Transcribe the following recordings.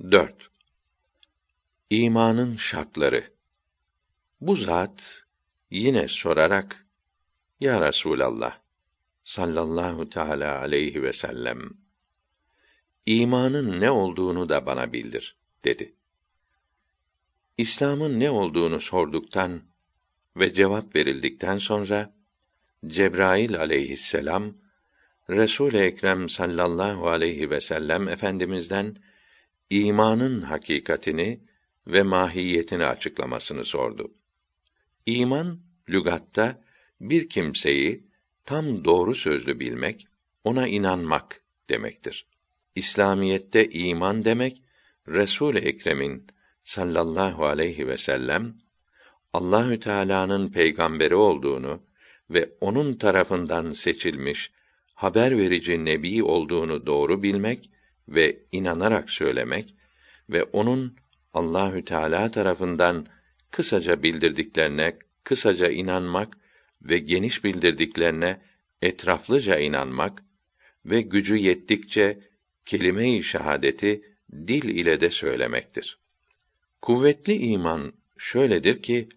4. İmanın şartları. Bu zat yine sorarak Ya Resulallah sallallahu teala aleyhi ve sellem imanın ne olduğunu da bana bildir dedi. İslam'ın ne olduğunu sorduktan ve cevap verildikten sonra Cebrail aleyhisselam Resul Ekrem sallallahu aleyhi ve sellem efendimizden imanın hakikatini ve mahiyetini açıklamasını sordu. İman lügatta bir kimseyi tam doğru sözlü bilmek, ona inanmak demektir. İslamiyette iman demek Resul Ekrem'in sallallahu aleyhi ve sellem Allahü Teala'nın peygamberi olduğunu ve onun tarafından seçilmiş haber verici nebi olduğunu doğru bilmek ve inanarak söylemek ve onun Allahü Teala tarafından kısaca bildirdiklerine kısaca inanmak ve geniş bildirdiklerine etraflıca inanmak ve gücü yettikçe kelime-i şehadeti dil ile de söylemektir. Kuvvetli iman şöyledir ki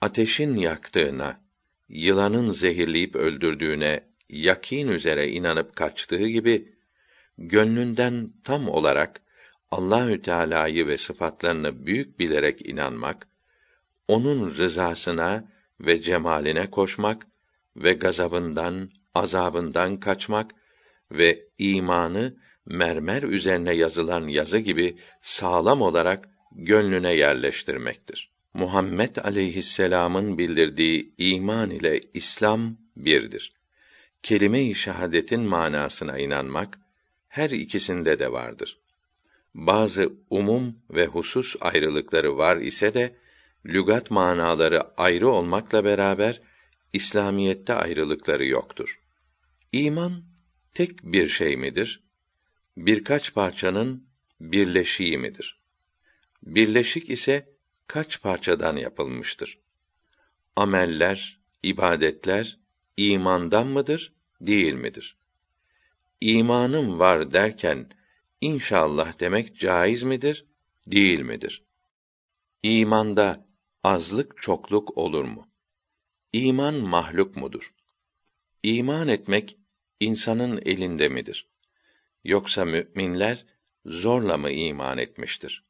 ateşin yaktığına, yılanın zehirleyip öldürdüğüne yakin üzere inanıp kaçtığı gibi gönlünden tam olarak Allahü Teala'yı ve sıfatlarını büyük bilerek inanmak, onun rızasına ve cemaline koşmak ve gazabından, azabından kaçmak ve imanı mermer üzerine yazılan yazı gibi sağlam olarak gönlüne yerleştirmektir. Muhammed aleyhisselam'ın bildirdiği iman ile İslam birdir. Kelime-i şehadetin manasına inanmak her ikisinde de vardır. Bazı umum ve husus ayrılıkları var ise de lügat manaları ayrı olmakla beraber İslamiyette ayrılıkları yoktur. İman tek bir şey midir? Birkaç parçanın birleşiği midir? Birleşik ise kaç parçadan yapılmıştır? Ameller, ibadetler imandan mıdır, değil midir? İmanım var derken inşallah demek caiz midir, değil midir? İmanda azlık çokluk olur mu? İman mahluk mudur? İman etmek insanın elinde midir? Yoksa müminler zorla mı iman etmiştir?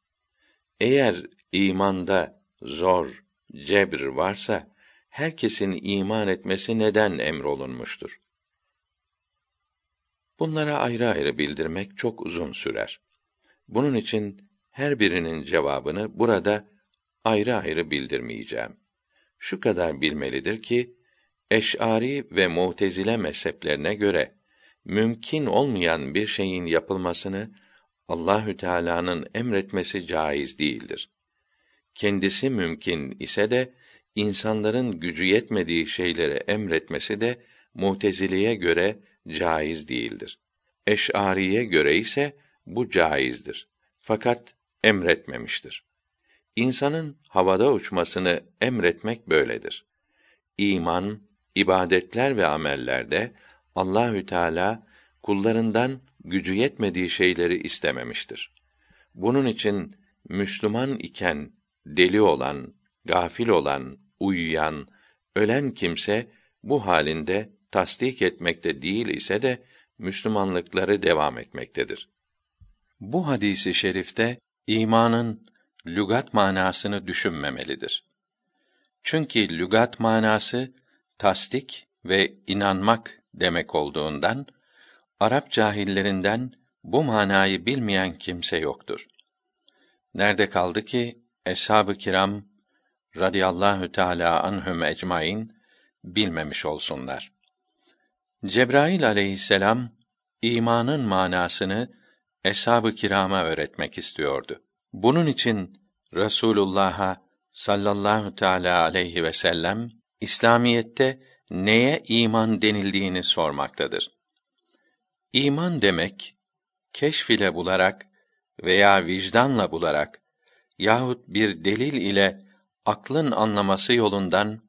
Eğer imanda zor, cebr varsa herkesin iman etmesi neden emrolunmuştur? Bunlara ayrı ayrı bildirmek çok uzun sürer. Bunun için her birinin cevabını burada ayrı ayrı bildirmeyeceğim. Şu kadar bilmelidir ki Eş'ari ve Mu'tezile mezheplerine göre mümkün olmayan bir şeyin yapılmasını Allahü Teala'nın emretmesi caiz değildir. Kendisi mümkün ise de insanların gücü yetmediği şeyleri emretmesi de Mu'teziliye göre caiz değildir. Eş'ariye göre ise bu caizdir. Fakat emretmemiştir. İnsanın havada uçmasını emretmek böyledir. İman, ibadetler ve amellerde Allahü Teala kullarından gücü yetmediği şeyleri istememiştir. Bunun için Müslüman iken deli olan, gafil olan, uyuyan, ölen kimse bu halinde tasdik etmekte değil ise de Müslümanlıkları devam etmektedir. Bu hadisi şerifte imanın lügat manasını düşünmemelidir. Çünkü lügat manası tasdik ve inanmak demek olduğundan Arap cahillerinden bu manayı bilmeyen kimse yoktur. Nerede kaldı ki eshab-ı kiram radıyallahu teala anhum ecmaîn bilmemiş olsunlar. Cebrail aleyhisselam imanın manasını eshab-ı kirama öğretmek istiyordu. Bunun için Resulullah'a sallallahu teala aleyhi ve sellem İslamiyette neye iman denildiğini sormaktadır. İman demek keşf ile bularak veya vicdanla bularak yahut bir delil ile aklın anlaması yolundan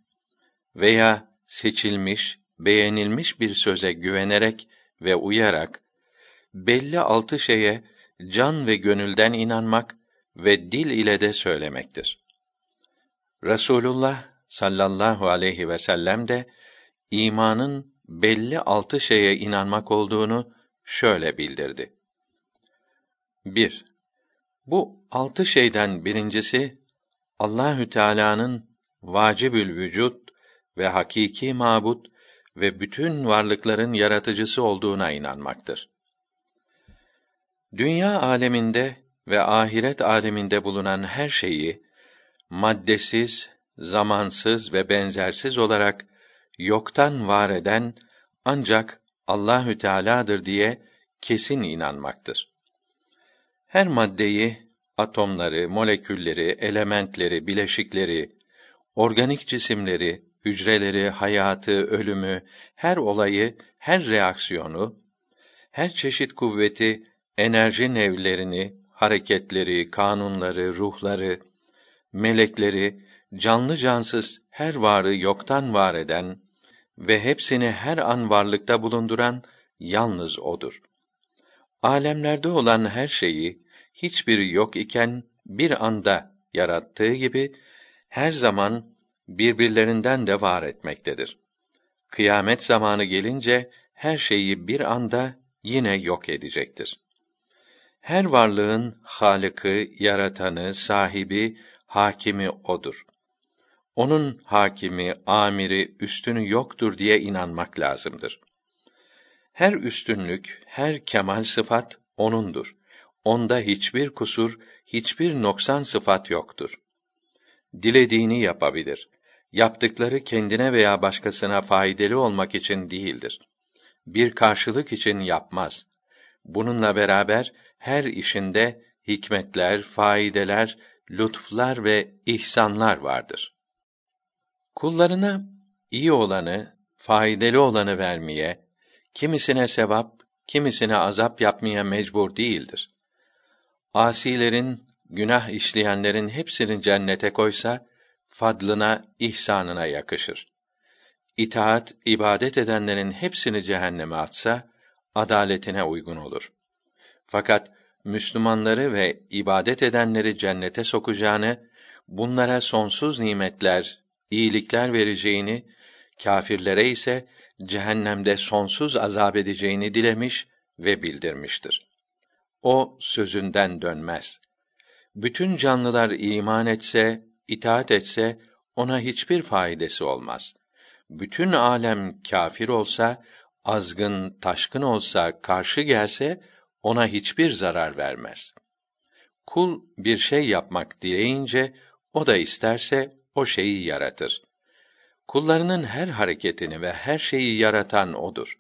veya seçilmiş, beğenilmiş bir söze güvenerek ve uyarak belli altı şeye can ve gönülden inanmak ve dil ile de söylemektir. Resulullah sallallahu aleyhi ve sellem de imanın belli altı şeye inanmak olduğunu şöyle bildirdi. 1. Bu altı şeyden birincisi Allahü Teala'nın vacibül vücut ve hakiki mabut ve bütün varlıkların yaratıcısı olduğuna inanmaktır. Dünya aleminde ve ahiret aleminde bulunan her şeyi maddesiz, zamansız ve benzersiz olarak yoktan var eden ancak Allahü Teala'dır diye kesin inanmaktır. Her maddeyi, atomları, molekülleri, elementleri, bileşikleri, organik cisimleri, hücreleri, hayatı, ölümü, her olayı, her reaksiyonu, her çeşit kuvveti, enerji nevlerini, hareketleri, kanunları, ruhları, melekleri, canlı cansız her varı yoktan var eden ve hepsini her an varlıkta bulunduran yalnız odur. Alemlerde olan her şeyi hiçbir yok iken bir anda yarattığı gibi her zaman birbirlerinden de var etmektedir. Kıyamet zamanı gelince her şeyi bir anda yine yok edecektir. Her varlığın halıkı, yaratanı, sahibi, hakimi odur. Onun hakimi, amiri, üstünü yoktur diye inanmak lazımdır. Her üstünlük, her kemal sıfat onundur. Onda hiçbir kusur, hiçbir noksan sıfat yoktur. Dilediğini yapabilir. Yaptıkları kendine veya başkasına faydalı olmak için değildir. Bir karşılık için yapmaz. Bununla beraber her işinde hikmetler, faydeler, lütflar ve ihsanlar vardır. Kullarına iyi olanı, faydalı olanı vermeye, kimisine sevap, kimisine azap yapmaya mecbur değildir. Asilerin, günah işleyenlerin hepsini cennete koysa, fadlına, ihsanına yakışır. İtaat, ibadet edenlerin hepsini cehenneme atsa, adaletine uygun olur. Fakat Müslümanları ve ibadet edenleri cennete sokacağını, bunlara sonsuz nimetler, iyilikler vereceğini, kâfirlere ise cehennemde sonsuz azap edeceğini dilemiş ve bildirmiştir. O sözünden dönmez. Bütün canlılar iman etse, itaat etse ona hiçbir faydası olmaz. Bütün alem kâfir olsa, azgın, taşkın olsa, karşı gelse ona hiçbir zarar vermez. Kul bir şey yapmak dileyince o da isterse o şeyi yaratır. Kullarının her hareketini ve her şeyi yaratan odur.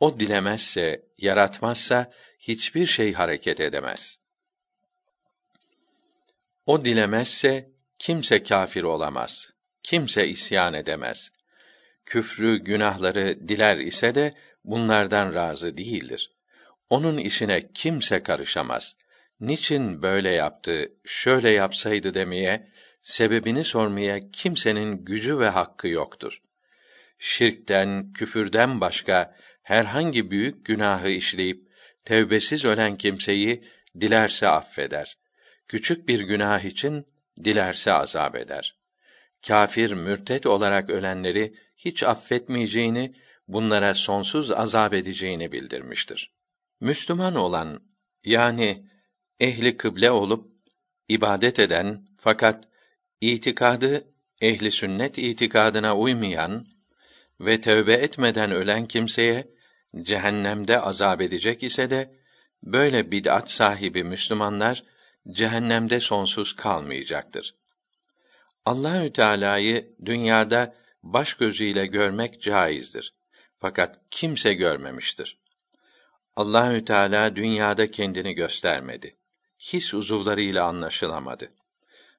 O dilemezse, yaratmazsa hiçbir şey hareket edemez. O dilemezse kimse kâfir olamaz. Kimse isyan edemez. Küfrü, günahları diler ise de bunlardan razı değildir. Onun işine kimse karışamaz. Niçin böyle yaptı, şöyle yapsaydı demeye, sebebini sormaya kimsenin gücü ve hakkı yoktur. Şirkten, küfürden başka herhangi büyük günahı işleyip tevbesiz ölen kimseyi dilerse affeder. Küçük bir günah için dilerse azap eder. Kafir, mürtet olarak ölenleri hiç affetmeyeceğini, bunlara sonsuz azap edeceğini bildirmiştir. Müslüman olan yani ehli kıble olup ibadet eden fakat itikadı ehli sünnet itikadına uymayan ve tövbe etmeden ölen kimseye cehennemde azap edecek ise de böyle bid'at sahibi Müslümanlar cehennemde sonsuz kalmayacaktır. Allahü Teala'yı dünyada baş gözüyle görmek caizdir. Fakat kimse görmemiştir. Allahü Teala dünyada kendini göstermedi. His uzuvlarıyla anlaşılamadı.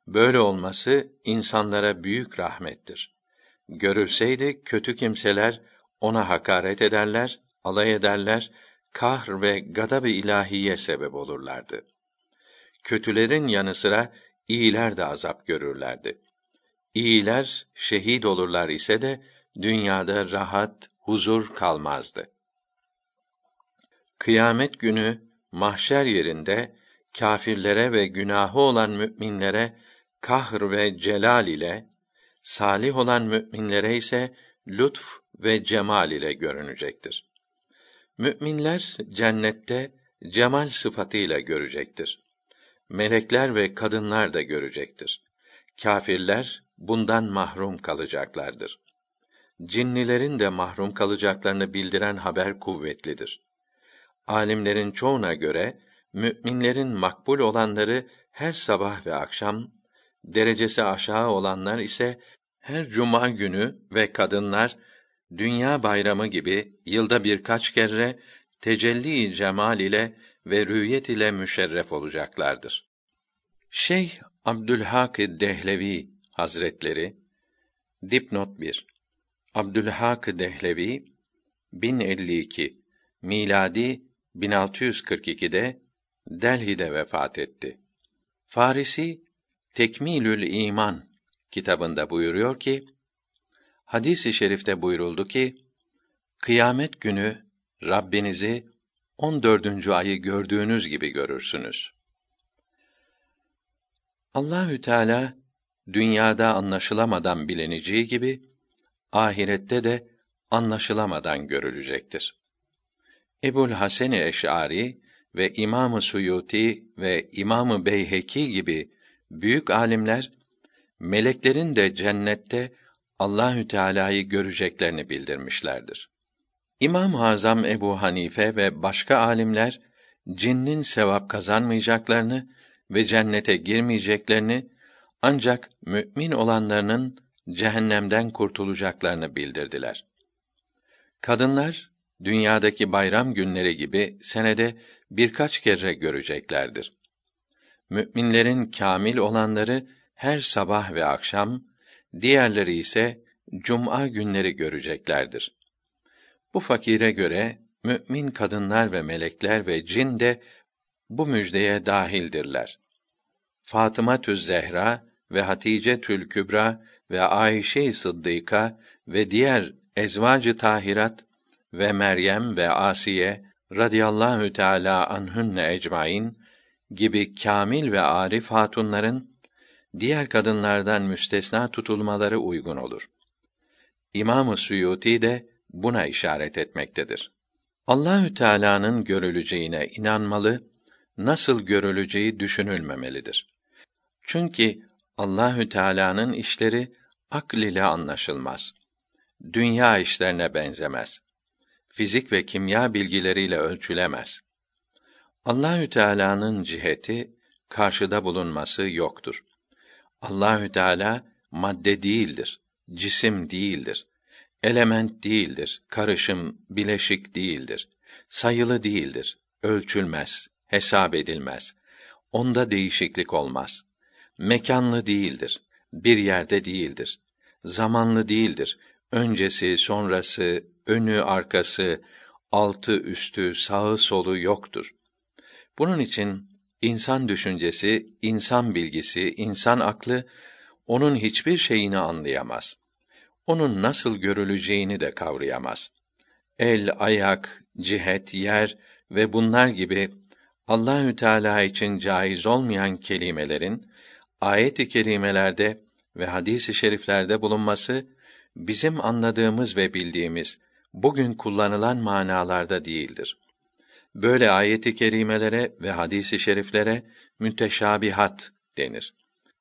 Böyle olması insanlara büyük rahmettir. Görülseydi kötü kimseler ona hakaret ederler, alay ederler, kahr ve gadab-ı ilahiye sebep olurlardı. Kötülerin yanı sıra iyiler de azap görürlerdi. İyiler şehit olurlar ise de dünyada rahat, huzur kalmazdı. Kıyamet günü mahşer yerinde kâfirlere ve günahı olan müminlere kahr ve celal ile salih olan müminlere ise lütf ve cemal ile görünecektir. Müminler cennette cemal sıfatıyla görecektir. Melekler ve kadınlar da görecektir. Kâfirler bundan mahrum kalacaklardır. Cinnilerin de mahrum kalacaklarını bildiren haber kuvvetlidir. Alimlerin çoğuna göre müminlerin makbul olanları her sabah ve akşam, derecesi aşağı olanlar ise her cuma günü ve kadınlar dünya bayramı gibi yılda birkaç kere tecelli cemal ile ve rüyet ile müşerref olacaklardır. Şeyh Abdülhak Dehlevi Hazretleri Dipnot 1 Abdülhak Dehlevi 1052 miladi 1642'de Delhi'de vefat etti. Farisi Tekmilül İman kitabında buyuruyor ki hadis-i şerifte buyuruldu ki kıyamet günü Rabbinizi 14. ayı gördüğünüz gibi görürsünüz. Allahü Teala dünyada anlaşılamadan bilineceği gibi ahirette de anlaşılamadan görülecektir. Ebul Hasan Eş'ari ve İmam-ı Suyuti ve İmam-ı Beyheki gibi büyük alimler meleklerin de cennette Allahü Teala'yı göreceklerini bildirmişlerdir. İmam-ı Azam Ebu Hanife ve başka alimler cinnin sevap kazanmayacaklarını ve cennete girmeyeceklerini ancak mümin olanlarının cehennemden kurtulacaklarını bildirdiler. Kadınlar dünyadaki bayram günleri gibi senede birkaç kere göreceklerdir. Müminlerin kamil olanları her sabah ve akşam, diğerleri ise cuma günleri göreceklerdir. Bu fakire göre mümin kadınlar ve melekler ve cin de bu müjdeye dahildirler. Fatıma Tüz Zehra ve Hatice Tül Kübra ve Ayşe Sıddıka ve diğer ezvacı tahirat ve Meryem ve Asiye radıyallahu teala anhünne ecmaîn gibi kamil ve arif hatunların diğer kadınlardan müstesna tutulmaları uygun olur. İmam-ı Suyuti de buna işaret etmektedir. Allahü Teala'nın görüleceğine inanmalı, nasıl görüleceği düşünülmemelidir. Çünkü Allahü Teala'nın işleri akl ile anlaşılmaz. Dünya işlerine benzemez. Fizik ve kimya bilgileriyle ölçülemez. Allahü Teala'nın ciheti karşıda bulunması yoktur. Allahü Teala madde değildir, cisim değildir, element değildir, karışım, bileşik değildir, sayılı değildir, ölçülmez, hesap edilmez. Onda değişiklik olmaz. Mekanlı değildir, bir yerde değildir. Zamanlı değildir. Öncesi, sonrası, önü, arkası, altı, üstü, sağı, solu yoktur. Bunun için insan düşüncesi, insan bilgisi, insan aklı onun hiçbir şeyini anlayamaz. Onun nasıl görüleceğini de kavrayamaz. El, ayak, cihet, yer ve bunlar gibi Allahü Teala için caiz olmayan kelimelerin ayet-i kerimelerde ve hadis-i şeriflerde bulunması bizim anladığımız ve bildiğimiz bugün kullanılan manalarda değildir. Böyle ayet-i kerimelere ve hadis-i şeriflere müteşabihat denir.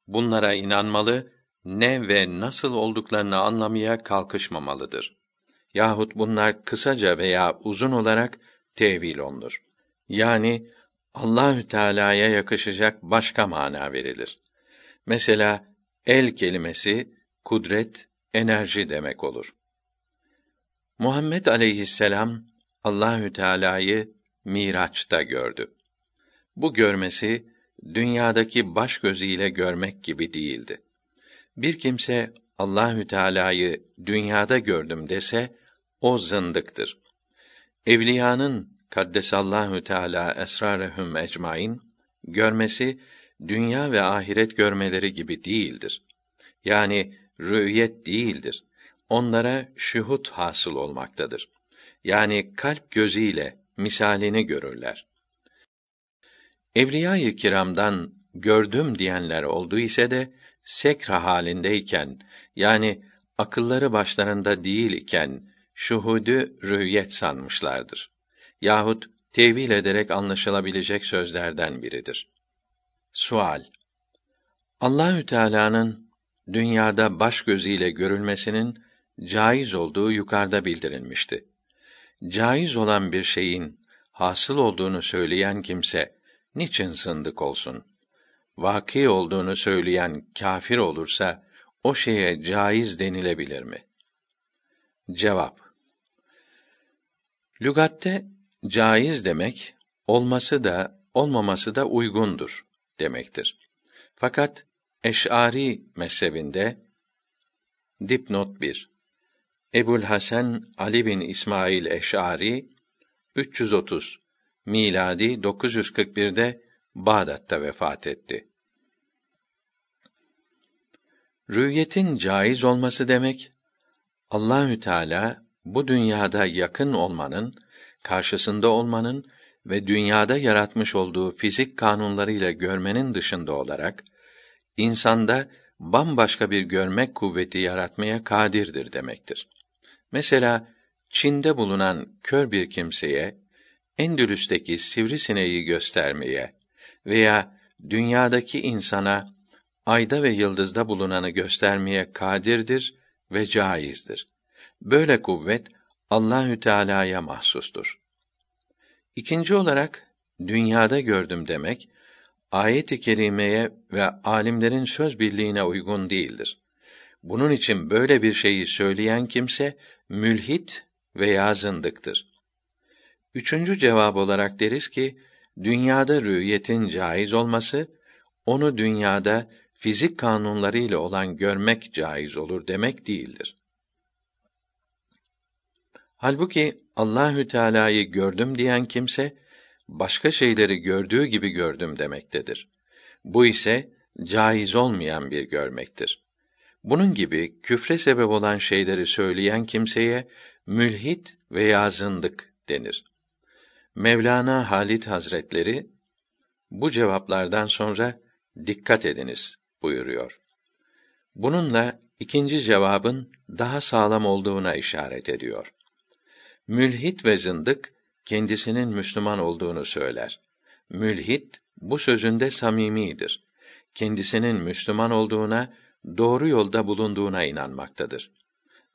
Bunlara inanmalı, ne ve nasıl olduklarını anlamaya kalkışmamalıdır. Yahut bunlar kısaca veya uzun olarak tevil olunur. Yani Allahü Teala'ya yakışacak başka mana verilir. Mesela el kelimesi kudret, enerji demek olur. Muhammed aleyhisselam Allahü Teala'yı Miraç'ta gördü. Bu görmesi dünyadaki baş gözüyle görmek gibi değildi. Bir kimse Allahü Teala'yı dünyada gördüm dese o zındıktır. Evliyanın kaddesallahu teala esrarehum ecmaîn görmesi dünya ve ahiret görmeleri gibi değildir. Yani rü'yet değildir. Onlara şuhut hasıl olmaktadır. Yani kalp gözüyle misalini görürler. Evliya-i kiramdan gördüm diyenler oldu ise de sekra halindeyken yani akılları başlarında değil iken şuhudü rüyet sanmışlardır. Yahut tevil ederek anlaşılabilecek sözlerden biridir. Sual Allahü Teala'nın dünyada baş gözüyle görülmesinin caiz olduğu yukarıda bildirilmişti. Caiz olan bir şeyin hasıl olduğunu söyleyen kimse niçin zındık olsun? Vaki olduğunu söyleyen kâfir olursa o şeye caiz denilebilir mi? Cevap Lügatte caiz demek olması da olmaması da uygundur demektir. Fakat Eş'ari mezhebinde dipnot 1 Ebul Hasan Ali bin İsmail Eş'ari 330 miladi 941'de Bağdat'ta vefat etti. Rüyetin caiz olması demek Allahü Teala bu dünyada yakın olmanın, karşısında olmanın ve dünyada yaratmış olduğu fizik kanunlarıyla görmenin dışında olarak insanda bambaşka bir görmek kuvveti yaratmaya kadirdir demektir. Mesela Çin'de bulunan kör bir kimseye Endülüs'teki sivrisineği göstermeye veya dünyadaki insana ayda ve yıldızda bulunanı göstermeye kadirdir ve caizdir. Böyle kuvvet Allahü Teala'ya mahsustur. İkinci olarak dünyada gördüm demek ayet-i kerimeye ve alimlerin söz birliğine uygun değildir. Bunun için böyle bir şeyi söyleyen kimse mülhit veya zındıktır. Üçüncü cevap olarak deriz ki, dünyada rüyetin caiz olması, onu dünyada fizik kanunları ile olan görmek caiz olur demek değildir. Halbuki Allahü Teala'yı gördüm diyen kimse başka şeyleri gördüğü gibi gördüm demektedir. Bu ise caiz olmayan bir görmektir. Bunun gibi küfre sebep olan şeyleri söyleyen kimseye mülhit veya zındık denir. Mevlana Halit Hazretleri bu cevaplardan sonra dikkat ediniz buyuruyor. Bununla ikinci cevabın daha sağlam olduğuna işaret ediyor. Mülhit ve zındık kendisinin Müslüman olduğunu söyler. Mülhit bu sözünde samimidir. Kendisinin Müslüman olduğuna, doğru yolda bulunduğuna inanmaktadır.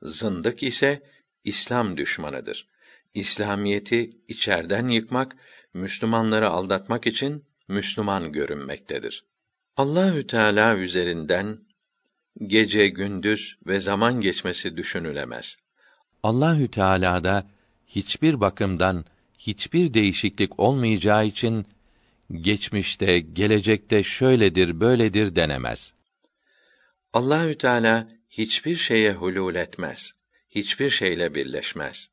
Zındık ise İslam düşmanıdır. İslamiyeti içerden yıkmak, Müslümanları aldatmak için Müslüman görünmektedir. Allahü Teala üzerinden gece gündüz ve zaman geçmesi düşünülemez. Allahü Teala'da hiçbir bakımdan hiçbir değişiklik olmayacağı için geçmişte, gelecekte şöyledir, böyledir denemez. Allahü Teala hiçbir şeye hulul etmez. Hiçbir şeyle birleşmez.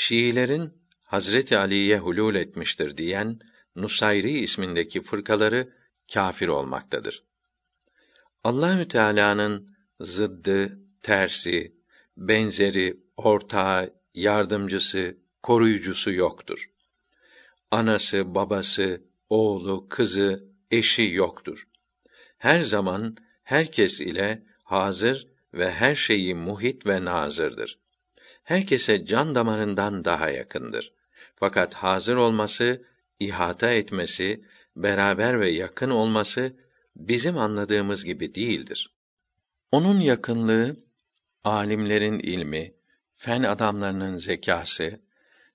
Şiilerin Hazreti Ali'ye hulul etmiştir diyen Nusayri ismindeki fırkaları kâfir olmaktadır. Allahü Teala'nın zıddı, tersi, benzeri, ortağı, yardımcısı, koruyucusu yoktur. Anası, babası, oğlu, kızı, eşi yoktur. Her zaman herkes ile hazır ve her şeyi muhit ve nazırdır. Herkese can damarından daha yakındır. Fakat hazır olması, ihata etmesi, beraber ve yakın olması bizim anladığımız gibi değildir. Onun yakınlığı alimlerin ilmi, fen adamlarının zekası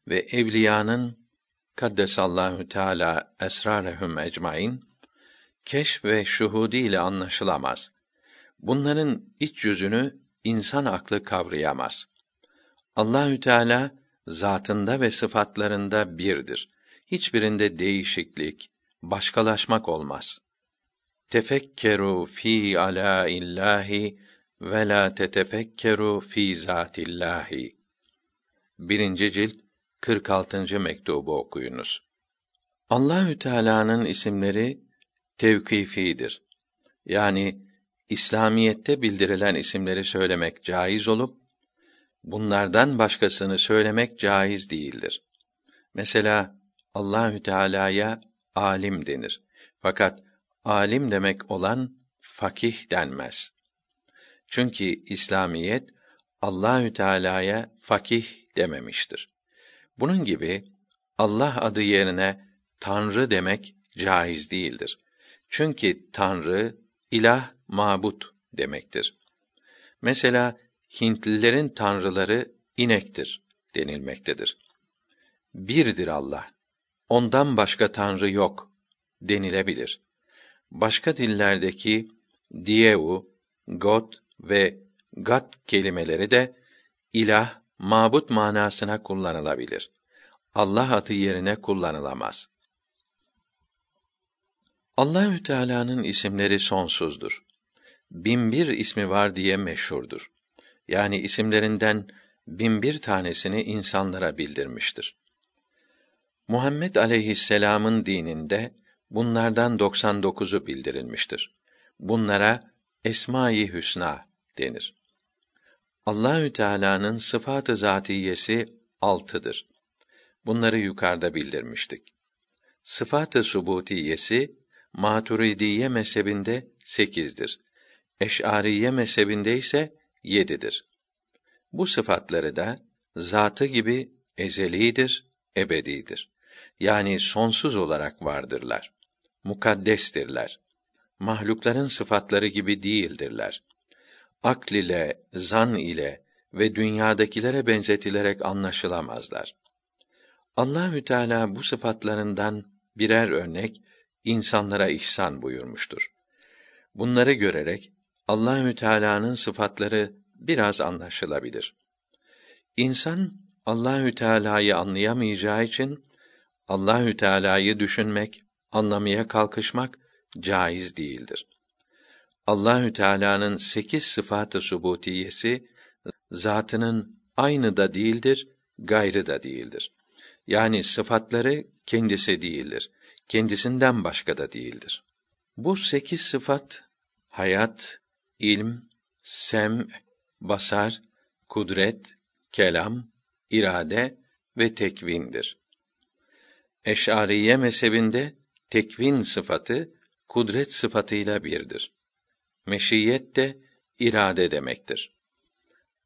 ve evliyanın kaddesallahu teala esrarehum ecmaîn keşf ve şuhudi ile anlaşılamaz. Bunların iç yüzünü insan aklı kavrayamaz. Allahü Teala zatında ve sıfatlarında birdir. Hiçbirinde değişiklik, başkalaşmak olmaz. Tefekkeru fi ala illahi ve la tetefekkeru fi zatillahi. Birinci cilt 46. mektubu okuyunuz. Allahü Teala'nın isimleri tevkifidir. Yani İslamiyette bildirilen isimleri söylemek caiz olup bunlardan başkasını söylemek caiz değildir. Mesela Allahü Teala'ya alim denir. Fakat alim demek olan fakih denmez. Çünkü İslamiyet Allahü Teala'ya fakih dememiştir. Bunun gibi Allah adı yerine Tanrı demek caiz değildir. Çünkü Tanrı ilah, mabut demektir. Mesela Hintlilerin tanrıları inektir denilmektedir. Birdir Allah. Ondan başka tanrı yok denilebilir. Başka dillerdeki dieu, God ve gat kelimeleri de ilah, mabut manasına kullanılabilir. Allah adı yerine kullanılamaz. Allahü Teala'nın isimleri sonsuzdur. Binbir ismi var diye meşhurdur. Yani isimlerinden binbir tanesini insanlara bildirmiştir. Muhammed aleyhisselam'ın dininde bunlardan 99'u bildirilmiştir. Bunlara Esma-i Hüsna denir. Allahü Teala'nın sıfatı zatiyesi altıdır. Bunları yukarıda bildirmiştik. Sıfatı subutiyesi Maturidiye mezhebinde sekizdir. Eş'ariye mezhebinde ise yedidir. Bu sıfatları da zatı gibi ezelidir, ebedidir. Yani sonsuz olarak vardırlar. Mukaddestirler. Mahlukların sıfatları gibi değildirler. Akl ile, zan ile ve dünyadakilere benzetilerek anlaşılamazlar. Allahü Teala bu sıfatlarından birer örnek insanlara ihsan buyurmuştur. Bunları görerek Allahü Teala'nın sıfatları biraz anlaşılabilir. İnsan Allahü Teala'yı anlayamayacağı için Allahü Teala'yı düşünmek, anlamaya kalkışmak caiz değildir. Allahü Teala'nın sekiz sıfatı subutiyesi zatının aynı da değildir, gayrı da değildir. Yani sıfatları kendisi değildir. Kendisinden başka da değildir. Bu sekiz sıfat hayat, ilm, sem, basar, kudret, kelam, irade ve tekvindir. Eş'ariye mezhebinde tekvin sıfatı kudret sıfatıyla birdir. Meşiyet de irade demektir.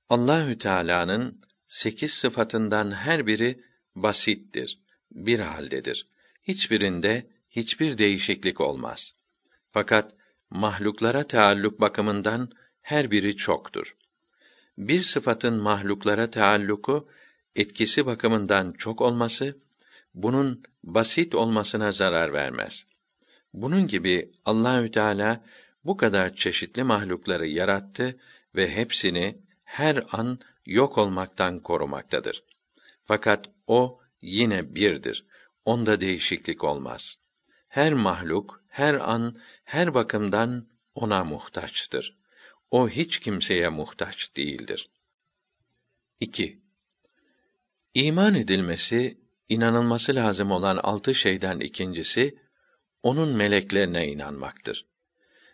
Allahü Teala'nın sekiz sıfatından her biri basittir, bir haldedir. Hiçbirinde hiçbir değişiklik olmaz. Fakat mahluklara taalluk bakımından her biri çoktur. Bir sıfatın mahluklara taalluku etkisi bakımından çok olması bunun basit olmasına zarar vermez. Bunun gibi Allahü Teala bu kadar çeşitli mahlukları yarattı ve hepsini her an yok olmaktan korumaktadır. Fakat o yine birdir. Onda değişiklik olmaz. Her mahluk her an her bakımdan ona muhtaçtır. O hiç kimseye muhtaç değildir. 2. İman edilmesi, inanılması lazım olan altı şeyden ikincisi, onun meleklerine inanmaktır.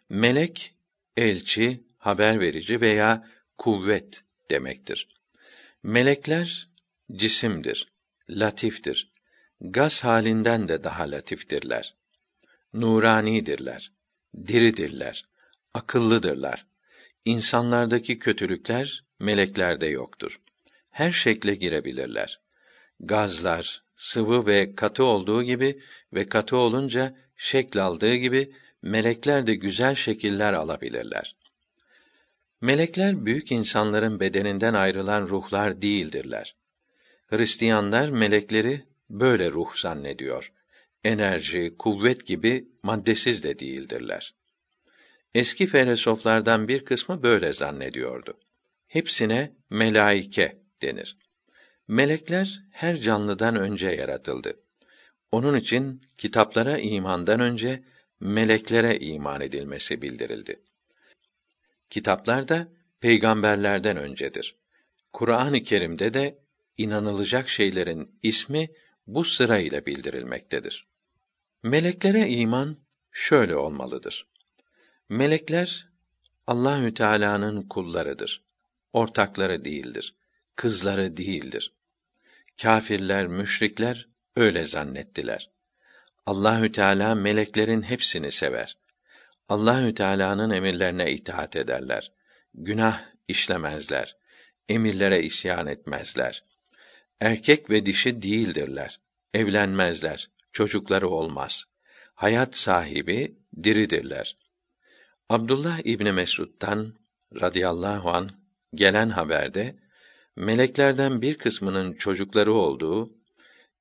Melek, elçi, haber verici veya kuvvet demektir. Melekler, cisimdir, latiftir. Gaz halinden de daha latiftirler nuranidirler, diridirler, akıllıdırlar. İnsanlardaki kötülükler meleklerde yoktur. Her şekle girebilirler. Gazlar, sıvı ve katı olduğu gibi ve katı olunca şekl aldığı gibi melekler de güzel şekiller alabilirler. Melekler büyük insanların bedeninden ayrılan ruhlar değildirler. Hristiyanlar melekleri böyle ruh zannediyor enerji, kuvvet gibi maddesiz de değildirler. Eski filozoflardan bir kısmı böyle zannediyordu. Hepsine melaike denir. Melekler her canlıdan önce yaratıldı. Onun için kitaplara imandan önce meleklere iman edilmesi bildirildi. Kitaplar da peygamberlerden öncedir. Kur'an-ı Kerim'de de inanılacak şeylerin ismi bu sıra ile bildirilmektedir. Meleklere iman şöyle olmalıdır. Melekler Allahü Teala'nın kullarıdır. Ortakları değildir. Kızları değildir. Kâfirler, müşrikler öyle zannettiler. Allahü Teala meleklerin hepsini sever. Allahü Teala'nın emirlerine itaat ederler. Günah işlemezler. Emirlere isyan etmezler. Erkek ve dişi değildirler. Evlenmezler. Çocukları olmaz. Hayat sahibi diridirler. Abdullah İbni Mesud'dan radıyallahu an gelen haberde meleklerden bir kısmının çocukları olduğu,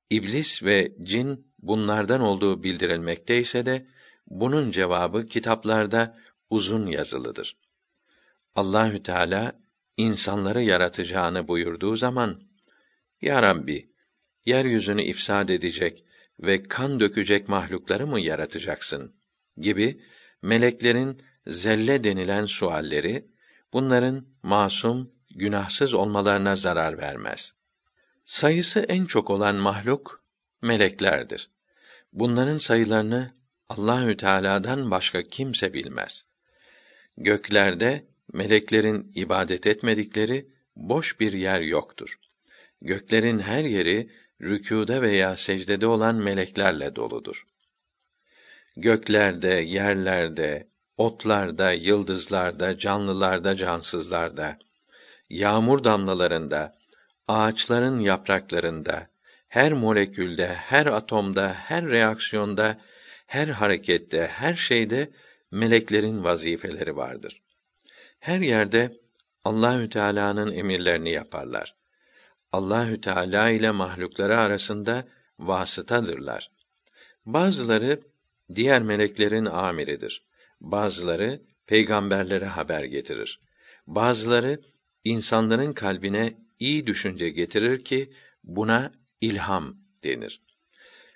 iblis ve cin bunlardan olduğu bildirilmekte ise de bunun cevabı kitaplarda uzun yazılıdır. Allahü Teala insanları yaratacağını buyurduğu zaman Ya Rabbi yeryüzünü ifsad edecek ve kan dökecek mahlukları mı yaratacaksın gibi meleklerin zelle denilen sualleri bunların masum, günahsız olmalarına zarar vermez. Sayısı en çok olan mahluk meleklerdir. Bunların sayılarını Allahü Teala'dan başka kimse bilmez. Göklerde meleklerin ibadet etmedikleri boş bir yer yoktur. Göklerin her yeri rükûda veya secdede olan meleklerle doludur. Göklerde, yerlerde, otlarda, yıldızlarda, canlılarda, cansızlarda, yağmur damlalarında, ağaçların yapraklarında, her molekülde, her atomda, her reaksiyonda, her harekette, her şeyde meleklerin vazifeleri vardır. Her yerde Allahü Teala'nın emirlerini yaparlar. Allahü Teala ile mahlukları arasında vasıtadırlar. Bazıları diğer meleklerin amiridir. Bazıları peygamberlere haber getirir. Bazıları insanların kalbine iyi düşünce getirir ki buna ilham denir.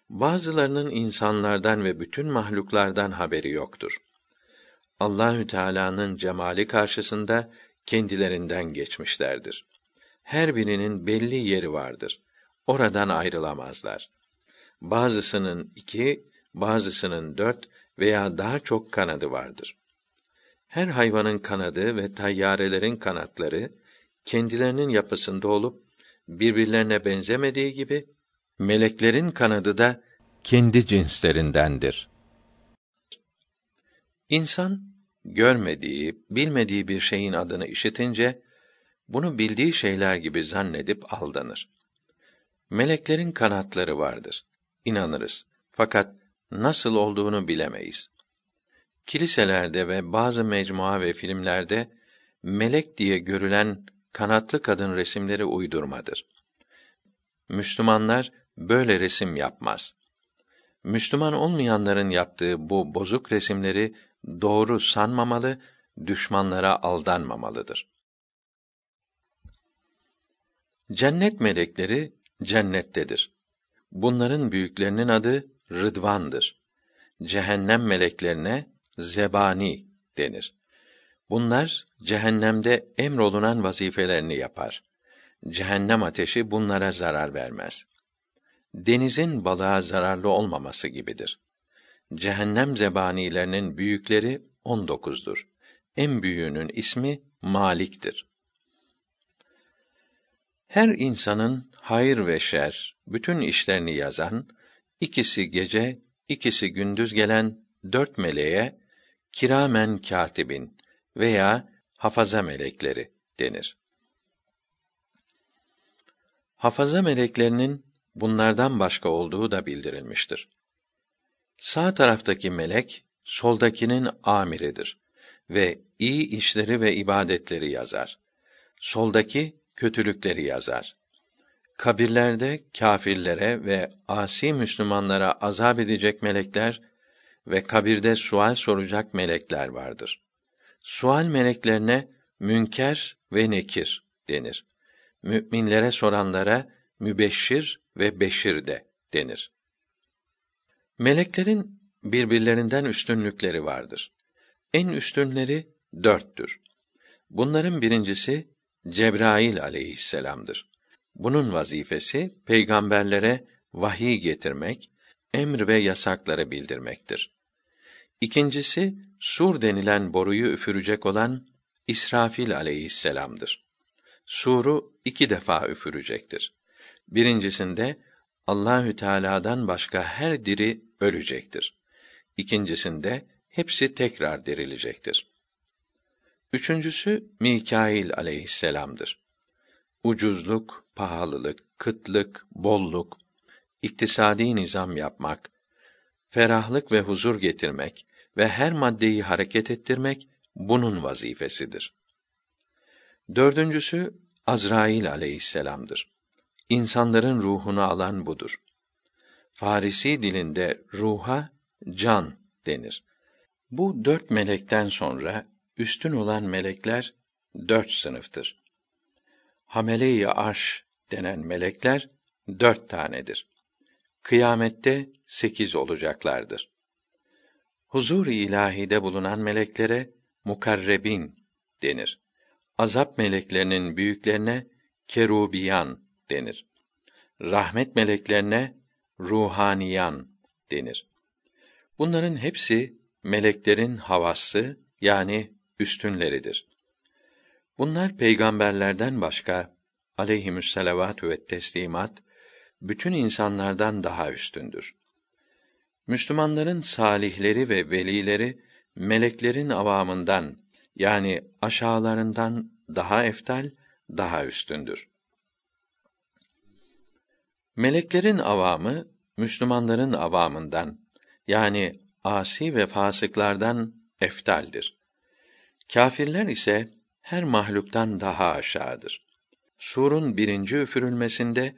Bazılarının insanlardan ve bütün mahluklardan haberi yoktur. Allahü Teala'nın cemali karşısında kendilerinden geçmişlerdir. Her birinin belli yeri vardır. Oradan ayrılamazlar. Bazısının iki, bazısının dört veya daha çok kanadı vardır. Her hayvanın kanadı ve tayyarelerin kanatları kendilerinin yapısında olup birbirlerine benzemediği gibi meleklerin kanadı da kendi cinslerindendir. İnsan görmediği, bilmediği bir şeyin adını işitince bunu bildiği şeyler gibi zannedip aldanır. Meleklerin kanatları vardır. İnanırız. Fakat nasıl olduğunu bilemeyiz. Kiliselerde ve bazı mecmua ve filmlerde melek diye görülen kanatlı kadın resimleri uydurmadır. Müslümanlar böyle resim yapmaz. Müslüman olmayanların yaptığı bu bozuk resimleri doğru sanmamalı, düşmanlara aldanmamalıdır. Cennet melekleri cennettedir. Bunların büyüklerinin adı Rıdvan'dır. Cehennem meleklerine zebani denir. Bunlar cehennemde emrolunan vazifelerini yapar. Cehennem ateşi bunlara zarar vermez. Denizin balığa zararlı olmaması gibidir. Cehennem zebanilerinin büyükleri on dokuzdur. En büyüğünün ismi Malik'tir. Her insanın hayır ve şer, bütün işlerini yazan, ikisi gece, ikisi gündüz gelen dört meleğe kiramen katibin veya hafaza melekleri denir. Hafaza meleklerinin bunlardan başka olduğu da bildirilmiştir. Sağ taraftaki melek soldakinin amiridir ve iyi işleri ve ibadetleri yazar. Soldaki kötülükleri yazar. Kabirlerde kâfirlere ve asi Müslümanlara azap edecek melekler ve kabirde sual soracak melekler vardır. Sual meleklerine münker ve nekir denir. Müminlere soranlara mübeşşir ve beşir de denir. Meleklerin birbirlerinden üstünlükleri vardır. En üstünleri dörttür. Bunların birincisi Cebrail aleyhisselam'dır. Bunun vazifesi peygamberlere vahiy getirmek, emr ve yasakları bildirmektir. İkincisi sur denilen boruyu üfürecek olan İsrafil aleyhisselam'dır. Suru iki defa üfürecektir. Birincisinde Allahü Teala'dan başka her diri ölecektir. İkincisinde hepsi tekrar dirilecektir. Üçüncüsü Mikail aleyhisselam'dır. Ucuzluk, pahalılık, kıtlık, bolluk, iktisadi nizam yapmak, ferahlık ve huzur getirmek ve her maddeyi hareket ettirmek bunun vazifesidir. Dördüncüsü Azrail aleyhisselam'dır. İnsanların ruhunu alan budur. Farisi dilinde ruha can denir. Bu dört melekten sonra üstün olan melekler dört sınıftır. Hamele-i arş denen melekler dört tanedir. Kıyamette sekiz olacaklardır. Huzur-i ilahide bulunan meleklere mukarrebin denir. Azap meleklerinin büyüklerine kerubiyan denir. Rahmet meleklerine ruhaniyan denir. Bunların hepsi meleklerin havası yani üstünleridir. Bunlar peygamberlerden başka aleyhimüsselavatü ve teslimat bütün insanlardan daha üstündür. Müslümanların salihleri ve velileri meleklerin avamından yani aşağılarından daha eftal, daha üstündür. Meleklerin avamı Müslümanların avamından yani asi ve fasıklardan eftaldir. Kâfirler ise her mahluktan daha aşağıdır. Surun birinci üfürülmesinde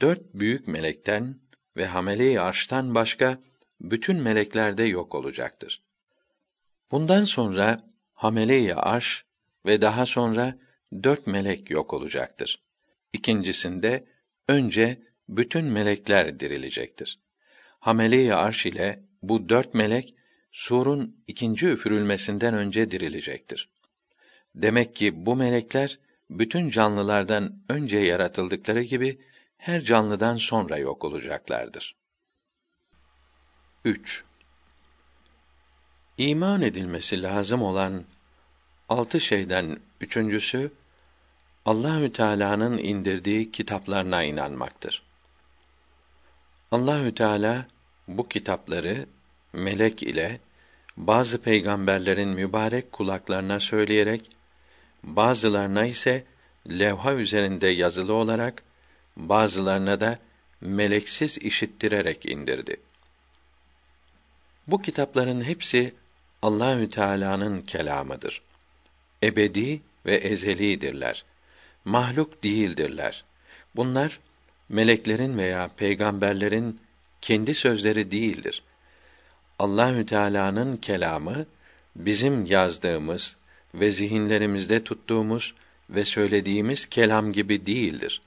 dört büyük melekten ve hamele-i arştan başka bütün melekler de yok olacaktır. Bundan sonra hamele-i arş ve daha sonra dört melek yok olacaktır. İkincisinde önce bütün melekler dirilecektir. Hamele-i arş ile bu dört melek surun ikinci üfürülmesinden önce dirilecektir. Demek ki bu melekler bütün canlılardan önce yaratıldıkları gibi her canlıdan sonra yok olacaklardır. 3. İman edilmesi lazım olan altı şeyden üçüncüsü Allahü Teala'nın indirdiği kitaplarına inanmaktır. Allahü Teala bu kitapları melek ile bazı peygamberlerin mübarek kulaklarına söyleyerek bazılarına ise levha üzerinde yazılı olarak bazılarına da meleksiz işittirerek indirdi. Bu kitapların hepsi Allahü Teala'nın kelamıdır. Ebedi ve ezelidirler. Mahluk değildirler. Bunlar meleklerin veya peygamberlerin kendi sözleri değildir. Allahü Teala'nın kelamı bizim yazdığımız ve zihinlerimizde tuttuğumuz ve söylediğimiz kelam gibi değildir.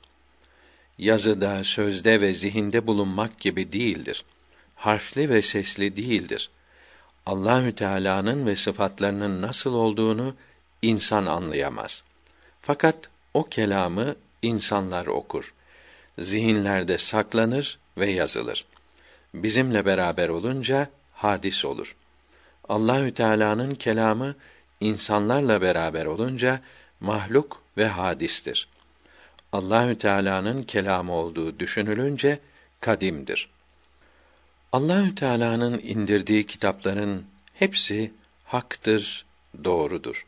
Yazıda, sözde ve zihinde bulunmak gibi değildir. Harfli ve sesli değildir. Allahü Teala'nın ve sıfatlarının nasıl olduğunu insan anlayamaz. Fakat o kelamı insanlar okur. Zihinlerde saklanır ve yazılır. Bizimle beraber olunca hadis olur. Allahü Teala'nın kelamı insanlarla beraber olunca mahluk ve hadistir. Allahü Teala'nın kelamı olduğu düşünülünce kadimdir. Allahü Teala'nın indirdiği kitapların hepsi haktır, doğrudur.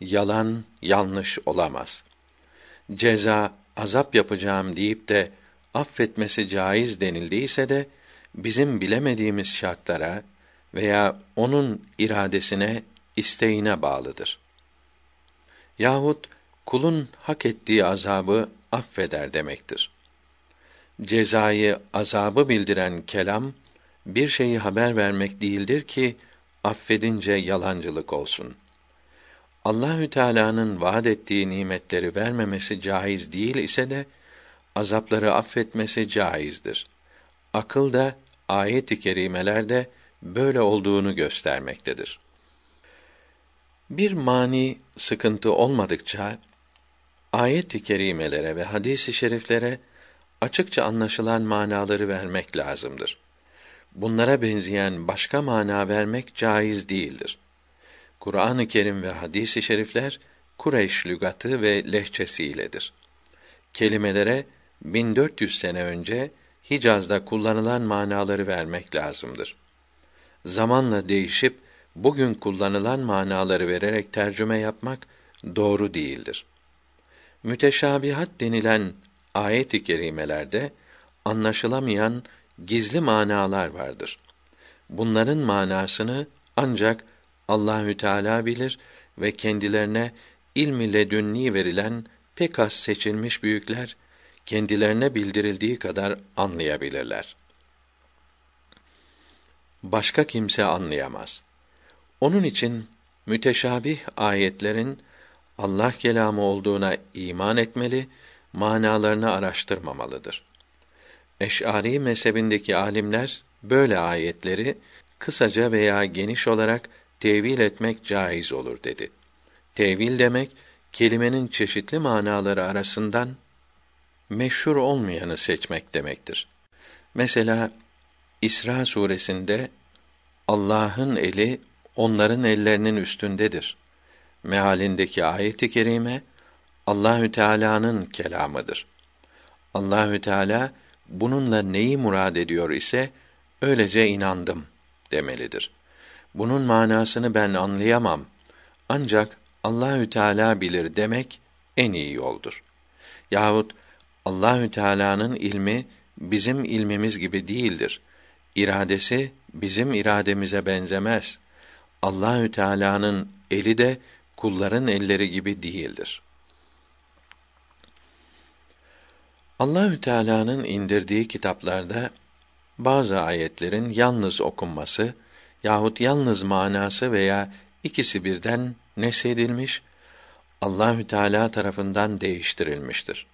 Yalan, yanlış olamaz. Ceza, azap yapacağım deyip de affetmesi caiz denildiyse de bizim bilemediğimiz şartlara veya onun iradesine, isteğine bağlıdır. Yahut kulun hak ettiği azabı affeder demektir. Cezayı, azabı bildiren kelam bir şeyi haber vermek değildir ki affedince yalancılık olsun. Allahü Teala'nın vaad ettiği nimetleri vermemesi caiz değil ise de azapları affetmesi caizdir. Akıl da ayet-i kerimelerde böyle olduğunu göstermektedir. Bir mani sıkıntı olmadıkça ayet-i kerimelere ve hadis-i şeriflere açıkça anlaşılan manaları vermek lazımdır. Bunlara benzeyen başka mana vermek caiz değildir. Kur'an-ı Kerim ve hadis-i şerifler Kureyş lügatı ve lehçesiyledir. Kelimelere 1400 sene önce Hicaz'da kullanılan manaları vermek lazımdır. Zamanla değişip bugün kullanılan manaları vererek tercüme yapmak doğru değildir. Müteşabihat denilen ayet-i kerimelerde anlaşılamayan gizli manalar vardır. Bunların manasını ancak Allahü Teala bilir ve kendilerine ilmi ledünni verilen pek az seçilmiş büyükler kendilerine bildirildiği kadar anlayabilirler. Başka kimse anlayamaz. Onun için müteşabih ayetlerin Allah kelamı olduğuna iman etmeli, manalarını araştırmamalıdır. Eş'ari mezhebindeki alimler böyle ayetleri kısaca veya geniş olarak tevil etmek caiz olur dedi. Tevil demek kelimenin çeşitli manaları arasından meşhur olmayanı seçmek demektir. Mesela İsra suresinde Allah'ın eli onların ellerinin üstündedir. Mealindeki ayet-i kerime Allahü Teala'nın kelamıdır. Allahü Teala bununla neyi murad ediyor ise öylece inandım demelidir. Bunun manasını ben anlayamam. Ancak Allahü Teala bilir demek en iyi yoldur. Yahut Allahü Teala'nın ilmi bizim ilmimiz gibi değildir. İradesi bizim irademize benzemez. Allahü Teala'nın eli de kulların elleri gibi değildir. Allahü Teala'nın indirdiği kitaplarda bazı ayetlerin yalnız okunması yahut yalnız manası veya ikisi birden nesedilmiş, Allahü Teala tarafından değiştirilmiştir.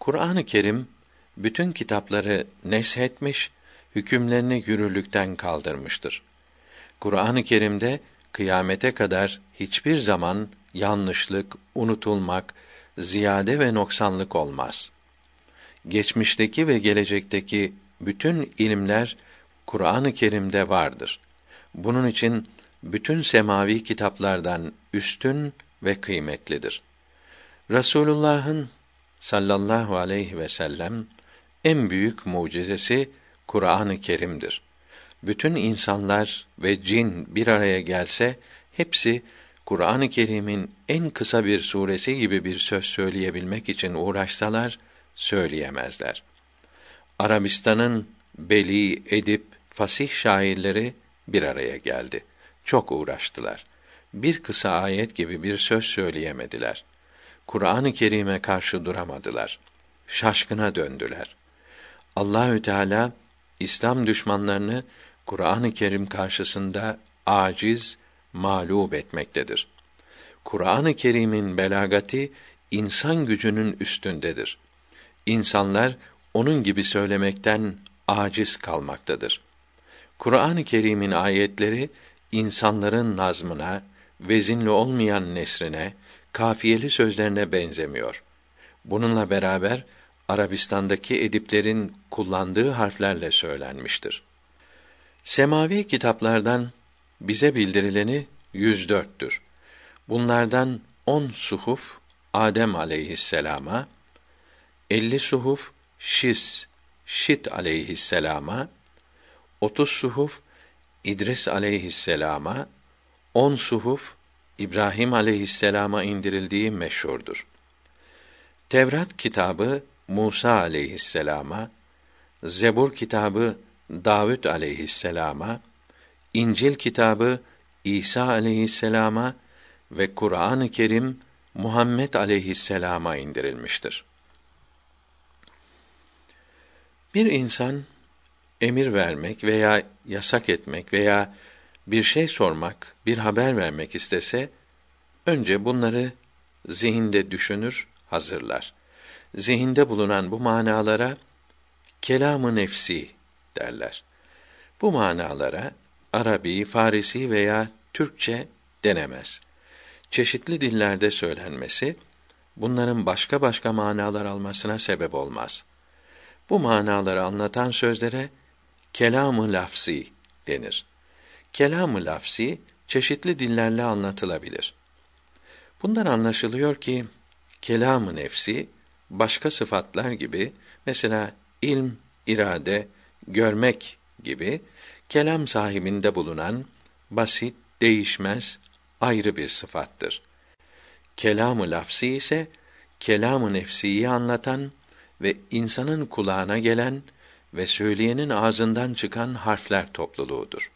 Kur'an-ı Kerim bütün kitapları neshetmiş, hükümlerini yürürlükten kaldırmıştır. Kur'an-ı Kerim'de kıyamete kadar hiçbir zaman yanlışlık, unutulmak, ziyade ve noksanlık olmaz. Geçmişteki ve gelecekteki bütün ilimler Kur'an-ı Kerim'de vardır. Bunun için bütün semavi kitaplardan üstün ve kıymetlidir. Resulullah'ın sallallahu aleyhi ve sellem en büyük mucizesi Kur'an-ı Kerim'dir. Bütün insanlar ve cin bir araya gelse hepsi Kur'an-ı Kerim'in en kısa bir suresi gibi bir söz söyleyebilmek için uğraşsalar söyleyemezler. Arabistan'ın beli, edip, fasih şairleri bir araya geldi. Çok uğraştılar. Bir kısa ayet gibi bir söz söyleyemediler. Kur'an-ı Kerim'e karşı duramadılar. Şaşkına döndüler. Allahü Teala İslam düşmanlarını Kur'an-ı Kerim karşısında aciz, mağlup etmektedir. Kur'an-ı Kerim'in belagati insan gücünün üstündedir. İnsanlar onun gibi söylemekten aciz kalmaktadır. Kur'an-ı Kerim'in ayetleri insanların nazmına, vezinli olmayan nesrine, kafiyeli sözlerine benzemiyor. Bununla beraber Arabistan'daki ediplerin kullandığı harflerle söylenmiştir. Semavi kitaplardan bize bildirileni 104'tür. Bunlardan on suhuf Adem aleyhisselama, elli suhuf Şis, Şit aleyhisselama, otuz suhuf İdris aleyhisselama, on suhuf İbrahim aleyhisselama indirildiği meşhurdur. Tevrat kitabı Musa aleyhisselama, Zebur kitabı Davud aleyhisselama, İncil kitabı İsa aleyhisselama ve Kur'an-ı Kerim Muhammed aleyhisselama indirilmiştir. Bir insan emir vermek veya yasak etmek veya bir şey sormak, bir haber vermek istese önce bunları zihinde düşünür, hazırlar. Zihinde bulunan bu manalara kelamı nefsi derler. Bu manalara Arabi, Farisi veya Türkçe denemez. Çeşitli dillerde söylenmesi bunların başka başka manalar almasına sebep olmaz. Bu manaları anlatan sözlere kelamı lafsi denir. Kelamı lafsi çeşitli dillerle anlatılabilir. Bundan anlaşılıyor ki kelamı nefsi başka sıfatlar gibi mesela ilm, irade, görmek gibi kelam sahibinde bulunan basit, değişmez, ayrı bir sıfattır. Kelamı lafsi ise kelamı nefsiyi anlatan ve insanın kulağına gelen ve söyleyenin ağzından çıkan harfler topluluğudur.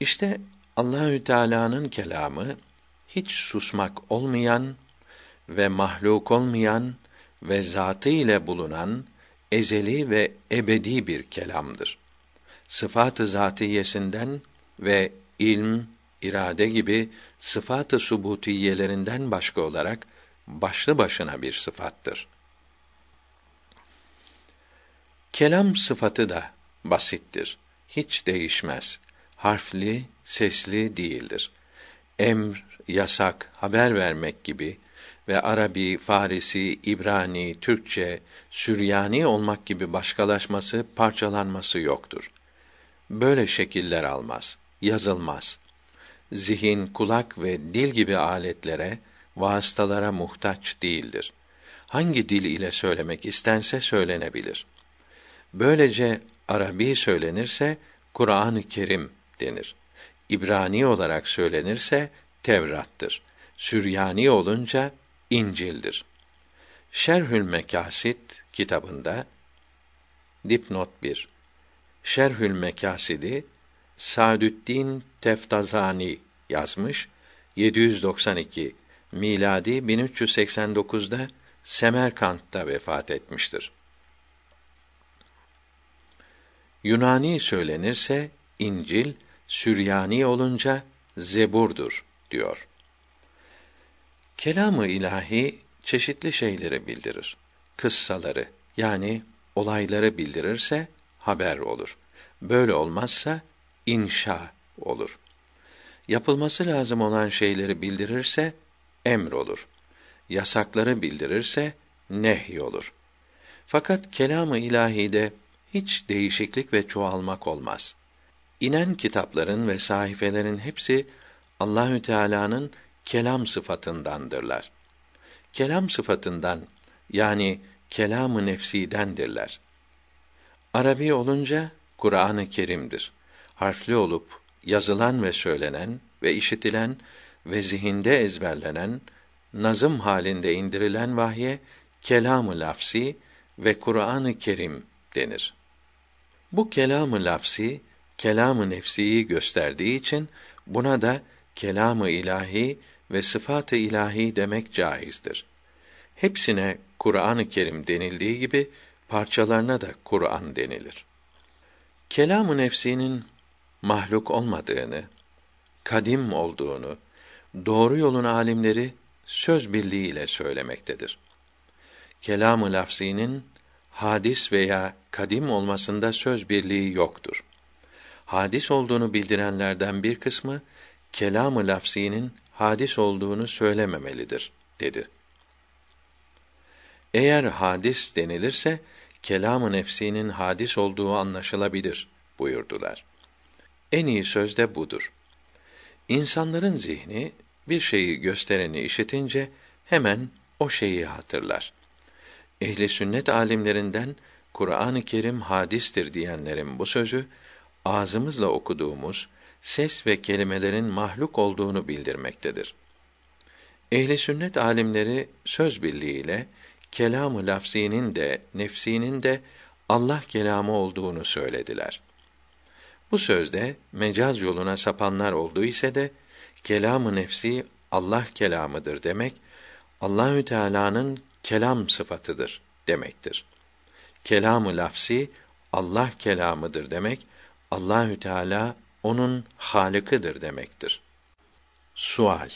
İşte Allahü Teala'nın kelamı hiç susmak olmayan ve mahluk olmayan ve zatı ile bulunan ezeli ve ebedi bir kelamdır. Sıfat-ı zatiyesinden ve ilm, irade gibi sıfat-ı subutiyelerinden başka olarak başlı başına bir sıfattır. Kelam sıfatı da basittir. Hiç değişmez. Harfli, sesli değildir. Emr, yasak, haber vermek gibi ve Arabi, Farisi, İbrani, Türkçe, Süryani olmak gibi başkalaşması, parçalanması yoktur. Böyle şekiller almaz, yazılmaz. Zihin, kulak ve dil gibi aletlere, vasıtalara muhtaç değildir. Hangi dil ile söylemek istense söylenebilir. Böylece Arabi söylenirse Kur'an-ı Kerim denir. İbrani olarak söylenirse Tevrat'tır. Süryani olunca İncil'dir. Şerhül Mekasit kitabında dipnot 1. Şerhül Mekasidi Sadüddin Teftazani yazmış 792 miladi 1389'da Semerkant'ta vefat etmiştir. Yunani söylenirse İncil, Süryani olunca Zebur'dur diyor. Kelamı ilahi çeşitli şeyleri bildirir. Kıssaları yani olayları bildirirse haber olur. Böyle olmazsa inşa olur. Yapılması lazım olan şeyleri bildirirse emr olur. Yasakları bildirirse nehy olur. Fakat kelamı ilahide hiç değişiklik ve çoğalmak olmaz. İnen kitapların ve sahifelerin hepsi Allahü Teala'nın kelam sıfatındandırlar. Kelam sıfatından yani kelamı nefsidendirler. Arabi olunca Kur'an-ı Kerim'dir. Harfli olup yazılan ve söylenen ve işitilen ve zihinde ezberlenen nazım halinde indirilen vahye kelamı lafsi ve Kur'an-ı Kerim denir. Bu kelamı lafsi kelamı nefsiyi gösterdiği için buna da kelamı ilahi ve sıfat-ı ilahi demek caizdir. Hepsine Kur'an-ı Kerim denildiği gibi parçalarına da Kur'an denilir. Kelam-ı nefsinin mahluk olmadığını, kadim olduğunu, doğru yolun alimleri söz birliğiyle söylemektedir. Kelam-ı lafzinin hadis veya kadim olmasında söz birliği yoktur. Hadis olduğunu bildirenlerden bir kısmı kelam-ı lafzinin hadis olduğunu söylememelidir dedi. Eğer hadis denilirse kelam-ı nefsinin hadis olduğu anlaşılabilir buyurdular. En iyi söz de budur. İnsanların zihni bir şeyi göstereni işitince hemen o şeyi hatırlar. Ehli sünnet alimlerinden Kur'an-ı Kerim hadistir diyenlerin bu sözü ağzımızla okuduğumuz ses ve kelimelerin mahluk olduğunu bildirmektedir. Ehli sünnet alimleri söz birliğiyle kelamı lafzinin de nefsinin de Allah kelamı olduğunu söylediler. Bu sözde mecaz yoluna sapanlar olduğu ise de kelamı nefsi Allah kelamıdır demek Allahü Teala'nın kelam sıfatıdır demektir. Kelamı lafsi Allah kelamıdır demek Allahü Teala onun halıkıdır demektir. Sual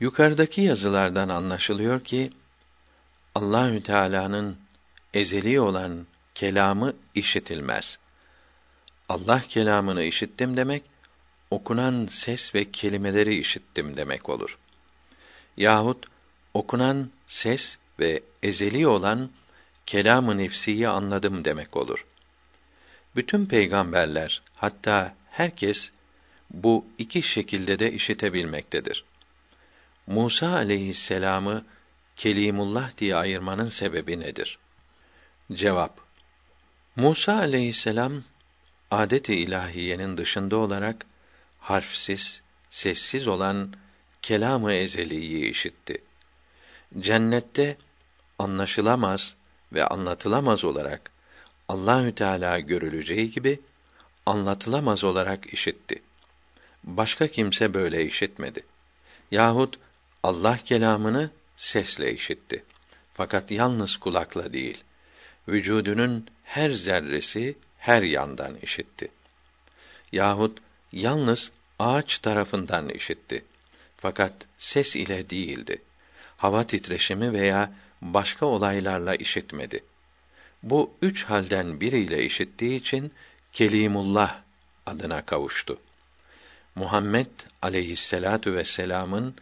Yukarıdaki yazılardan anlaşılıyor ki Allahü Teala'nın ezeli olan kelamı işitilmez. Allah kelamını işittim demek okunan ses ve kelimeleri işittim demek olur. Yahut okunan ses ve ezeli olan kelamı nefsiyi anladım demek olur. Bütün peygamberler hatta herkes bu iki şekilde de işitebilmektedir. Musa aleyhisselamı Kelimullah diye ayırmanın sebebi nedir? Cevap Musa aleyhisselam adet-i ilahiyenin dışında olarak harfsiz, sessiz olan kelamı ezeliyi işitti. Cennette anlaşılamaz ve anlatılamaz olarak Allahü Teala görüleceği gibi anlatılamaz olarak işitti. Başka kimse böyle işitmedi. Yahut Allah kelamını sesle işitti. Fakat yalnız kulakla değil, vücudunun her zerresi her yandan işitti. Yahut yalnız ağaç tarafından işitti. Fakat ses ile değildi. Hava titreşimi veya başka olaylarla işitmedi. Bu üç halden biriyle işittiği için Kelimullah adına kavuştu. Muhammed aleyhisselatu vesselam'ın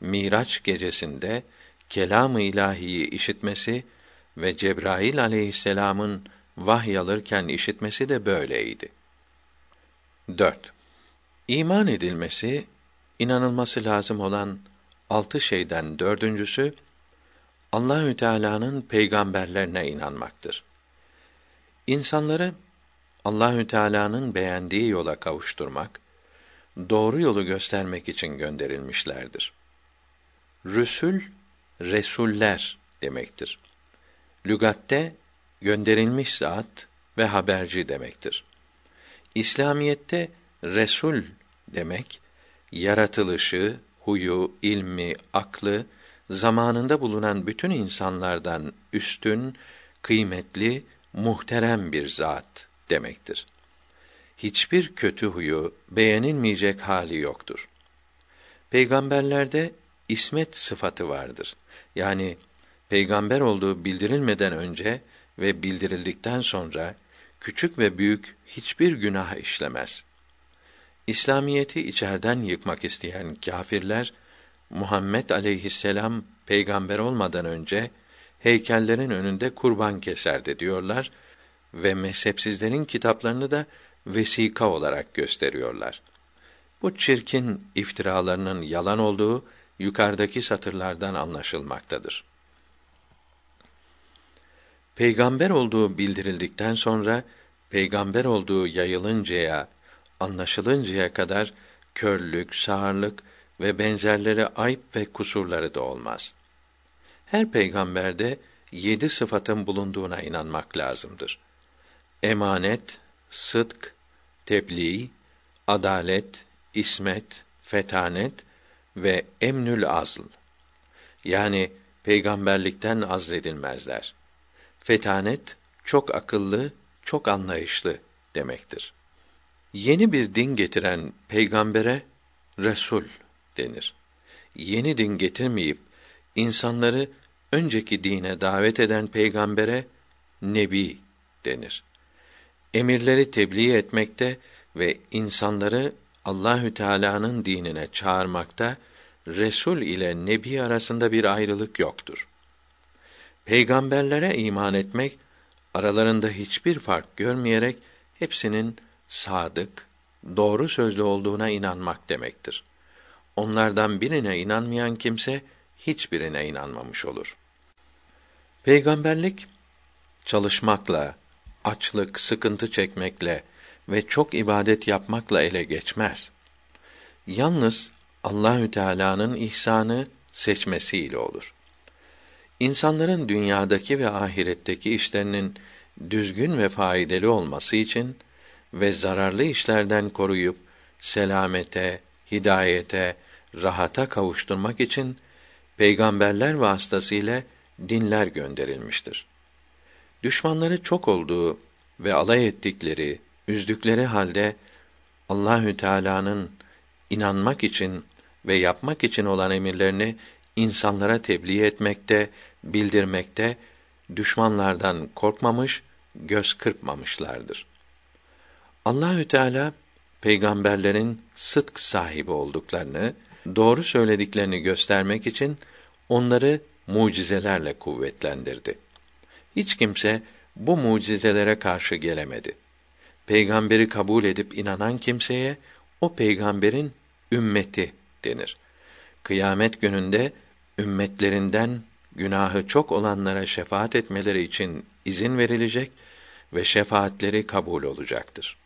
Miraç gecesinde kelam-ı ilahiyi işitmesi ve Cebrail aleyhisselam'ın vahy alırken işitmesi de böyleydi. 4. İman edilmesi, inanılması lazım olan altı şeyden dördüncüsü, Allahü Teala'nın peygamberlerine inanmaktır. İnsanları Allahü Teala'nın beğendiği yola kavuşturmak, doğru yolu göstermek için gönderilmişlerdir. Rüsül, resuller demektir. Lügatte gönderilmiş zat ve haberci demektir. İslamiyette resul demek yaratılışı, huyu, ilmi, aklı zamanında bulunan bütün insanlardan üstün, kıymetli, muhterem bir zat demektir. Hiçbir kötü huyu, beğenilmeyecek hali yoktur. Peygamberlerde ismet sıfatı vardır. Yani peygamber olduğu bildirilmeden önce ve bildirildikten sonra küçük ve büyük hiçbir günah işlemez. İslamiyeti içerden yıkmak isteyen kâfirler Muhammed aleyhisselam peygamber olmadan önce heykellerin önünde kurban keserdi diyorlar ve mezhepsizlerin kitaplarını da vesika olarak gösteriyorlar. Bu çirkin iftiralarının yalan olduğu yukarıdaki satırlardan anlaşılmaktadır. Peygamber olduğu bildirildikten sonra peygamber olduğu yayılıncaya, anlaşılıncaya kadar körlük, sağırlık ve benzerleri ayıp ve kusurları da olmaz. Her peygamberde yedi sıfatın bulunduğuna inanmak lazımdır. Emanet, sıdk, tebliğ, adalet, ismet, fetanet ve emnül azl. Yani peygamberlikten azledilmezler. Fetanet çok akıllı, çok anlayışlı demektir. Yeni bir din getiren peygambere resul denir. Yeni din getirmeyip insanları önceki dine davet eden peygambere nebi denir. Emirleri tebliğ etmekte ve insanları Allahü Teala'nın dinine çağırmakta resul ile nebi arasında bir ayrılık yoktur. Peygamberlere iman etmek aralarında hiçbir fark görmeyerek hepsinin sadık, doğru sözlü olduğuna inanmak demektir. Onlardan birine inanmayan kimse hiçbirine inanmamış olur. Peygamberlik çalışmakla, açlık, sıkıntı çekmekle ve çok ibadet yapmakla ele geçmez. Yalnız Allahü Teala'nın ihsanı seçmesiyle olur. İnsanların dünyadaki ve ahiretteki işlerinin düzgün ve faydalı olması için ve zararlı işlerden koruyup selamete, hidayete, rahata kavuşturmak için peygamberler vasıtasıyla dinler gönderilmiştir. Düşmanları çok olduğu ve alay ettikleri, üzdükleri halde Allahü Teala'nın inanmak için ve yapmak için olan emirlerini insanlara tebliğ etmekte, bildirmekte düşmanlardan korkmamış, göz kırpmamışlardır. Allahü Teala peygamberlerin sıdk sahibi olduklarını, doğru söylediklerini göstermek için onları mucizelerle kuvvetlendirdi. Hiç kimse bu mucizelere karşı gelemedi. Peygamberi kabul edip inanan kimseye o peygamberin ümmeti denir. Kıyamet gününde ümmetlerinden günahı çok olanlara şefaat etmeleri için izin verilecek ve şefaatleri kabul olacaktır.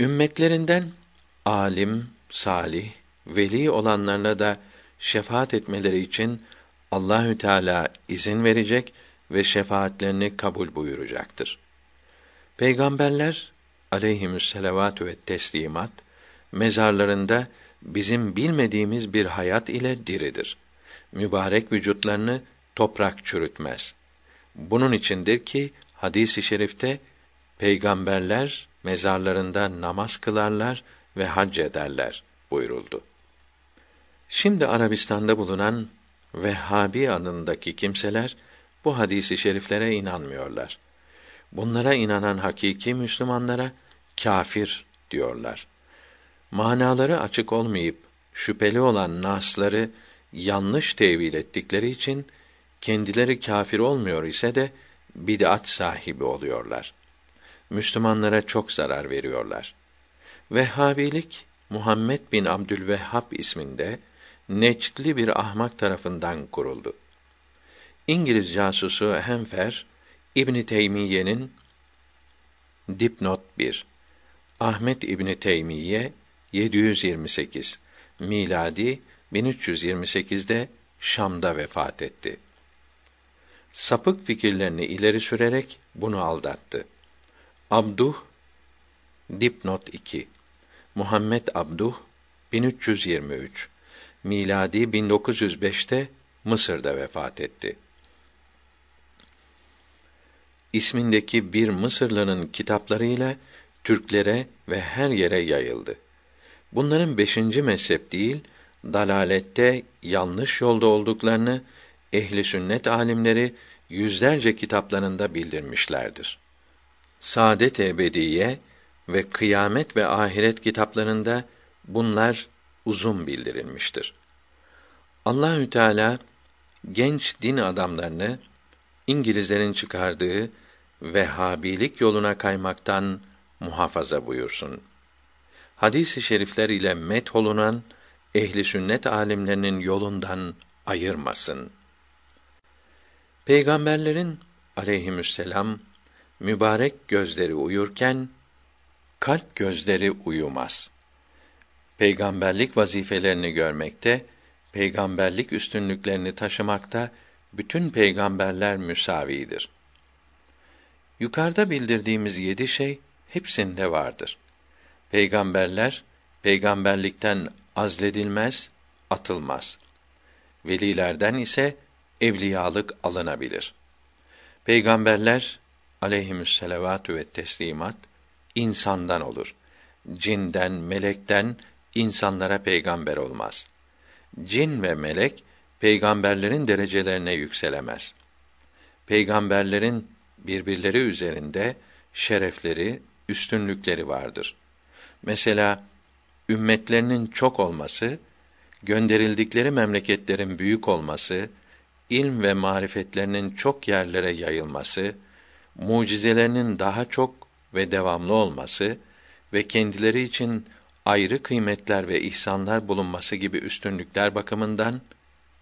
Ümmetlerinden alim, salih, veli olanlarla da şefaat etmeleri için Allahü Teala izin verecek ve şefaatlerini kabul buyuracaktır. Peygamberler aleyhimüsselavatü ve teslimat mezarlarında bizim bilmediğimiz bir hayat ile diridir. Mübarek vücutlarını toprak çürütmez. Bunun içindir ki hadis-i şerifte peygamberler mezarlarında namaz kılarlar ve hac ederler buyuruldu. Şimdi Arabistan'da bulunan Vehhabi adındaki kimseler bu hadisi şeriflere inanmıyorlar. Bunlara inanan hakiki Müslümanlara kafir diyorlar. Manaları açık olmayıp şüpheli olan nasları yanlış tevil ettikleri için kendileri kafir olmuyor ise de bid'at sahibi oluyorlar. Müslümanlara çok zarar veriyorlar. Vehhabilik Muhammed bin Abdülvehhab isminde Neçtli bir ahmak tarafından kuruldu. İngiliz casusu Hemfer İbn Teymiye'nin dipnot 1 Ahmet İbn Teymiye 728 miladi 1328'de Şam'da vefat etti. Sapık fikirlerini ileri sürerek bunu aldattı. Abduh dipnot 2 Muhammed Abduh 1323 miladi 1905'te Mısır'da vefat etti. İsmindeki bir Mısırlı'nın kitaplarıyla Türklere ve her yere yayıldı. Bunların beşinci mezhep değil, dalalette yanlış yolda olduklarını ehli sünnet alimleri yüzlerce kitaplarında bildirmişlerdir. Saadet ebediye ve kıyamet ve ahiret kitaplarında bunlar uzun bildirilmiştir. Allahü Teala genç din adamlarını İngilizlerin çıkardığı Vehhabilik yoluna kaymaktan muhafaza buyursun. Hadis-i şerifler ile met olunan ehli sünnet alimlerinin yolundan ayırmasın. Peygamberlerin aleyhisselam mübarek gözleri uyurken kalp gözleri uyumaz. Peygamberlik vazifelerini görmekte, peygamberlik üstünlüklerini taşımakta bütün peygamberler müsavidir. Yukarıda bildirdiğimiz yedi şey hepsinde vardır. Peygamberler peygamberlikten azledilmez, atılmaz. Velilerden ise evliyalık alınabilir. Peygamberler aleyhimüsselavatü ve teslimat insandan olur. Cinden, melekten insanlara peygamber olmaz. Cin ve melek peygamberlerin derecelerine yükselemez. Peygamberlerin birbirleri üzerinde şerefleri, üstünlükleri vardır. Mesela ümmetlerinin çok olması, gönderildikleri memleketlerin büyük olması, ilm ve marifetlerinin çok yerlere yayılması, mucizelerinin daha çok ve devamlı olması ve kendileri için ayrı kıymetler ve ihsanlar bulunması gibi üstünlükler bakımından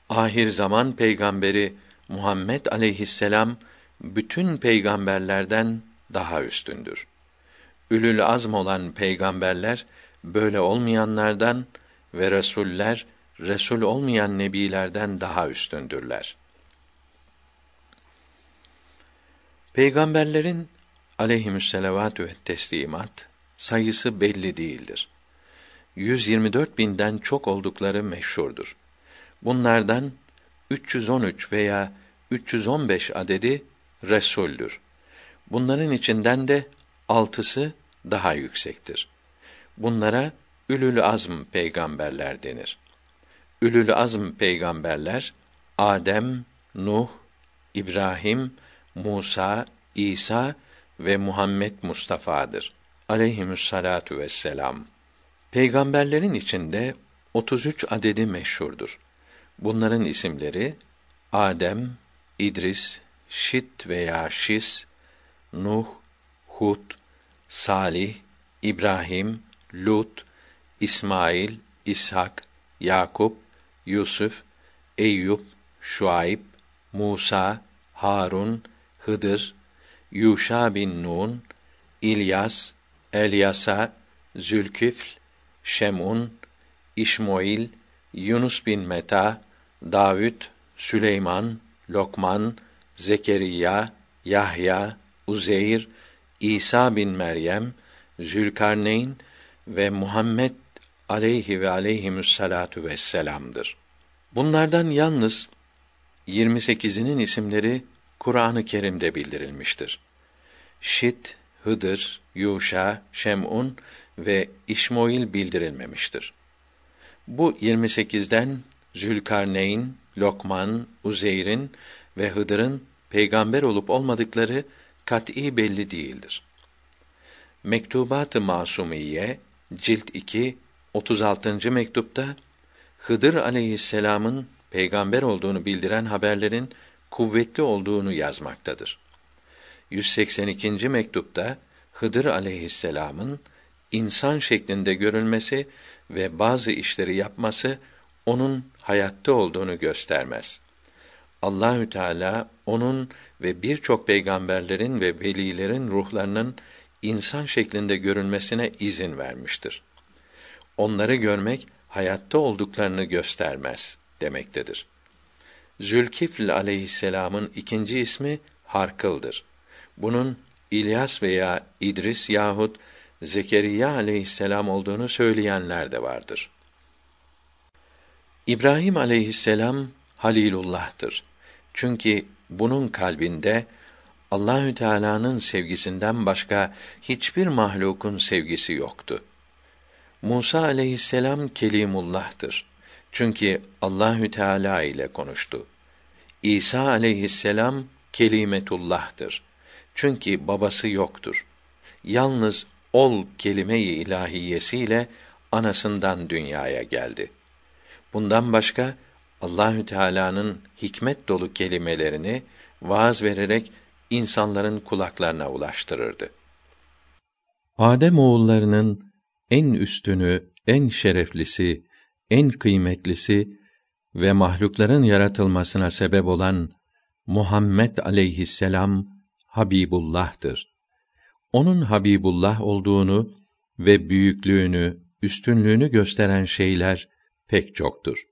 ahir zaman peygamberi Muhammed aleyhisselam bütün peygamberlerden daha üstündür. Ülül azm olan peygamberler böyle olmayanlardan ve resuller resul olmayan nebilerden daha üstündürler. Peygamberlerin aleyhimüsselavatü ve teslimat sayısı belli değildir. 124 binden çok oldukları meşhurdur. Bunlardan 313 veya 315 adedi resuldür. Bunların içinden de altısı daha yüksektir. Bunlara ülül azm peygamberler denir. Ülül azm peygamberler Adem, Nuh, İbrahim, Musa, İsa ve Muhammed Mustafa'dır. Aleyhimüssalatu vesselam. Peygamberlerin içinde 33 adedi meşhurdur. Bunların isimleri Adem, İdris, Şit veya Şis, Nuh, Hud, Salih, İbrahim, Lut, İsmail, İshak, Yakup, Yusuf, Eyüp, Şuayb, Musa, Harun, Hıdır, Yuşa bin Nun, İlyas, Elyasa, Zülküfl, Şemun, İşmoil, Yunus bin Meta, Davud, Süleyman, Lokman, Zekeriya, Yahya, Uzeyr, İsa bin Meryem, Zülkarneyn ve Muhammed aleyhi ve aleyhimüssalatu vesselam'dır. Bunlardan yalnız 28'inin isimleri Kur'an-ı Kerim'de bildirilmiştir. Şit, Hıdır, Yuşa, Şem'un ve İşmoil bildirilmemiştir. Bu 28'den Zülkarneyn, Lokman, Uzeyr'in ve Hıdır'ın peygamber olup olmadıkları kat'î belli değildir. Mektubat-ı Masumiye cilt 2 36. mektupta Hıdır aleyhisselam'ın peygamber olduğunu bildiren haberlerin kuvvetli olduğunu yazmaktadır. 182. mektupta Hıdır aleyhisselam'ın insan şeklinde görülmesi ve bazı işleri yapması onun hayatta olduğunu göstermez. Allahü Teala onun ve birçok peygamberlerin ve velilerin ruhlarının insan şeklinde görünmesine izin vermiştir. Onları görmek hayatta olduklarını göstermez demektedir. Zülkifl aleyhisselamın ikinci ismi Harkıl'dır. Bunun İlyas veya İdris yahut Zekeriya aleyhisselam olduğunu söyleyenler de vardır. İbrahim aleyhisselam Halilullah'tır. Çünkü bunun kalbinde Allahü Teala'nın sevgisinden başka hiçbir mahlukun sevgisi yoktu. Musa aleyhisselam Kelimullah'tır. Çünkü Allahü Teala ile konuştu. İsa aleyhisselam Kelimetullah'tır. Çünkü babası yoktur. Yalnız ol kelime-i ilahiyesiyle anasından dünyaya geldi. Bundan başka Allahü Teala'nın hikmet dolu kelimelerini vaaz vererek insanların kulaklarına ulaştırırdı. Adem oğullarının en üstünü, en şereflisi, en kıymetlisi ve mahlukların yaratılmasına sebep olan Muhammed aleyhisselam Habibullah'tır. Onun Habibullah olduğunu ve büyüklüğünü, üstünlüğünü gösteren şeyler pek çoktur.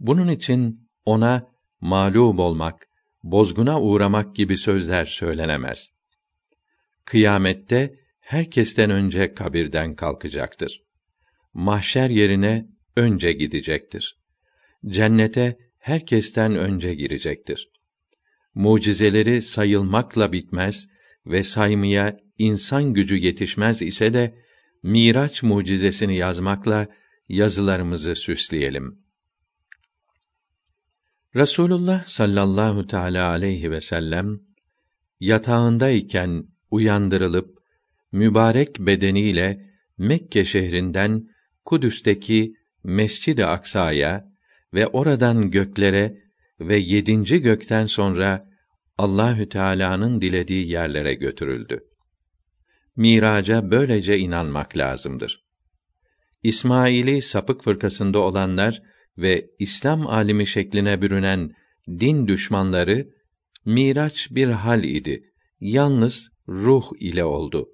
Bunun için ona mağlup olmak, bozguna uğramak gibi sözler söylenemez. Kıyamette herkesten önce kabirden kalkacaktır. Mahşer yerine önce gidecektir. Cennete herkesten önce girecektir. Mucizeleri sayılmakla bitmez ve saymaya insan gücü yetişmez ise de Miraç mucizesini yazmakla yazılarımızı süsleyelim. Rasulullah sallallahu teala aleyhi ve sellem yatağındayken uyandırılıp mübarek bedeniyle Mekke şehrinden Kudüs'teki Mescid-i Aksa'ya ve oradan göklere ve yedinci gökten sonra Allahü Teala'nın dilediği yerlere götürüldü. Miraca böylece inanmak lazımdır. İsmaili sapık fırkasında olanlar ve İslam alimi şekline bürünen din düşmanları Miraç bir hal idi. Yalnız ruh ile oldu.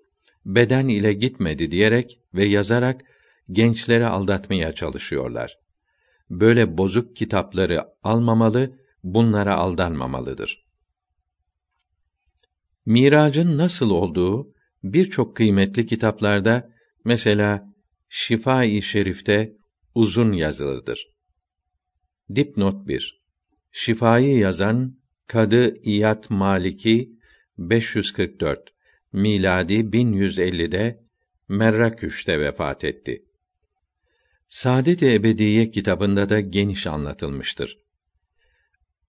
Beden ile gitmedi diyerek ve yazarak gençleri aldatmaya çalışıyorlar. Böyle bozuk kitapları almamalı, bunlara aldanmamalıdır. Miracın nasıl olduğu birçok kıymetli kitaplarda mesela Şifa-i Şerif'te uzun yazılıdır. Dipnot 1. Şifayı yazan Kadı İyad Maliki 544 miladi 1150'de Merraküş'te vefat etti. Saadet-i Ebediye kitabında da geniş anlatılmıştır.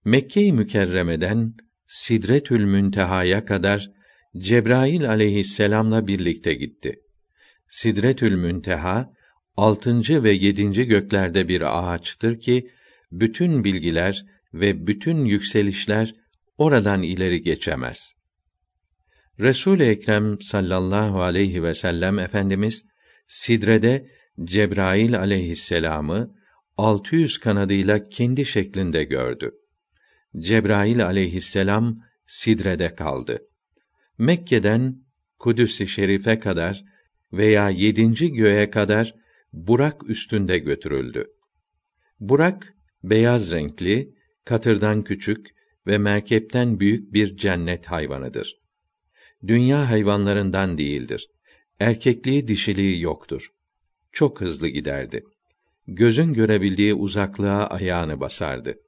Mekke-i Mükerreme'den Sidretül Münteha'ya kadar Cebrail aleyhisselamla birlikte gitti. Sidretül Münteha altıncı ve yedinci göklerde bir ağaçtır ki bütün bilgiler ve bütün yükselişler oradan ileri geçemez. Resul Ekrem sallallahu aleyhi ve sellem efendimiz Sidre'de Cebrail aleyhisselamı 600 kanadıyla kendi şeklinde gördü. Cebrail aleyhisselam Sidre'de kaldı. Mekke'den Kudüs-i Şerif'e kadar veya yedinci göğe kadar Burak üstünde götürüldü. Burak beyaz renkli, katırdan küçük ve merkepten büyük bir cennet hayvanıdır. Dünya hayvanlarından değildir. Erkekliği dişiliği yoktur. Çok hızlı giderdi. Gözün görebildiği uzaklığa ayağını basardı.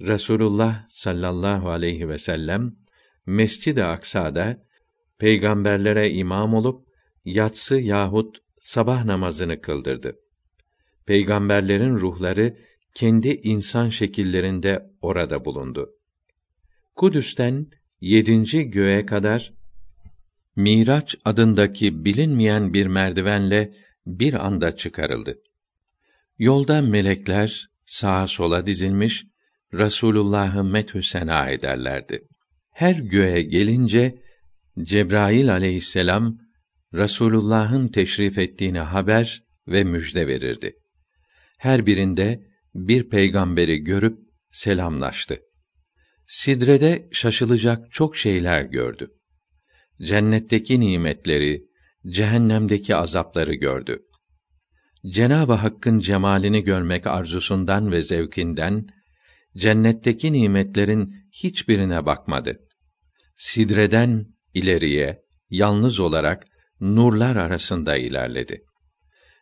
Resulullah sallallahu aleyhi ve sellem Mescid-i Aksa'da peygamberlere imam olup yatsı yahut sabah namazını kıldırdı. Peygamberlerin ruhları kendi insan şekillerinde orada bulundu. Kudüs'ten yedinci göğe kadar Miraç adındaki bilinmeyen bir merdivenle bir anda çıkarıldı. Yolda melekler sağa sola dizilmiş Rasulullah'ı methü sena ederlerdi. Her göğe gelince Cebrail aleyhisselam Rasulullah'ın teşrif ettiğini haber ve müjde verirdi. Her birinde bir peygamberi görüp selamlaştı. Sidre'de şaşılacak çok şeyler gördü. Cennetteki nimetleri, cehennemdeki azapları gördü. Cenab-ı Hakk'ın cemalini görmek arzusundan ve zevkinden cennetteki nimetlerin hiçbirine bakmadı. Sidreden ileriye yalnız olarak nurlar arasında ilerledi.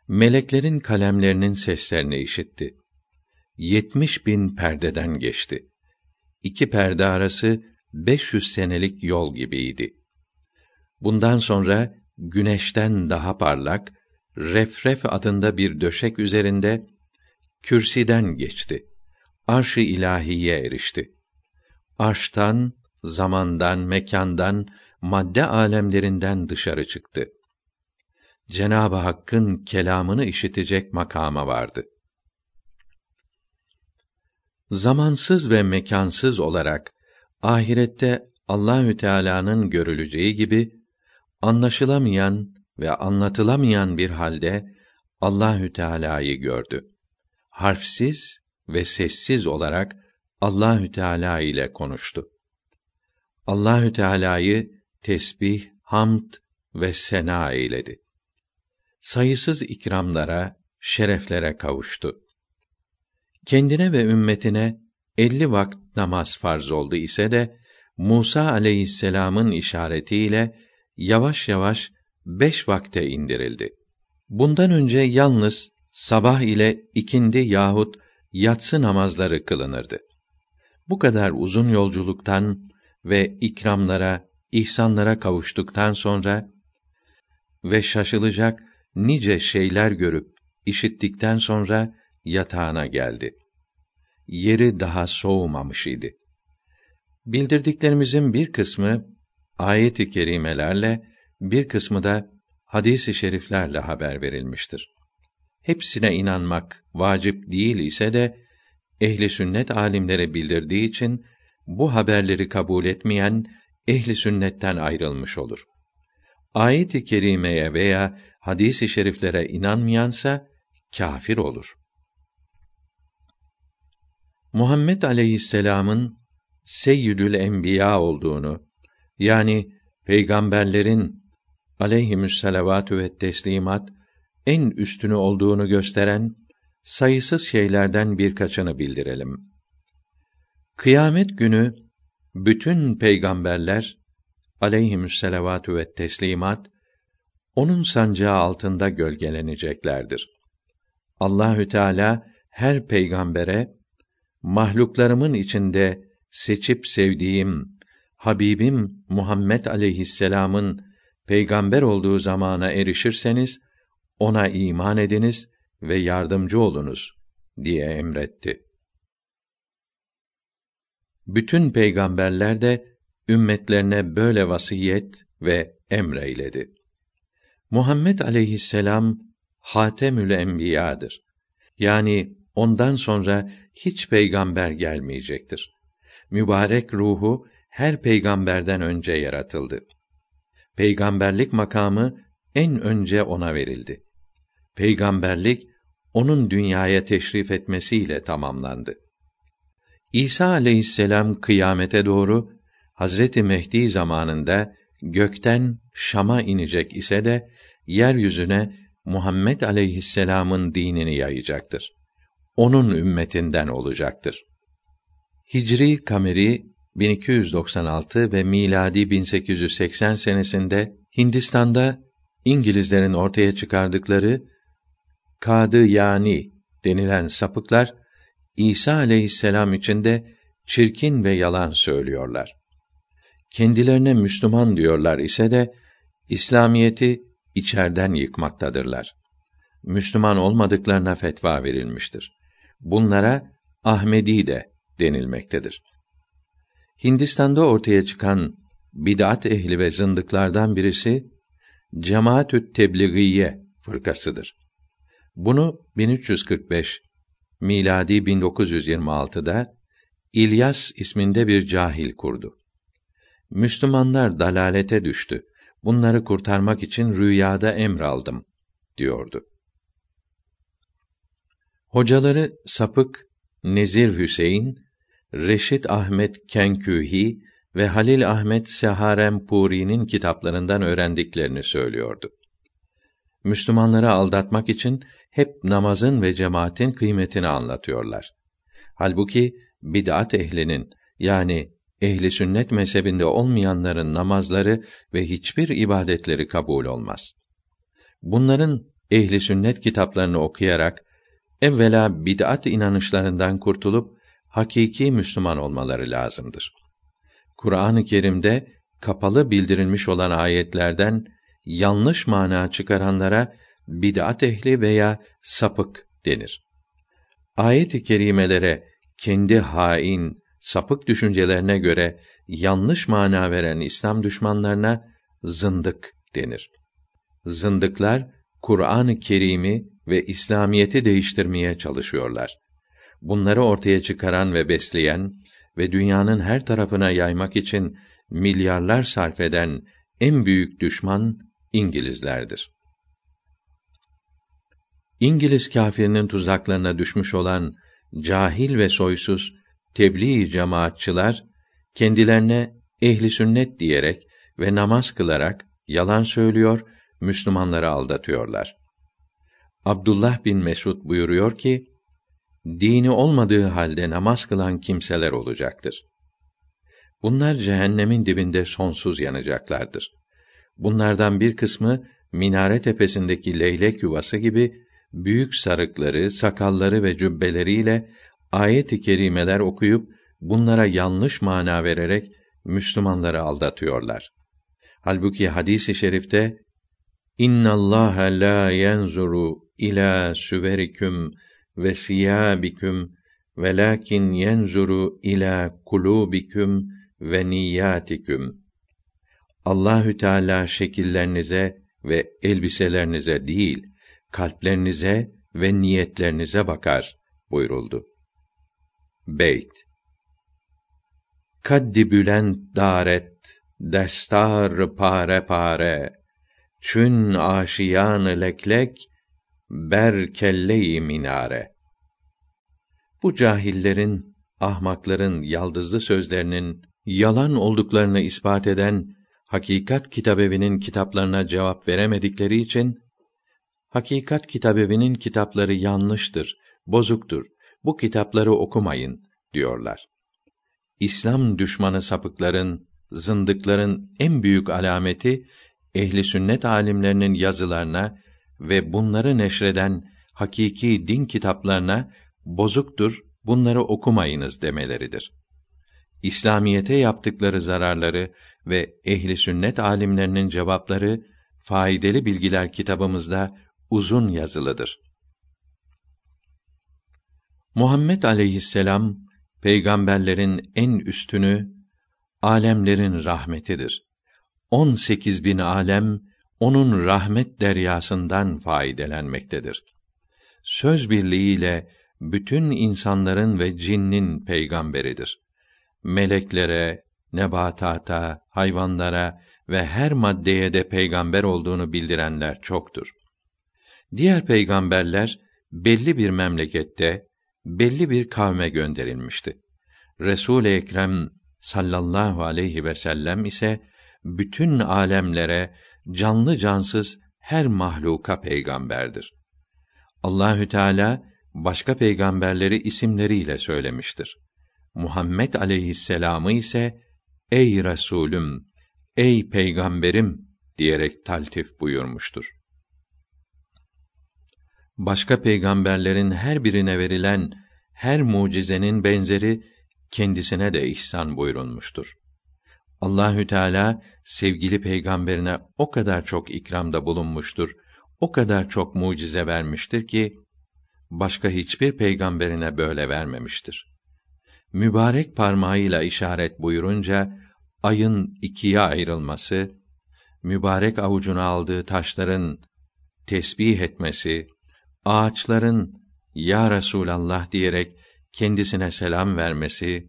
Meleklerin kalemlerinin seslerini işitti. Yetmiş bin perdeden geçti. İki perde arası beş yüz senelik yol gibiydi. Bundan sonra güneşten daha parlak, Refref adında bir döşek üzerinde kürsiden geçti. Arş-ı ilahiye erişti. Arştan, zamandan, mekandan, madde alemlerinden dışarı çıktı. Cenab-ı Hakk'ın kelamını işitecek makama vardı. Zamansız ve mekansız olarak ahirette Allahü Teala'nın görüleceği gibi anlaşılamayan ve anlatılamayan bir halde Allahü Teala'yı gördü. Harfsiz ve sessiz olarak Allahü Teala ile konuştu. Allahü Teala'yı tesbih, hamd ve sena eyledi. Sayısız ikramlara, şereflere kavuştu. Kendine ve ümmetine elli vakit namaz farz oldu ise de Musa aleyhisselam'ın işaretiyle yavaş yavaş beş vakte indirildi. Bundan önce yalnız sabah ile ikindi yahut yatsı namazları kılınırdı. Bu kadar uzun yolculuktan ve ikramlara, ihsanlara kavuştuktan sonra ve şaşılacak nice şeyler görüp işittikten sonra yatağına geldi. Yeri daha soğumamış idi. Bildirdiklerimizin bir kısmı ayet-i kerimelerle, bir kısmı da hadis-i şeriflerle haber verilmiştir. Hepsine inanmak vacip değil ise de ehli sünnet alimleri bildirdiği için bu haberleri kabul etmeyen ehli sünnetten ayrılmış olur. Ayet-i kerimeye veya hadis-i şeriflere inanmayansa kâfir olur. Muhammed aleyhisselam'ın seyyidül enbiya olduğunu yani peygamberlerin aleyhimüsselavatü ve teslimat en üstünü olduğunu gösteren sayısız şeylerden birkaçını bildirelim. Kıyamet günü bütün peygamberler aleyhimüsselavatü ve teslimat onun sancağı altında gölgeleneceklerdir. Allahü Teala her peygambere mahluklarımın içinde seçip sevdiğim Habibim Muhammed aleyhisselam'ın peygamber olduğu zamana erişirseniz ona iman ediniz ve yardımcı olunuz diye emretti. Bütün peygamberler de ümmetlerine böyle vasiyet ve emreyledi. Muhammed aleyhisselam Hatemül Enbiya'dır. Yani ondan sonra hiç peygamber gelmeyecektir. Mübarek ruhu her peygamberden önce yaratıldı. Peygamberlik makamı en önce ona verildi. Peygamberlik onun dünyaya teşrif etmesiyle tamamlandı. İsa aleyhisselam kıyamete doğru Hazreti Mehdi zamanında gökten Şam'a inecek ise de yeryüzüne Muhammed aleyhisselam'ın dinini yayacaktır. Onun ümmetinden olacaktır. Hicri kameri 1296 ve miladi 1880 senesinde Hindistan'da İngilizlerin ortaya çıkardıkları Kadı yani denilen sapıklar İsa aleyhisselam için de çirkin ve yalan söylüyorlar. Kendilerine Müslüman diyorlar ise de İslamiyeti içerden yıkmaktadırlar. Müslüman olmadıklarına fetva verilmiştir. Bunlara Ahmedi de denilmektedir. Hindistan'da ortaya çıkan bid'at ehli ve zındıklardan birisi Cemaatü't Tebliğiye fırkasıdır. Bunu 1345 miladi 1926'da İlyas isminde bir cahil kurdu. Müslümanlar dalalete düştü. Bunları kurtarmak için rüyada emraldım diyordu. Hocaları sapık Nezir Hüseyin, Reşit Ahmet Kenkühi ve Halil Ahmet Seharempuri'nin kitaplarından öğrendiklerini söylüyordu. Müslümanları aldatmak için hep namazın ve cemaatin kıymetini anlatıyorlar. Halbuki bid'at ehlinin yani ehli sünnet mezhebinde olmayanların namazları ve hiçbir ibadetleri kabul olmaz. Bunların ehli sünnet kitaplarını okuyarak evvela bid'at inanışlarından kurtulup hakiki Müslüman olmaları lazımdır. Kur'an-ı Kerim'de kapalı bildirilmiş olan ayetlerden yanlış mana çıkaranlara bid'at ehli veya sapık denir. Ayet-i kerimelere kendi hain, sapık düşüncelerine göre yanlış mana veren İslam düşmanlarına zındık denir. Zındıklar Kur'an-ı Kerim'i ve İslamiyeti değiştirmeye çalışıyorlar. Bunları ortaya çıkaran ve besleyen ve dünyanın her tarafına yaymak için milyarlar sarf eden en büyük düşman İngilizlerdir. İngiliz kâfirinin tuzaklarına düşmüş olan cahil ve soysuz tebliğ cemaatçılar kendilerine ehli sünnet diyerek ve namaz kılarak yalan söylüyor, Müslümanları aldatıyorlar. Abdullah bin Mesud buyuruyor ki, dini olmadığı halde namaz kılan kimseler olacaktır. Bunlar cehennemin dibinde sonsuz yanacaklardır. Bunlardan bir kısmı minare tepesindeki leylek yuvası gibi büyük sarıkları, sakalları ve cübbeleriyle ayet-i kerimeler okuyup bunlara yanlış mana vererek Müslümanları aldatıyorlar. Halbuki hadis-i şerifte İnna Allah la yenzuru ila süverikum ve siyabikum velakin yenzuru ila kulubikum ve niyyatikum. Allahü Teala şekillerinize ve elbiselerinize değil, kalplerinize ve niyetlerinize bakar buyuruldu. Beyt Kaddi bülent daret, destar pare pare, çün aşiyan leklek, ber kelle minare. Bu cahillerin, ahmakların yaldızlı sözlerinin yalan olduklarını ispat eden Hakikat Kitabevi'nin kitaplarına cevap veremedikleri için Hakikat Kitabevi'nin kitapları yanlıştır, bozuktur. Bu kitapları okumayın diyorlar. İslam düşmanı sapıkların, zındıkların en büyük alameti ehli sünnet alimlerinin yazılarına ve bunları neşreden hakiki din kitaplarına bozuktur, bunları okumayınız demeleridir. İslamiyete yaptıkları zararları ve ehli sünnet alimlerinin cevapları faydalı bilgiler kitabımızda uzun yazılıdır. Muhammed aleyhisselam peygamberlerin en üstünü alemlerin rahmetidir. 18 bin alem onun rahmet deryasından faydelenmektedir. Söz birliğiyle bütün insanların ve cinnin peygamberidir. Meleklere, nebatata, hayvanlara ve her maddeye de peygamber olduğunu bildirenler çoktur. Diğer peygamberler belli bir memlekette, belli bir kavme gönderilmişti. Resul-i Ekrem sallallahu aleyhi ve sellem ise bütün alemlere, canlı cansız her mahluka peygamberdir. Allahü Teala başka peygamberleri isimleriyle söylemiştir. Muhammed aleyhisselamı ise ey Resulüm, ey peygamberim diyerek taltif buyurmuştur. Başka peygamberlerin her birine verilen her mucizenin benzeri kendisine de ihsan buyurulmuştur. Allahü Teala sevgili peygamberine o kadar çok ikramda bulunmuştur, o kadar çok mucize vermiştir ki başka hiçbir peygamberine böyle vermemiştir. Mübarek parmağıyla işaret buyurunca ayın ikiye ayrılması, mübarek avucuna aldığı taşların tesbih etmesi, ağaçların ya Resulallah diyerek kendisine selam vermesi,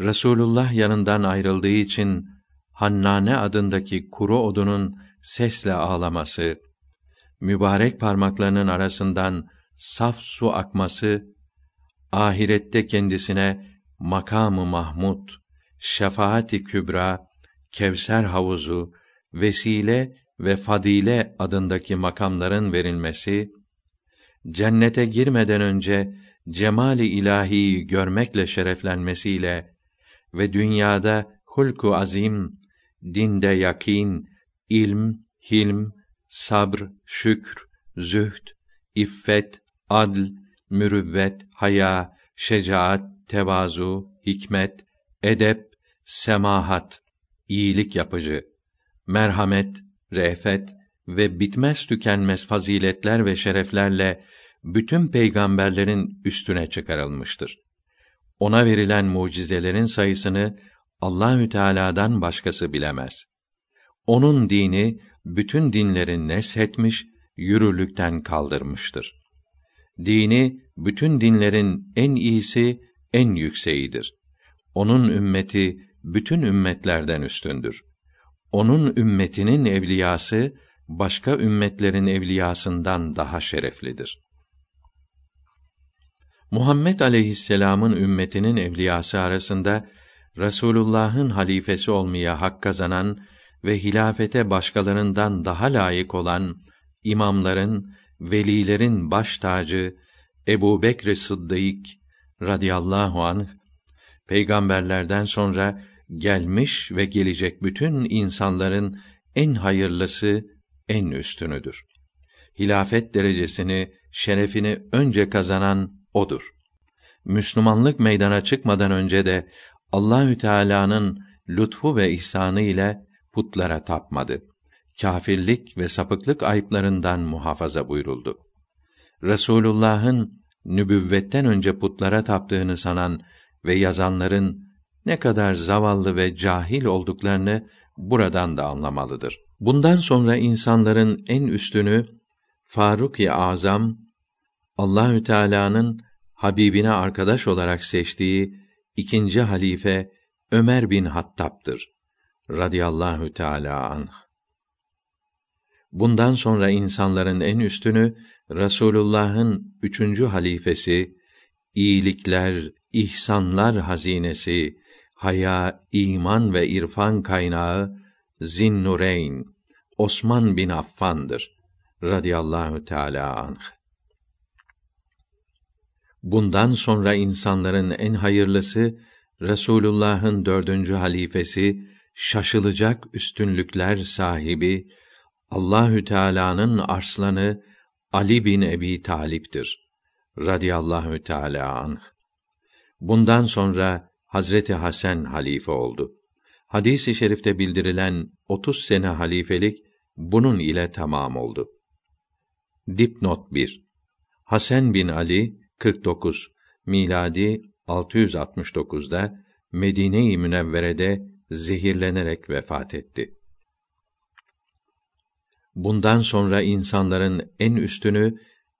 Resulullah yanından ayrıldığı için Hannane adındaki kuru odunun sesle ağlaması, mübarek parmaklarının arasından saf su akması, ahirette kendisine makamı Mahmud, şefaati kübra, Kevser havuzu, vesile ve fadile adındaki makamların verilmesi, cennete girmeden önce cemali ilahiyi görmekle şereflenmesiyle ve dünyada hulku azim, dinde yakin, ilm, hilm, sabr, şükr, zühd, iffet, adl, mürüvvet, haya, şecaat, tevazu, hikmet, edep, semahat, iyilik yapıcı, merhamet, re'fet ve bitmez tükenmez faziletler ve şereflerle bütün peygamberlerin üstüne çıkarılmıştır. Ona verilen mucizelerin sayısını Allahü Teala'dan başkası bilemez. Onun dini bütün dinleri neshetmiş, yürürlükten kaldırmıştır. Dini bütün dinlerin en iyisi, en yükseğidir. Onun ümmeti bütün ümmetlerden üstündür. Onun ümmetinin evliyası başka ümmetlerin evliyasından daha şereflidir. Muhammed aleyhisselam'ın ümmetinin evliyası arasında Resulullah'ın halifesi olmaya hak kazanan ve hilafete başkalarından daha layık olan imamların, velilerin baş tacı Ebu Bekr Sıddık radıyallahu anh, peygamberlerden sonra gelmiş ve gelecek bütün insanların en hayırlısı, en üstünüdür. Hilafet derecesini, şerefini önce kazanan odur. Müslümanlık meydana çıkmadan önce de Allahü Teala'nın lütfu ve ihsanı ile putlara tapmadı. Kâfirlik ve sapıklık ayıplarından muhafaza buyuruldu. Resulullah'ın nübüvvetten önce putlara taptığını sanan ve yazanların ne kadar zavallı ve cahil olduklarını buradan da anlamalıdır. Bundan sonra insanların en üstünü Faruk-i Azam Allahü Teala'nın Habibine arkadaş olarak seçtiği ikinci halife Ömer bin Hattab'dır radıyallahu teala anh. Bundan sonra insanların en üstünü Rasulullah'ın üçüncü halifesi, iyilikler, ihsanlar hazinesi, haya, iman ve irfan kaynağı Zinnureyn Osman bin Affan'dır radıyallahu teala anh. Bundan sonra insanların en hayırlısı Resulullah'ın dördüncü halifesi, şaşılacak üstünlükler sahibi Allahü Teala'nın arslanı Ali bin Ebi Talip'tir. Radiyallahu Teala anh. Bundan sonra Hazreti Hasan halife oldu. Hadis-i şerifte bildirilen 30 sene halifelik bunun ile tamam oldu. Dipnot 1. Hasan bin Ali 49 miladi 669'da Medine-i Münevvere'de zehirlenerek vefat etti. Bundan sonra insanların en üstünü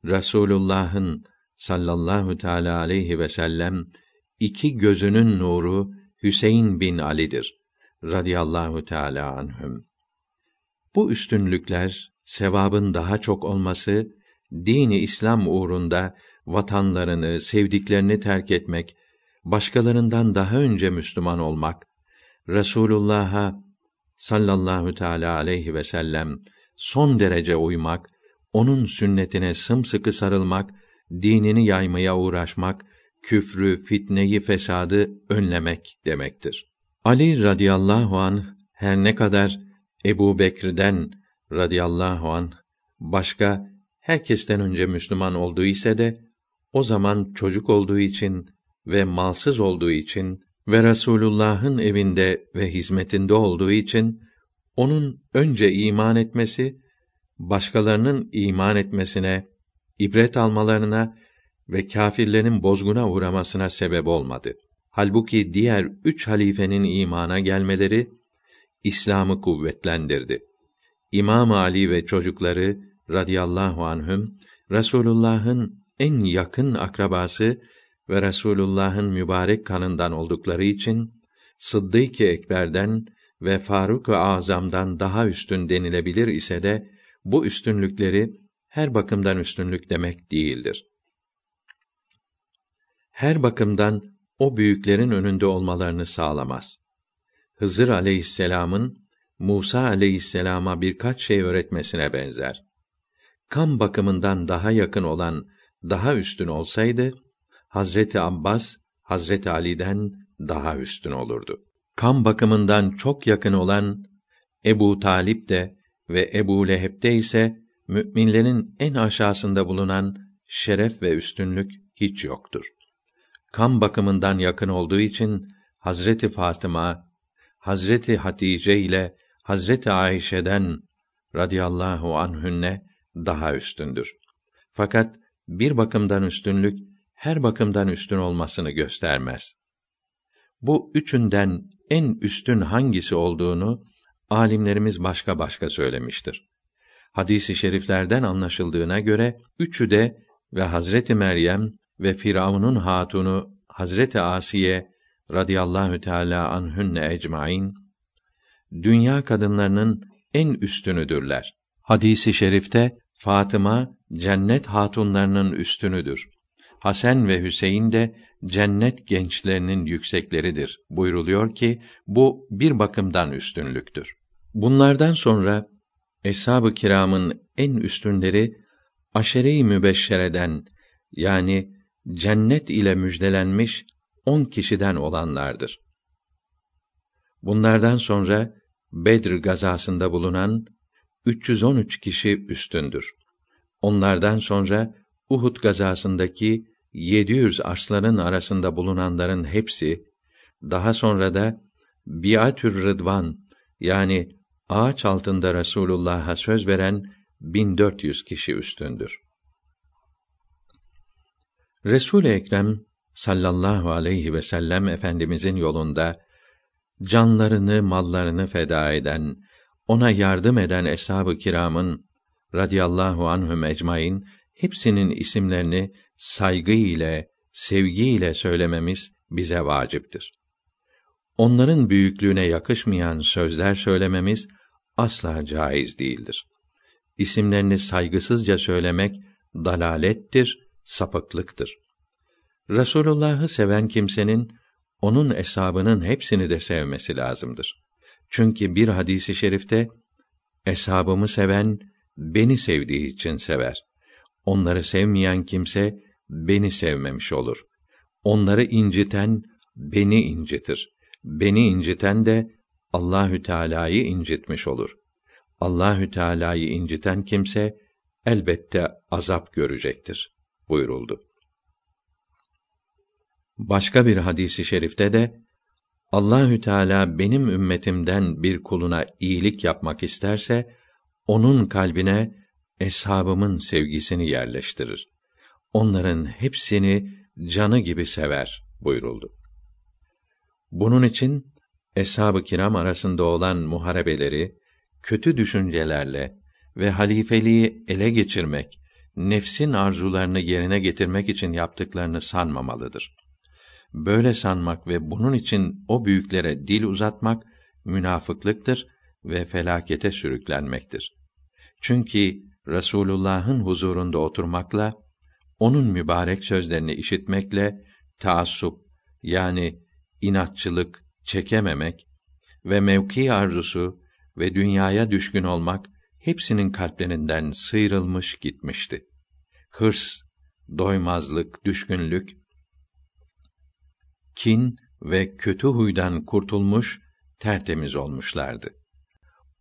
Rasulullah'ın sallallahu teala aleyhi ve sellem iki gözünün nuru Hüseyin bin Ali'dir radıyallahu teala anhüm. Bu üstünlükler sevabın daha çok olması dini İslam uğrunda vatanlarını, sevdiklerini terk etmek, başkalarından daha önce Müslüman olmak, Resulullah'a sallallahu teala aleyhi ve sellem son derece uymak, onun sünnetine sımsıkı sarılmak, dinini yaymaya uğraşmak, küfrü, fitneyi, fesadı önlemek demektir. Ali radıyallahu an her ne kadar Ebu Bekir'den radıyallahu an başka herkesten önce Müslüman olduğu ise de o zaman çocuk olduğu için ve malsız olduğu için ve Resulullah'ın evinde ve hizmetinde olduğu için onun önce iman etmesi, başkalarının iman etmesine, ibret almalarına ve kâfirlerin bozguna uğramasına sebep olmadı. Halbuki diğer üç halifenin imana gelmeleri İslam'ı kuvvetlendirdi. İmam Ali ve çocukları radıyallahu anhüm Resulullah'ın en yakın akrabası ve Resulullah'ın mübarek kanından oldukları için Sıddık-ı Ekber'den ve Faruk-ı Azam'dan daha üstün denilebilir ise de bu üstünlükleri her bakımdan üstünlük demek değildir. Her bakımdan o büyüklerin önünde olmalarını sağlamaz. Hızır aleyhisselamın Musa aleyhisselama birkaç şey öğretmesine benzer. Kan bakımından daha yakın olan, daha üstün olsaydı, Hazreti Abbas, Hazreti Ali'den daha üstün olurdu. Kan bakımından çok yakın olan Ebu Talip de ve Ebu Leheb'de ise müminlerin en aşağısında bulunan şeref ve üstünlük hiç yoktur. Kan bakımından yakın olduğu için Hazreti Fatıma, Hazreti Hatice ile Hazreti Ayşe'den radıyallahu anhünne daha üstündür. Fakat bir bakımdan üstünlük her bakımdan üstün olmasını göstermez. Bu üçünden en üstün hangisi olduğunu alimlerimiz başka başka söylemiştir. Hadisi şeriflerden anlaşıldığına göre üçü de ve Hazreti Meryem ve Firavun'un hatunu Hazreti Asiye radıyallahu teala anhünne ecmaîn dünya kadınlarının en üstünüdürler. Hadisi şerifte Fatıma cennet hatunlarının üstünüdür. Hasan ve Hüseyin de cennet gençlerinin yüksekleridir. Buyruluyor ki bu bir bakımdan üstünlüktür. Bunlardan sonra eshab-ı kiramın en üstünleri aşere-i mübeşşereden yani cennet ile müjdelenmiş on kişiden olanlardır. Bunlardan sonra Bedr gazasında bulunan 313 kişi üstündür. Onlardan sonra Uhud gazasındaki 700 arslanın arasında bulunanların hepsi daha sonra da Biatür Rıdvan yani ağaç altında Resulullah'a söz veren 1400 kişi üstündür. Resul Ekrem sallallahu aleyhi ve sellem efendimizin yolunda canlarını, mallarını feda eden, ona yardım eden eshab-ı kiramın radıyallahu anhum ecmaîn hepsinin isimlerini saygı ile, sevgi ile söylememiz bize vaciptir. Onların büyüklüğüne yakışmayan sözler söylememiz asla caiz değildir. İsimlerini saygısızca söylemek dalalettir, sapıklıktır. Resulullah'ı seven kimsenin onun eshabının hepsini de sevmesi lazımdır. Çünkü bir hadisi şerifte eshabımı seven beni sevdiği için sever. Onları sevmeyen kimse beni sevmemiş olur. Onları inciten beni incitir. Beni inciten de Allahü Teala'yı incitmiş olur. Allahü Teala'yı inciten kimse elbette azap görecektir buyuruldu. Başka bir hadisi şerifte de Allahü Teala benim ümmetimden bir kuluna iyilik yapmak isterse onun kalbine eshabımın sevgisini yerleştirir. Onların hepsini canı gibi sever buyuruldu. Bunun için eshab-ı kiram arasında olan muharebeleri kötü düşüncelerle ve halifeliği ele geçirmek, nefsin arzularını yerine getirmek için yaptıklarını sanmamalıdır. Böyle sanmak ve bunun için o büyüklere dil uzatmak münafıklıktır ve felakete sürüklenmektir. Çünkü Resulullah'ın huzurunda oturmakla onun mübarek sözlerini işitmekle taassup yani inatçılık çekememek ve mevki arzusu ve dünyaya düşkün olmak hepsinin kalplerinden sıyrılmış gitmişti. Hırs, doymazlık, düşkünlük, kin ve kötü huydan kurtulmuş, tertemiz olmuşlardı.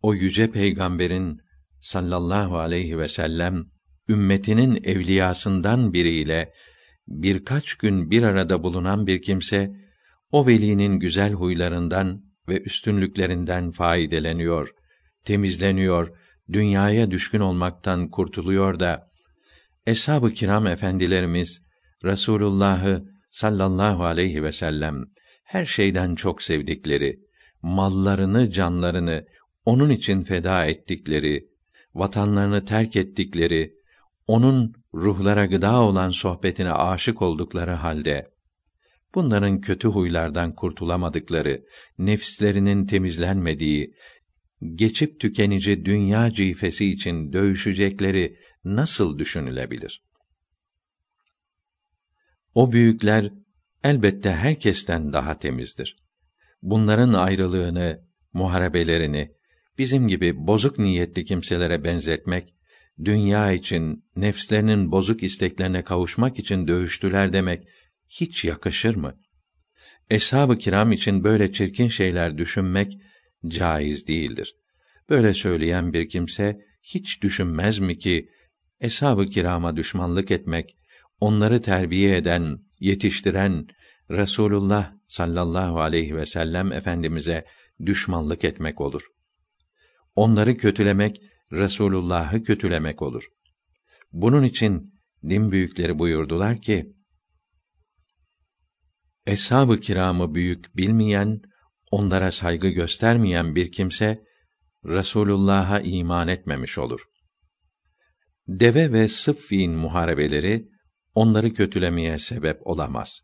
O yüce peygamberin sallallahu aleyhi ve sellem ümmetinin evliyasından biriyle birkaç gün bir arada bulunan bir kimse o velinin güzel huylarından ve üstünlüklerinden faydeleniyor, temizleniyor, dünyaya düşkün olmaktan kurtuluyor da eshab-ı kiram efendilerimiz Resulullah'ı sallallahu aleyhi ve sellem her şeyden çok sevdikleri, mallarını, canlarını onun için feda ettikleri, vatanlarını terk ettikleri, onun ruhlara gıda olan sohbetine aşık oldukları halde bunların kötü huylardan kurtulamadıkları, nefslerinin temizlenmediği, geçip tükenici dünya cifesi için dövüşecekleri nasıl düşünülebilir? O büyükler elbette herkesten daha temizdir. Bunların ayrılığını, muharebelerini bizim gibi bozuk niyetli kimselere benzetmek, dünya için, nefslerinin bozuk isteklerine kavuşmak için dövüştüler demek hiç yakışır mı? Eshab-ı kiram için böyle çirkin şeyler düşünmek caiz değildir. Böyle söyleyen bir kimse hiç düşünmez mi ki eshab-ı kirama düşmanlık etmek, onları terbiye eden, yetiştiren Resulullah sallallahu aleyhi ve sellem efendimize düşmanlık etmek olur. Onları kötülemek Resulullah'ı kötülemek olur. Bunun için din büyükleri buyurdular ki: Eshab-ı kiramı büyük bilmeyen, onlara saygı göstermeyen bir kimse Resulullah'a iman etmemiş olur. Deve ve Sıffin muharebeleri onları kötülemeye sebep olamaz.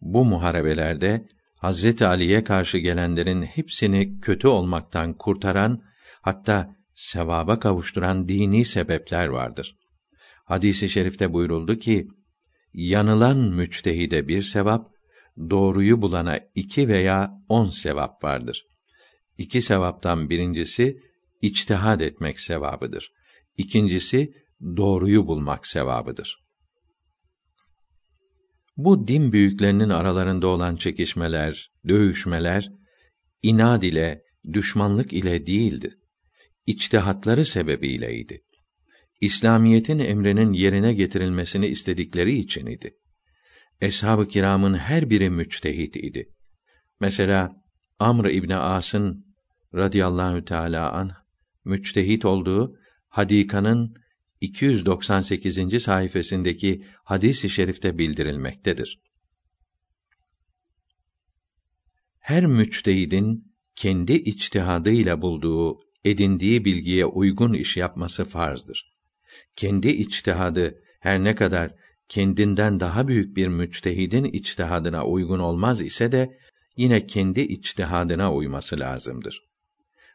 Bu muharebelerde Hazreti Ali'ye karşı gelenlerin hepsini kötü olmaktan kurtaran, hatta sevaba kavuşturan dini sebepler vardır. Hadisi i şerifte buyuruldu ki, yanılan müçtehide bir sevap, doğruyu bulana iki veya on sevap vardır. İki sevaptan birincisi, içtihad etmek sevabıdır. İkincisi, doğruyu bulmak sevabıdır. Bu din büyüklerinin aralarında olan çekişmeler, dövüşmeler, inad ile, düşmanlık ile değildi. İçtihatları sebebiyleydi. İslamiyetin emrinin yerine getirilmesini istedikleri için idi. Eshab-ı kiramın her biri müçtehit idi. Mesela Amr İbni As'ın radıyallahu teâlâ anh, müçtehit olduğu Hadika'nın 298. sayfasındaki hadis-i şerifte bildirilmektedir. Her müçtehidin kendi içtihadıyla bulduğu, edindiği bilgiye uygun iş yapması farzdır. Kendi içtihadı her ne kadar kendinden daha büyük bir müçtehidin içtihadına uygun olmaz ise de yine kendi içtihadına uyması lazımdır.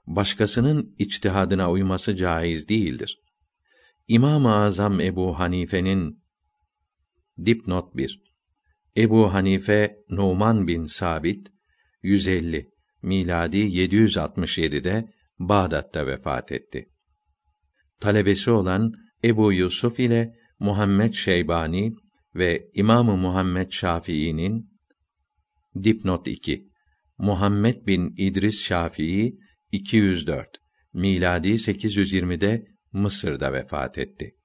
Başkasının içtihadına uyması caiz değildir. İmam-ı Azam Ebu Hanife'nin dipnot 1 Ebu Hanife Numan bin Sabit 150 miladi 767'de Bağdat'ta vefat etti. Talebesi olan Ebu Yusuf ile Muhammed Şeybani ve İmamı Muhammed Şafii'nin dipnot 2 Muhammed bin İdris Şafii 204 miladi 820'de Mısır'da vefat etti.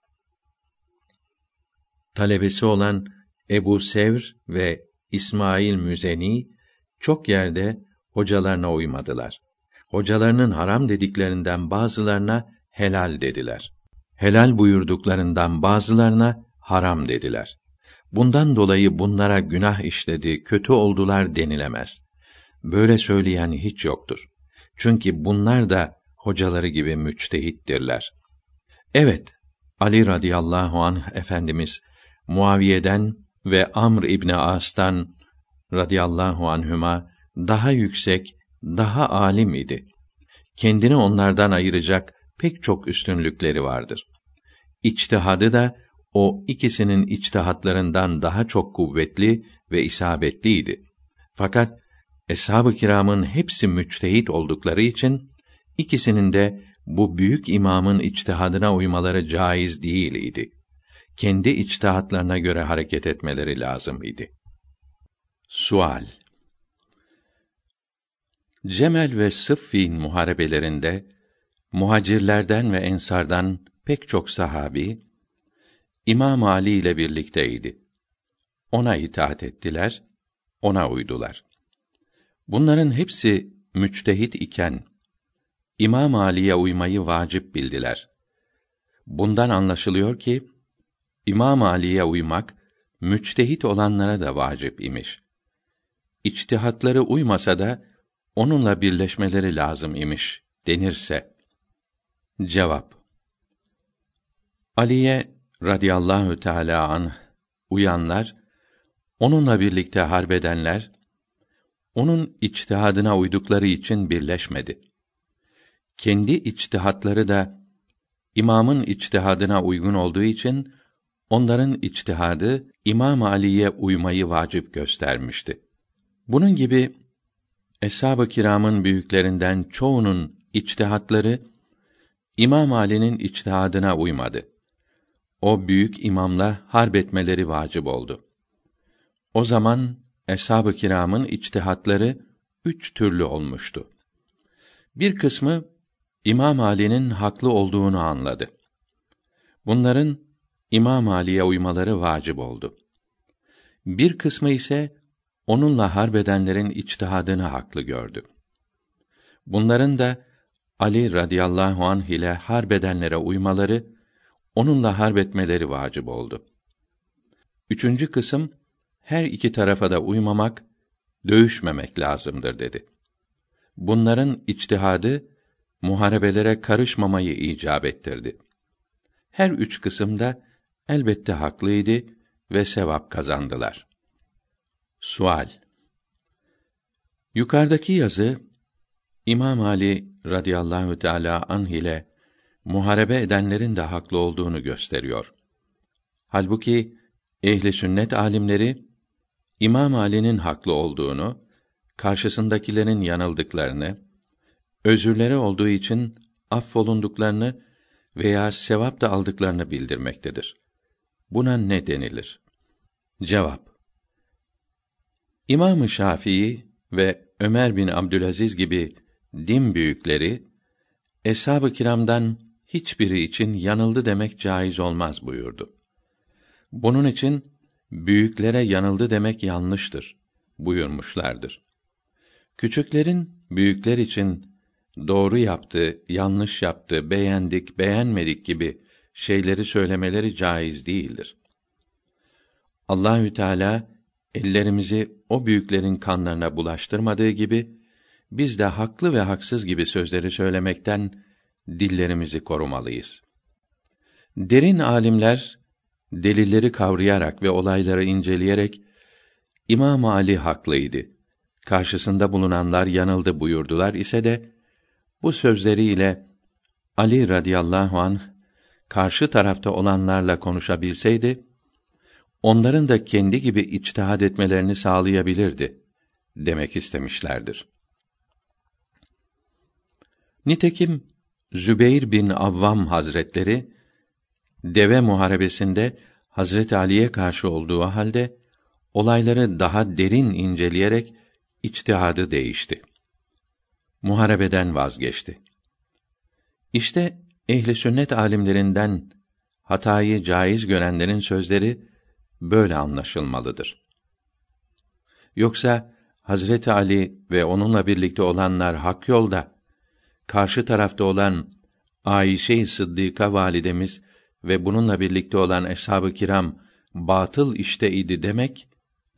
Talebesi olan Ebu Sevr ve İsmail Müzeni çok yerde hocalarına uymadılar. Hocalarının haram dediklerinden bazılarına helal dediler. Helal buyurduklarından bazılarına haram dediler. Bundan dolayı bunlara günah işledi, kötü oldular denilemez. Böyle söyleyen hiç yoktur. Çünkü bunlar da hocaları gibi müçtehittirler. Evet, Ali radıyallahu anh efendimiz Muaviye'den ve Amr İbni As'tan radıyallahu anhüma daha yüksek, daha alim idi. Kendini onlardan ayıracak pek çok üstünlükleri vardır. İçtihadı da o ikisinin içtihatlarından daha çok kuvvetli ve isabetliydi. Fakat eshab-ı kiramın hepsi müçtehit oldukları için İkisinin de bu büyük imamın içtihadına uymaları caiz değil idi. Kendi içtihatlarına göre hareket etmeleri lazım idi. Sual Cemel ve Sıffin muharebelerinde muhacirlerden ve ensardan pek çok sahabi İmam Ali ile birlikteydi. Ona itaat ettiler, ona uydular. Bunların hepsi müçtehit iken İmam Ali'ye uymayı vacip bildiler. Bundan anlaşılıyor ki İmam Ali'ye uymak müçtehit olanlara da vacip imiş. İçtihatları uymasa da onunla birleşmeleri lazım imiş denirse. Cevap Ali'ye radıyallahu teala an uyanlar, onunla birlikte harbedenler, onun içtihadına uydukları için birleşmedi. Kendi içtihatları da imamın içtihadına uygun olduğu için onların içtihadı İmam Ali'ye uymayı vacip göstermişti. Bunun gibi eshab-ı kiramın büyüklerinden çoğunun içtihatları İmam Ali'nin içtihadına uymadı. O büyük imamla harp etmeleri vacip oldu. O zaman eshab-ı kiramın içtihatları üç türlü olmuştu. Bir kısmı İmam Ali'nin haklı olduğunu anladı. Bunların İmam Ali'ye uymaları vacip oldu. Bir kısmı ise onunla harbedenlerin içtihadını haklı gördü. Bunların da Ali radıyallahu anh ile harbedenlere uymaları, onunla harbetmeleri vacip oldu. Üçüncü kısım, her iki tarafa da uymamak, dövüşmemek lazımdır dedi. Bunların içtihadı, muharebelere karışmamayı icap ettirdi. Her üç kısımda elbette haklıydı ve sevap kazandılar. Sual Yukarıdaki yazı İmam Ali radıyallahu teala anh ile muharebe edenlerin de haklı olduğunu gösteriyor. Halbuki ehli sünnet alimleri İmam Ali'nin haklı olduğunu, karşısındakilerin yanıldıklarını, özürleri olduğu için affolunduklarını veya sevap da aldıklarını bildirmektedir. Buna ne denilir? Cevap İmam-ı Şafii ve Ömer bin Abdülaziz gibi din büyükleri eshab-ı kiramdan hiçbiri için yanıldı demek caiz olmaz buyurdu. Bunun için büyüklere yanıldı demek yanlıştır buyurmuşlardır. Küçüklerin büyükler için doğru yaptı, yanlış yaptı, beğendik, beğenmedik gibi şeyleri söylemeleri caiz değildir. Allahü Teala ellerimizi o büyüklerin kanlarına bulaştırmadığı gibi biz de haklı ve haksız gibi sözleri söylemekten dillerimizi korumalıyız. Derin alimler delilleri kavrayarak ve olayları inceleyerek İmam Ali haklıydı. Karşısında bulunanlar yanıldı buyurdular ise de bu sözleriyle Ali radıyallahu anh karşı tarafta olanlarla konuşabilseydi onların da kendi gibi içtihad etmelerini sağlayabilirdi demek istemişlerdir. Nitekim Zübeyr bin Avvam Hazretleri deve muharebesinde Hazret Ali'ye karşı olduğu halde olayları daha derin inceleyerek içtihadı değişti. Muharebeden vazgeçti. İşte ehli sünnet alimlerinden hatayı caiz görenlerin sözleri böyle anlaşılmalıdır. Yoksa Hazreti Ali ve onunla birlikte olanlar hak yolda, karşı tarafta olan Ayşe-i Sıddıka validemiz ve bununla birlikte olan eshab-ı kiram batıl işte idi demek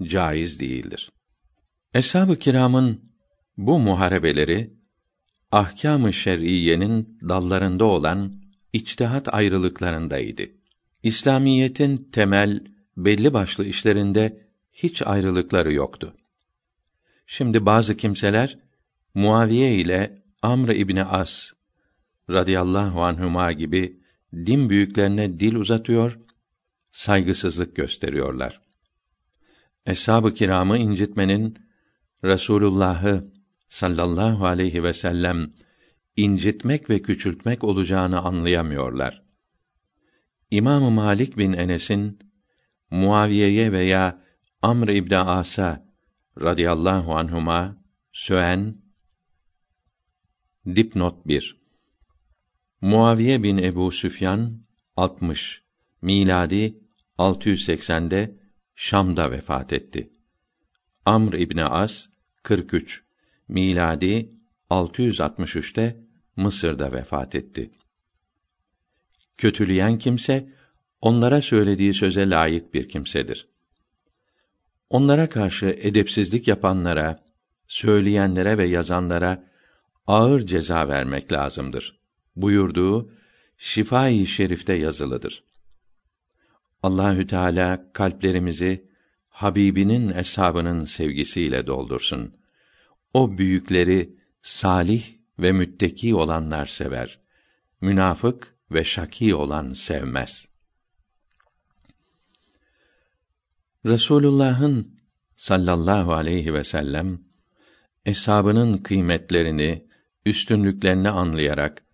caiz değildir. Eshab-ı kiramın bu muharebeleri ahkâm-ı şer'iyenin dallarında olan içtihat ayrılıklarındaydı. İslamiyetin temel belli başlı işlerinde hiç ayrılıkları yoktu. Şimdi bazı kimseler Muaviye ile Amr İbni As radıyallahu anhuma gibi din büyüklerine dil uzatıyor, saygısızlık gösteriyorlar. Eshab-ı kiramı incitmenin Resulullah'ı sallallahu aleyhi ve sellem incitmek ve küçültmek olacağını anlayamıyorlar. İmam Malik bin Enes'in Muaviye'ye veya Amr İbn As'a radıyallahu anhuma söen dipnot 1 Muaviye bin Ebu Süfyan 60 miladi 680'de Şam'da vefat etti. Amr İbni As 43 miladi 663'te Mısır'da vefat etti. Kötüleyen kimse onlara söylediği söze layık bir kimsedir. Onlara karşı edepsizlik yapanlara, söyleyenlere ve yazanlara ağır ceza vermek lazımdır. Buyurduğu Şifai Şerif'te yazılıdır. Allahü Teala kalplerimizi Habibinin eshabının sevgisiyle doldursun. O büyükleri salih ve mütteki olanlar sever. Münafık ve şaki olan sevmez. Resulullah'ın sallallahu aleyhi ve sellem eshabının kıymetlerini, üstünlüklerini anlayarak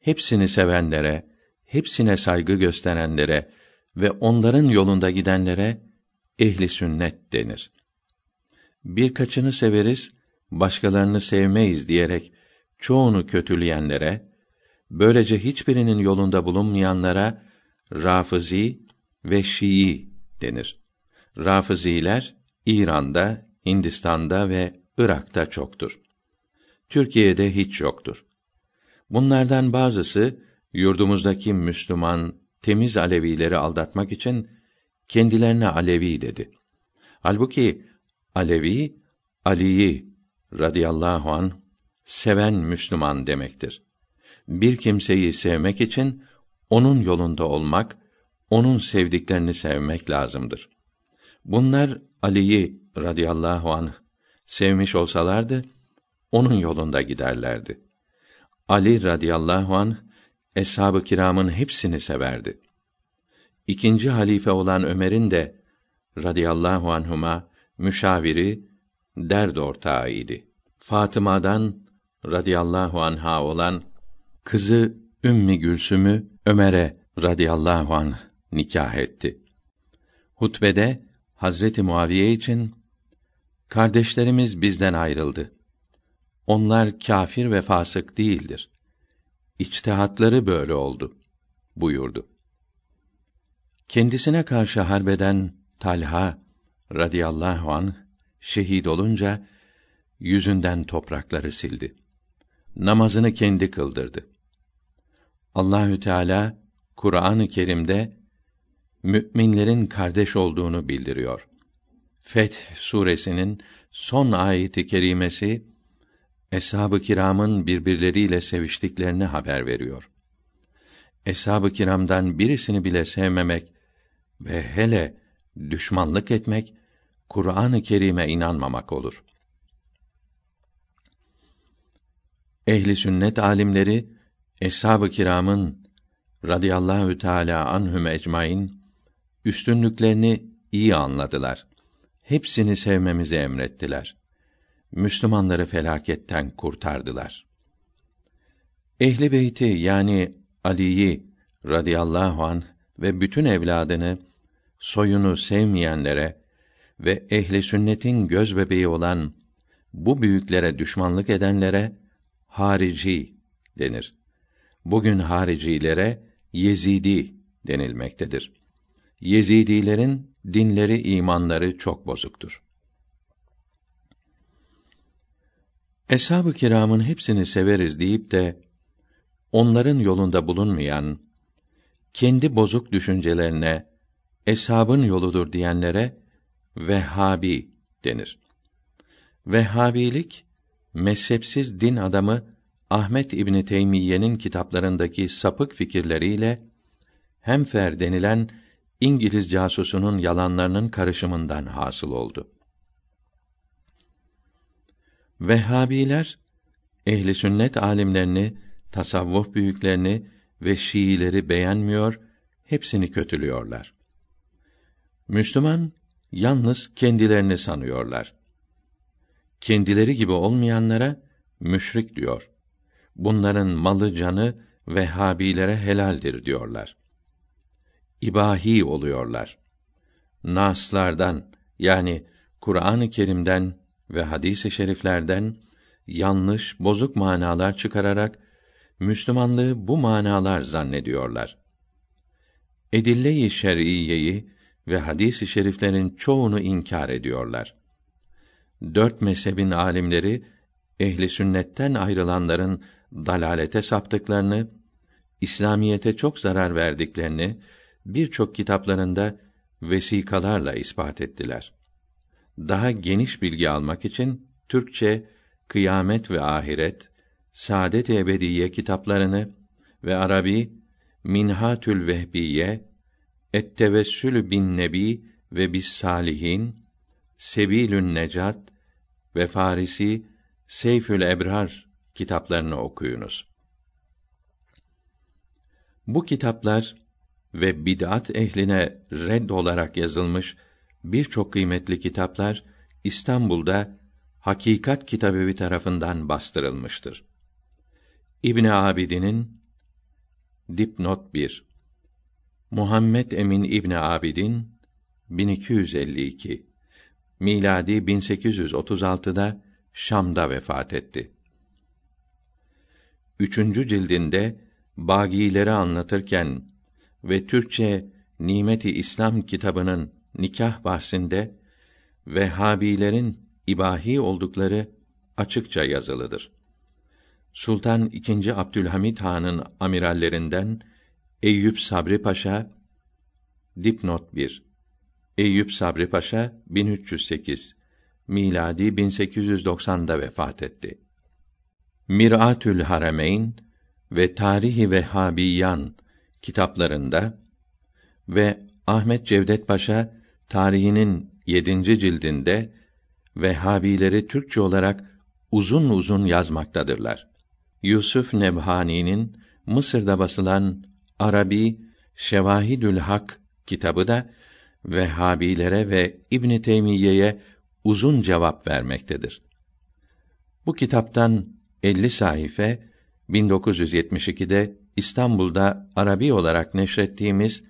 hepsini sevenlere, hepsine saygı gösterenlere ve onların yolunda gidenlere ehli sünnet denir. Birkaçını severiz, başkalarını sevmeyiz diyerek çoğunu kötüleyenlere, böylece hiçbirinin yolunda bulunmayanlara Rafizi ve Şii denir. Rafiziler İran'da, Hindistan'da ve Irak'ta çoktur. Türkiye'de hiç yoktur. Bunlardan bazısı yurdumuzdaki Müslüman temiz Alevileri aldatmak için kendilerine Alevi dedi. Halbuki Alevi Ali'yi radıyallahu an seven Müslüman demektir. Bir kimseyi sevmek için onun yolunda olmak, onun sevdiklerini sevmek lazımdır. Bunlar Ali'yi radıyallahu anh sevmiş olsalardı onun yolunda giderlerdi. Ali radıyallahu anh eshab-ı kiramın hepsini severdi. İkinci halife olan Ömer'in de radıyallahu anhuma müşaviri, derd ortağıydı. Fatıma'dan radıyallahu anha olan kızı Ümmü Gülsüm'ü Ömer'e radıyallahu anh nikah etti. Hutbede Hazreti Muaviye için kardeşlerimiz bizden ayrıldı. Onlar kâfir ve fasık değildir. İçtihatları böyle oldu buyurdu. Kendisine karşı harbeden Talha radıyallahu an şehit olunca yüzünden toprakları sildi. Namazını kendi kıldırdı. Allahü Teala Kur'an-ı Kerim'de müminlerin kardeş olduğunu bildiriyor. Feth suresinin son ayeti kerimesi eshab-ı kiramın birbirleriyle seviştiklerini haber veriyor. Eshab-ı kiramdan birisini bile sevmemek ve hele düşmanlık etmek Kur'an-ı Kerim'e inanmamak olur. Ehli sünnet alimleri eshab-ı kiramın radıyallahu teala anhum ecmaîn üstünlüklerini iyi anladılar. Hepsini sevmemizi emrettiler. Müslümanları felaketten kurtardılar. Ehli beyti yani Ali'yi radıyallahu an ve bütün evladını soyunu sevmeyenlere ve ehli sünnetin göz bebeği olan bu büyüklere düşmanlık edenlere harici denir. Bugün haricilere Yezidi denilmektedir. Yezidilerin dinleri, imanları çok bozuktur. Eshab-ı kiramın hepsini severiz deyip de onların yolunda bulunmayan, kendi bozuk düşüncelerine eshabın yoludur diyenlere Vehhabi denir. Vehhabilik mezhepsiz din adamı Ahmet İbni Teymiye'nin kitaplarındaki sapık fikirleriyle Hemfer denilen İngiliz casusunun yalanlarının karışımından hasıl oldu. Vehhabiler ehli sünnet alimlerini, tasavvuf büyüklerini ve Şiileri beğenmiyor, hepsini kötülüyorlar. Müslüman yalnız kendilerini sanıyorlar. Kendileri gibi olmayanlara müşrik diyor. bunların malı canı Vehhabilere helaldir diyorlar. İbahi oluyorlar. Naslardan yani Kur'an-ı Kerim'den ve hadis-i şeriflerden yanlış, bozuk manalar çıkararak Müslümanlığı bu manalar zannediyorlar. Edille-i şer'iyeyi ve hadis-i şeriflerin çoğunu inkar ediyorlar. Dört mezhebin alimleri ehli sünnetten ayrılanların dalalete saptıklarını, İslamiyete çok zarar verdiklerini birçok kitaplarında vesikalarla ispat ettiler. Daha geniş bilgi almak için Türkçe Kıyamet ve Ahiret, Saadet Ebediye kitaplarını ve Arabi Minhatül Vehbiye, Et-Tevessül bin Nebi ve bis Salihin, Sebilün Necat ve Farisi Seyfül Ebrar kitaplarını okuyunuz. Bu kitaplar ve bid'at ehline red olarak yazılmış birçok kıymetli kitaplar İstanbul'da Hakikat Kitabevi tarafından bastırılmıştır. İbn Abidin'in dipnot 1 Muhammed Emin İbn Abidin 1252 miladi 1836'da Şam'da vefat etti. Üçüncü cildinde bagileri anlatırken ve Türkçe Nimeti İslam kitabının nikah bahsinde Vehhabilerin ibahi oldukları açıkça yazılıdır. Sultan II. Abdülhamid Han'ın amirallerinden Eyüp Sabri Paşa dipnot 1 Eyüp Sabri Paşa 1308 miladi 1890'da vefat etti. Miratül Harameyn ve Tarihi Vehhabiyan kitaplarında ve Ahmet Cevdet Paşa tarihinin yedinci cildinde Vehhabileri Türkçe olarak uzun uzun yazmaktadırlar. Yusuf Nebhani'nin Mısır'da basılan Arabi Şevahidül Hak kitabı da Vehhabilere ve İbn Teymiyye'ye uzun cevap vermektedir. Bu kitaptan 50 sayfa 1972'de İstanbul'da Arabi olarak neşrettiğimiz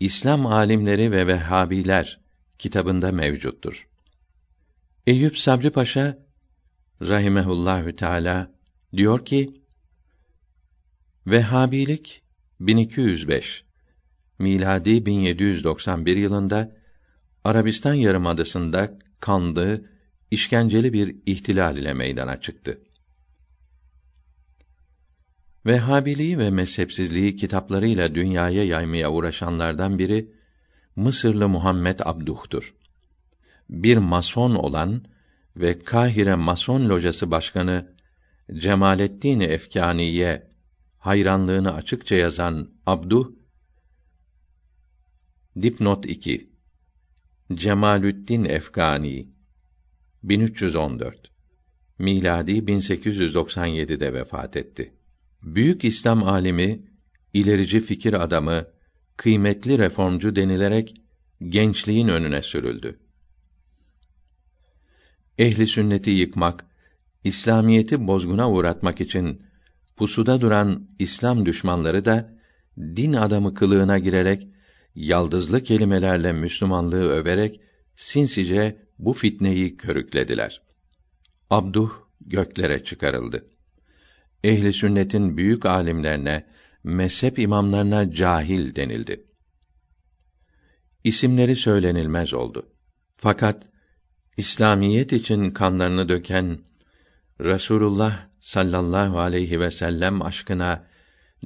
İslam alimleri ve Vehhabiler kitabında mevcuttur. Eyüp Sabri Paşa rahimehullahü teala diyor ki Vehhabilik 1205 miladi 1791 yılında Arabistan yarımadasında kanlı, işkenceli bir ihtilal ile meydana çıktı. Vehhabiliği ve mezhepsizliği kitaplarıyla dünyaya yaymaya uğraşanlardan biri Mısırlı Muhammed Abduh'tur. Bir mason olan ve Kahire Mason Locası Başkanı Cemalettin Efkaniye hayranlığını açıkça yazan Abduh Dipnot 2 Cemalüddin Efkani 1314 miladi 1897'de vefat etti. Büyük İslam alimi, ilerici fikir adamı, kıymetli reformcu denilerek gençliğin önüne sürüldü. Ehli sünneti yıkmak, İslamiyeti bozguna uğratmak için pusuda duran İslam düşmanları da din adamı kılığına girerek yaldızlı kelimelerle Müslümanlığı överek sinsice bu fitneyi körüklediler. Abduh göklere çıkarıldı. Ehli sünnetin büyük alimlerine, mezhep imamlarına cahil denildi. İsimleri söylenilmez oldu. Fakat İslamiyet için kanlarını döken Rasulullah sallallahu aleyhi ve sellem aşkına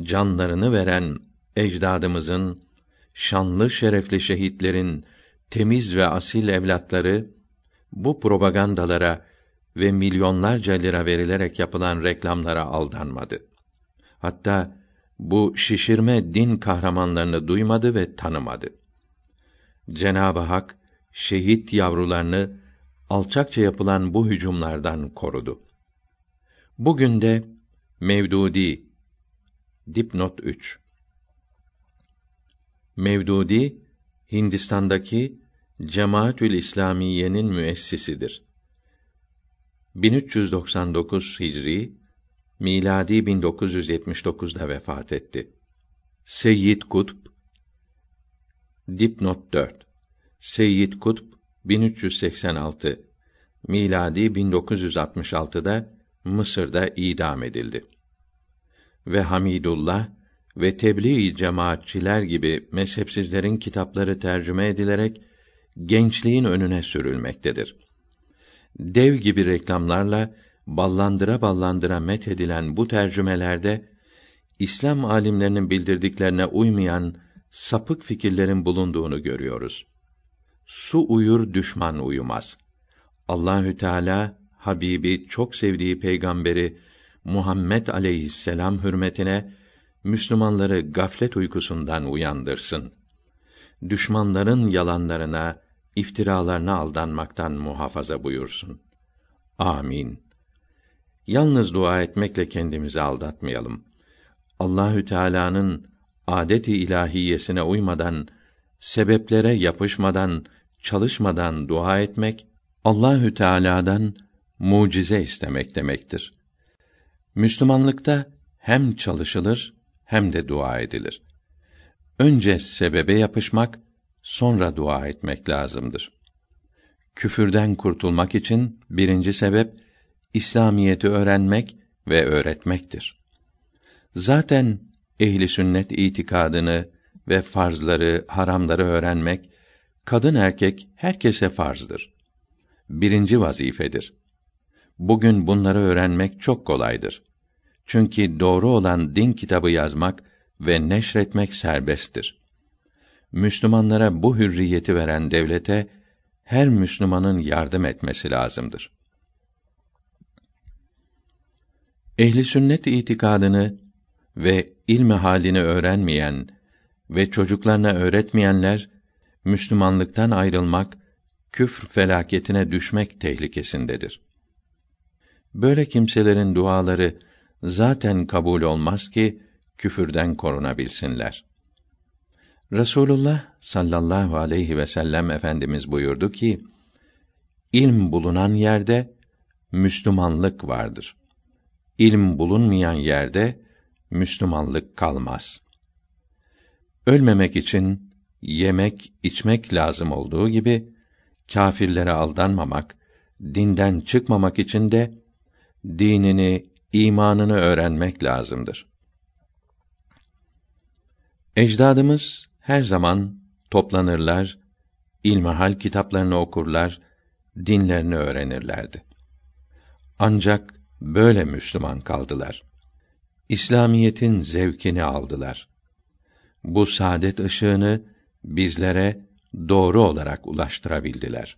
canlarını veren ecdadımızın şanlı şerefli şehitlerin temiz ve asil evlatları bu propagandalara ve milyonlarca lira verilerek yapılan reklamlara aldanmadı. Hatta bu şişirme din kahramanlarını duymadı ve tanımadı. Cenab-ı Hak şehit yavrularını alçakça yapılan bu hücumlardan korudu. Bugün de Mevdudi dipnot 3 Mevdudi Hindistan'daki Cemaatül İslamiye'nin müessisidir. 1399 Hicri miladi 1979'da vefat etti. Seyyid Kutb Dipnot 4 Seyyid Kutb 1386 miladi 1966'da Mısır'da idam edildi. Ve Hamidullah ve tebliğ cemaatçiler gibi mezhepsizlerin kitapları tercüme edilerek gençliğin önüne sürülmektedir. Dev gibi reklamlarla ballandıra ballandıra met edilen bu tercümelerde İslam alimlerinin bildirdiklerine uymayan sapık fikirlerin bulunduğunu görüyoruz. Su uyur düşman uyumaz. Allahü Teala Habibi çok sevdiği peygamberi Muhammed aleyhisselam hürmetine Müslümanları gaflet uykusundan uyandırsın. Düşmanların yalanlarına, iftiralarına aldanmaktan muhafaza buyursun. Amin. Yalnız dua etmekle kendimizi aldatmayalım. Allahü Teala'nın adeti ilahiyesine uymadan, sebeplere yapışmadan, çalışmadan dua etmek Allahü Teala'dan mucize istemek demektir. Müslümanlıkta hem çalışılır hem de dua edilir. Önce sebebe yapışmak, sonra dua etmek lazımdır. Küfürden kurtulmak için birinci sebep İslamiyeti öğrenmek ve öğretmektir. Zaten ehli sünnet itikadını ve farzları, haramları öğrenmek kadın erkek herkese farzdır. Birinci vazifedir. Bugün bunları öğrenmek çok kolaydır. Çünkü doğru olan din kitabı yazmak ve neşretmek serbesttir. Müslümanlara bu hürriyeti veren devlete her Müslümanın yardım etmesi lazımdır. Ehli sünnet itikadını ve ilmi halini öğrenmeyen ve çocuklarına öğretmeyenler Müslümanlıktan ayrılmak, küfr felaketine düşmek tehlikesindedir. Böyle kimselerin duaları zaten kabul olmaz ki küfürden korunabilsinler. Resulullah sallallahu aleyhi ve sellem efendimiz buyurdu ki: İlm bulunan yerde Müslümanlık vardır. İlm bulunmayan yerde Müslümanlık kalmaz. Ölmemek için yemek, içmek lazım olduğu gibi kâfirlere aldanmamak, dinden çıkmamak için de dinini, imanını öğrenmek lazımdır. Ecdadımız her zaman toplanırlar, ilmihal kitaplarını okurlar, dinlerini öğrenirlerdi. Ancak böyle Müslüman kaldılar. İslamiyetin zevkini aldılar. Bu saadet ışığını bizlere doğru olarak ulaştırabildiler.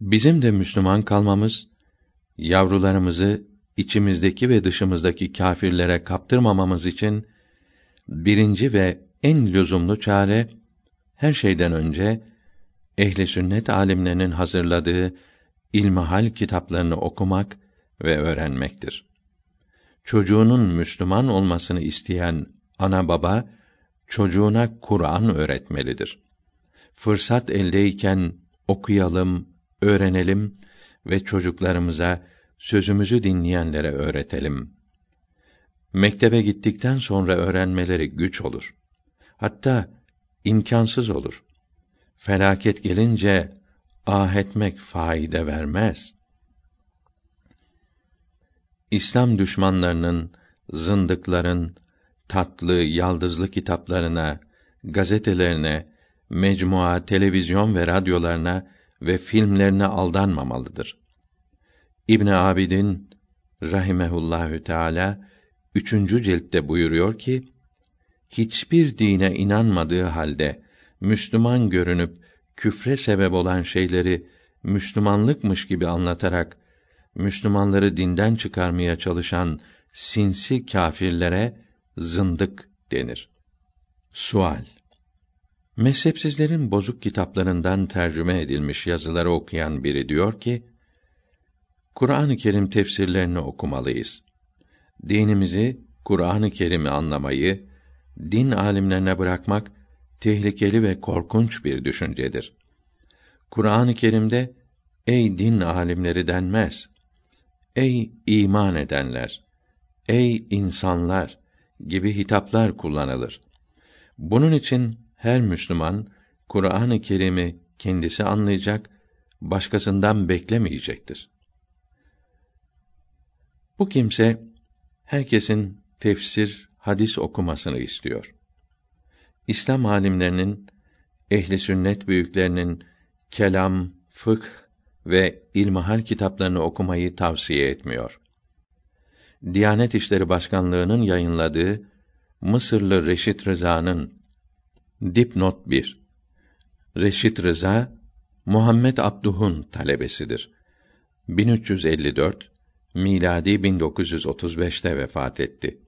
Bizim de Müslüman kalmamız yavrularımızı içimizdeki ve dışımızdaki kâfirlere kaptırmamamız için birinci ve en lüzumlu çare her şeyden önce ehli sünnet alimlerinin hazırladığı ilmihal kitaplarını okumak ve öğrenmektir. Çocuğunun Müslüman olmasını isteyen ana baba çocuğuna Kur'an öğretmelidir. Fırsat eldeyken okuyalım, öğrenelim ve çocuklarımıza sözümüzü dinleyenlere öğretelim. Mektebe gittikten sonra öğrenmeleri güç olur. Hatta imkansız olur. Felaket gelince ah etmek faide vermez. İslam düşmanlarının, zındıkların tatlı, yaldızlı kitaplarına, gazetelerine, mecmua, televizyon ve radyolarına ve filmlerine aldanmamalıdır. İbn Abidin rahimehullahü teala üçüncü ciltte buyuruyor ki hiçbir dine inanmadığı halde Müslüman görünüp küfre sebep olan şeyleri Müslümanlıkmış gibi anlatarak Müslümanları dinden çıkarmaya çalışan sinsi kâfirlere zındık denir. Sual Mezhepsizlerin bozuk kitaplarından tercüme edilmiş yazıları okuyan biri diyor ki, Kur'an-ı Kerim tefsirlerini okumalıyız. Dinimizi, Kur'an-ı Kerim'i anlamayı, din alimlerine bırakmak tehlikeli ve korkunç bir düşüncedir. Kur'an-ı Kerim'de ey din alimleri denmez. ey iman edenler, ey insanlar gibi hitaplar kullanılır. Bunun için her Müslüman Kur'an-ı Kerim'i kendisi anlayacak, başkasından beklemeyecektir. Bu kimse herkesin tefsir, hadis okumasını istiyor. İslam alimlerinin, ehli sünnet büyüklerinin kelam, fıkh ve ilmihal kitaplarını okumayı tavsiye etmiyor. Diyanet İşleri Başkanlığı'nın yayınladığı Mısırlı Reşit Rıza'nın Dipnot 1 Reşit Rıza Muhammed Abduh'un talebesidir. 1354 miladi 1935'te vefat etti.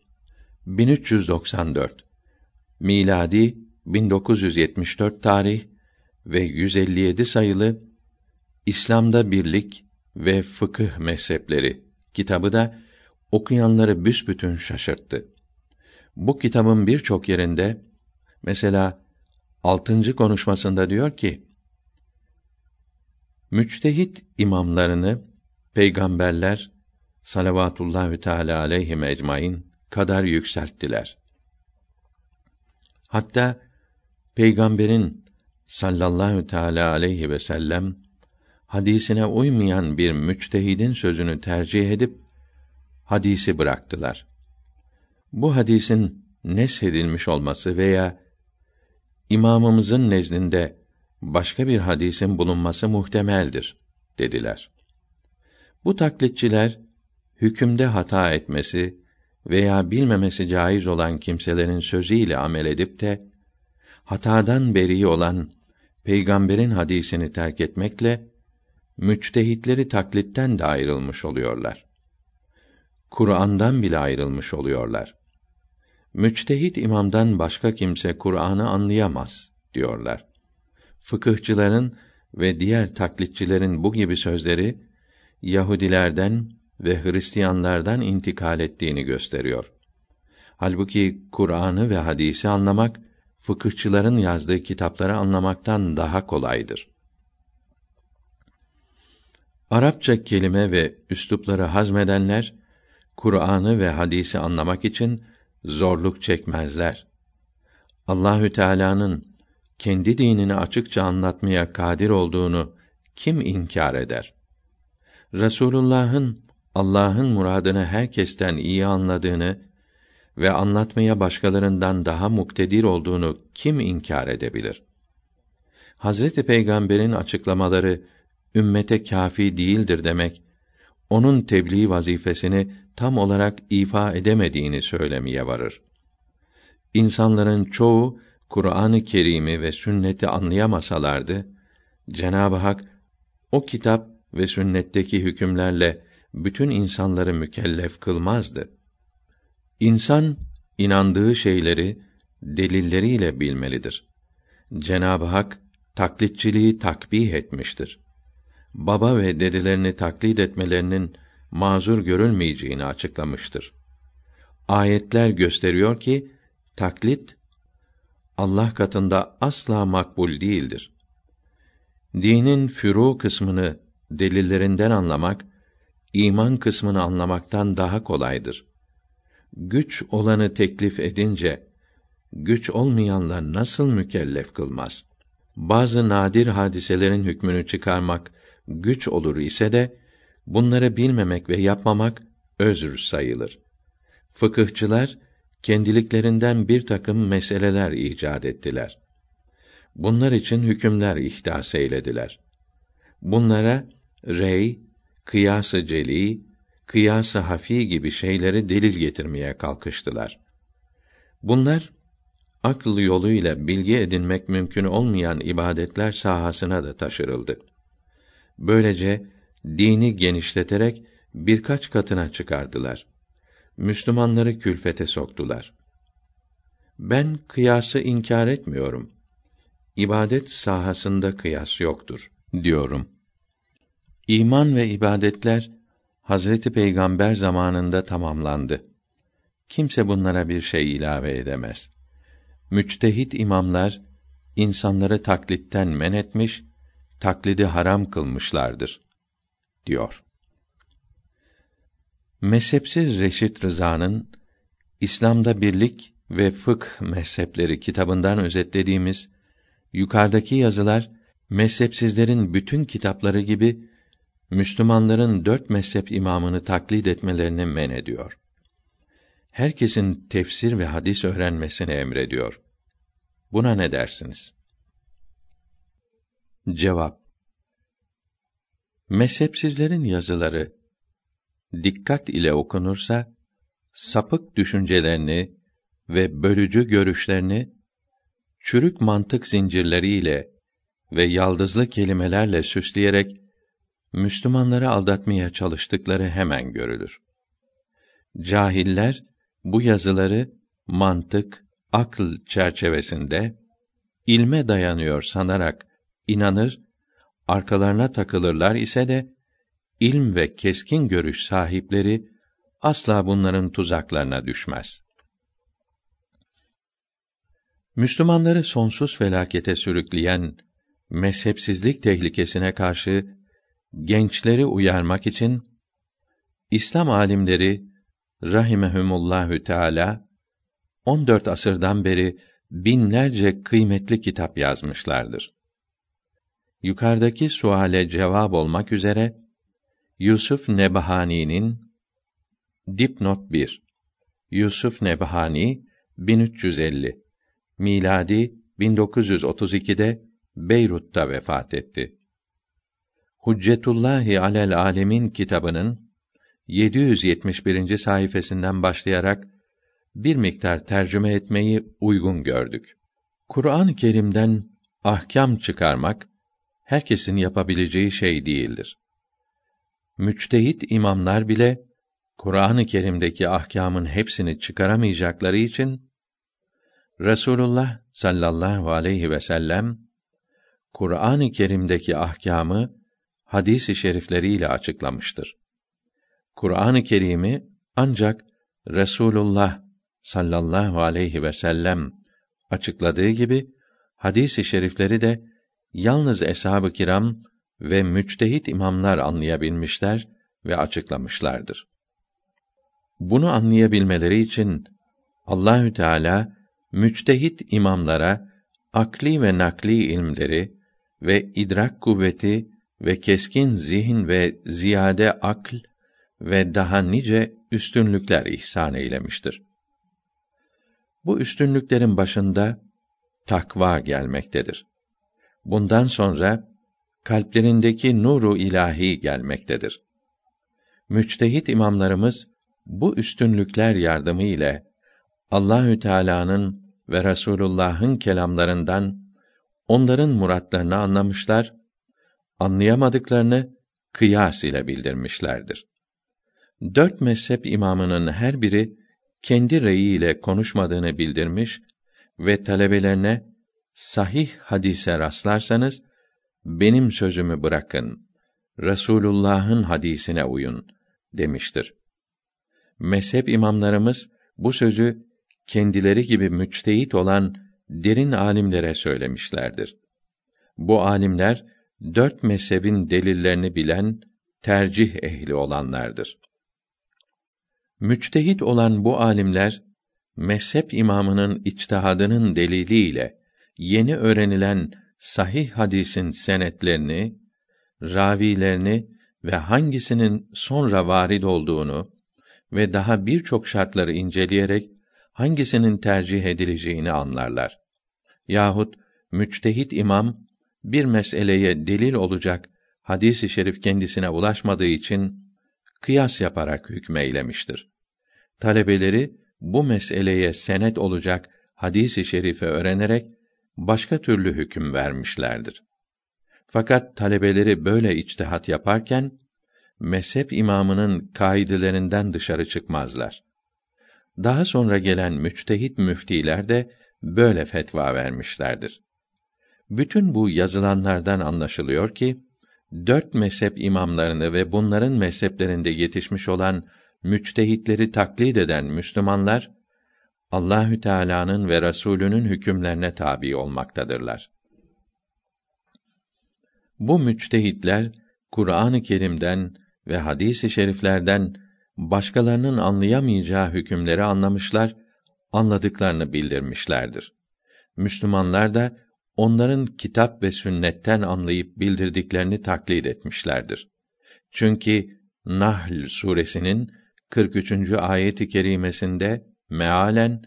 1394 miladi 1974 tarih ve 157 sayılı İslam'da Birlik ve Fıkıh Mezhepleri kitabı da okuyanları büsbütün şaşırttı. Bu kitabın birçok yerinde mesela altıncı konuşmasında diyor ki müçtehit imamlarını peygamberler salavatullahü teala aleyhi ecmaîn kadar yükselttiler. Hatta peygamberin sallallahu teala aleyhi ve sellem hadisine uymayan bir müçtehidin sözünü tercih edip hadisi bıraktılar. Bu hadisin neshedilmiş olması veya imamımızın nezdinde başka bir hadisin bulunması muhtemeldir dediler. Bu taklitçiler hükümde hata etmesi veya bilmemesi caiz olan kimselerin sözüyle amel edip de hatadan beri olan peygamberin hadisini terk etmekle müçtehitleri taklitten de ayrılmış oluyorlar. Kur'an'dan bile ayrılmış oluyorlar. Müçtehit imamdan başka kimse Kur'an'ı anlayamaz diyorlar. Fıkıhçıların ve diğer taklitçilerin bu gibi sözleri Yahudilerden ve Hristiyanlardan intikal ettiğini gösteriyor. Halbuki Kur'an'ı ve hadisi anlamak fıkıhçıların yazdığı kitapları anlamaktan daha kolaydır. Arapça kelime ve üslupları hazmedenler Kur'an'ı ve hadisi anlamak için zorluk çekmezler. Allahü Teala'nın kendi dinini açıkça anlatmaya kadir olduğunu kim inkar eder? Resulullah'ın Allah'ın muradını herkesten iyi anladığını ve anlatmaya başkalarından daha muktedir olduğunu kim inkar edebilir? Hazreti Peygamber'in açıklamaları ümmete kafi değildir demek, onun tebliğ vazifesini tam olarak ifa edemediğini söylemeye varır. İnsanların çoğu Kur'an-ı Kerim'i ve sünneti anlayamasalardı, Cenab-ı Hak o kitap ve sünnetteki hükümlerle bütün insanları mükellef kılmazdı. İnsan inandığı şeyleri delilleriyle bilmelidir. Cenab-ı Hak taklitçiliği takbih etmiştir. Baba ve dedelerini taklit etmelerinin mazur görülmeyeceğini açıklamıştır. Ayetler gösteriyor ki taklit Allah katında asla makbul değildir. Dinin furu kısmını delillerinden anlamak iman kısmını anlamaktan daha kolaydır. Güç olanı teklif edince güç olmayanlar nasıl mükellef kılmaz? Bazı nadir hadiselerin hükmünü çıkarmak güç olur ise de bunları bilmemek ve yapmamak özür sayılır. Fıkıhçılar kendiliklerinden bir takım meseleler icat ettiler. Bunlar için hükümler ihdas eylediler. Bunlara rey, kıyas-ı celi, kıyas-ı hafi gibi şeyleri delil getirmeye kalkıştılar. Bunlar akıl yoluyla bilgi edinmek mümkün olmayan ibadetler sahasına da taşırıldı. Böylece dini genişleterek birkaç katına çıkardılar. Müslümanları külfete soktular. Ben kıyası inkar etmiyorum. İbadet sahasında kıyas yoktur diyorum. İman ve ibadetler Hazreti Peygamber zamanında tamamlandı. Kimse bunlara bir şey ilave edemez. Müçtehit imamlar insanları taklitten men etmiş, taklidi haram kılmışlardır diyor. Mezhepsiz Reşit Rıza'nın İslam'da Birlik ve Fıkh mezhepleri kitabından özetlediğimiz yukarıdaki yazılar mezhepsizlerin bütün kitapları gibi Müslümanların dört mezhep imamını taklit etmelerini men ediyor. Herkesin tefsir ve hadis öğrenmesini emrediyor. Buna ne dersiniz? Cevap Mezhepsizlerin yazıları dikkat ile okunursa sapık düşüncelerini ve bölücü görüşlerini çürük mantık zincirleriyle ve yaldızlı kelimelerle süsleyerek Müslümanları aldatmaya çalıştıkları hemen görülür. Cahiller bu yazıları mantık, akıl çerçevesinde ilme dayanıyor sanarak inanır, arkalarına takılırlar ise de ilm ve keskin görüş sahipleri asla bunların tuzaklarına düşmez. Müslümanları sonsuz felakete sürükleyen mezhepsizlik tehlikesine karşı gençleri uyarmak için İslam alimleri rahimehumullahü teala 14 asırdan beri binlerce kıymetli kitap yazmışlardır. Yukarıdaki suale cevap olmak üzere Yusuf Nebahani'nin dipnot 1 Yusuf Nebahani 1350 miladi 1932'de Beyrut'ta vefat etti. Huccetullahi alel alemin kitabının 771. sayfasından başlayarak bir miktar tercüme etmeyi uygun gördük. Kur'an-ı Kerim'den ahkam çıkarmak herkesin yapabileceği şey değildir. Müçtehit imamlar bile Kur'an-ı Kerim'deki ahkamın hepsini çıkaramayacakları için Resulullah sallallahu aleyhi ve sellem Kur'an-ı Kerim'deki ahkamı hadis-i şerifleriyle açıklamıştır. Kur'an-ı Kerim'i ancak Resulullah sallallahu aleyhi ve sellem açıkladığı gibi hadis-i şerifleri de yalnız eshab-ı kiram ve müçtehit imamlar anlayabilmişler ve açıklamışlardır. Bunu anlayabilmeleri için Allahü Teala müçtehit imamlara akli ve nakli ilmleri ve idrak kuvveti ve keskin zihin ve ziyade akl ve daha nice üstünlükler ihsan eylemiştir. Bu üstünlüklerin başında takva gelmektedir. Bundan sonra kalplerindeki nuru ilahi gelmektedir. Müçtehit imamlarımız bu üstünlükler yardımı ile Allahü Teala'nın ve Resulullah'ın kelamlarından onların muratlarını anlamışlar, anlayamadıklarını kıyas ile bildirmişlerdir. Dört mezhep imamının her biri kendi reyiyle konuşmadığını bildirmiş ve talebelerine sahih hadise rastlarsanız benim sözümü bırakın. Resulullah'ın hadisine uyun demiştir. Mezhep imamlarımız bu sözü kendileri gibi müçtehit olan derin alimlere söylemişlerdir. Bu alimler dört mezhebin delillerini bilen tercih ehli olanlardır. Müçtehit olan bu alimler mezhep imamının içtihadının deliliyle yeni öğrenilen sahih hadisin senetlerini, ravilerini ve hangisinin sonra varid olduğunu ve daha birçok şartları inceleyerek hangisinin tercih edileceğini anlarlar. Yahut müçtehit imam bir meseleye delil olacak hadis-i şerif kendisine ulaşmadığı için kıyas yaparak hükmeylemiştir. Talebeleri bu meseleye senet olacak hadis-i şerifi öğrenerek başka türlü hüküm vermişlerdir. Fakat talebeleri böyle içtihat yaparken mezhep imamının kaidelerinden dışarı çıkmazlar. Daha sonra gelen müçtehit müftiler de böyle fetva vermişlerdir. Bütün bu yazılanlardan anlaşılıyor ki dört mezhep imamlarını ve bunların mezheplerinde yetişmiş olan müçtehitleri taklit eden Müslümanlar Allahü Teala'nın ve Resulünün hükümlerine tabi olmaktadırlar. Bu müçtehitler Kur'an-ı Kerim'den ve hadis-i şeriflerden başkalarının anlayamayacağı hükümleri anlamışlar, anladıklarını bildirmişlerdir. Müslümanlar da onların kitap ve sünnetten anlayıp bildirdiklerini taklit etmişlerdir. Çünkü Nahl suresinin 43. ayeti kerimesinde mealen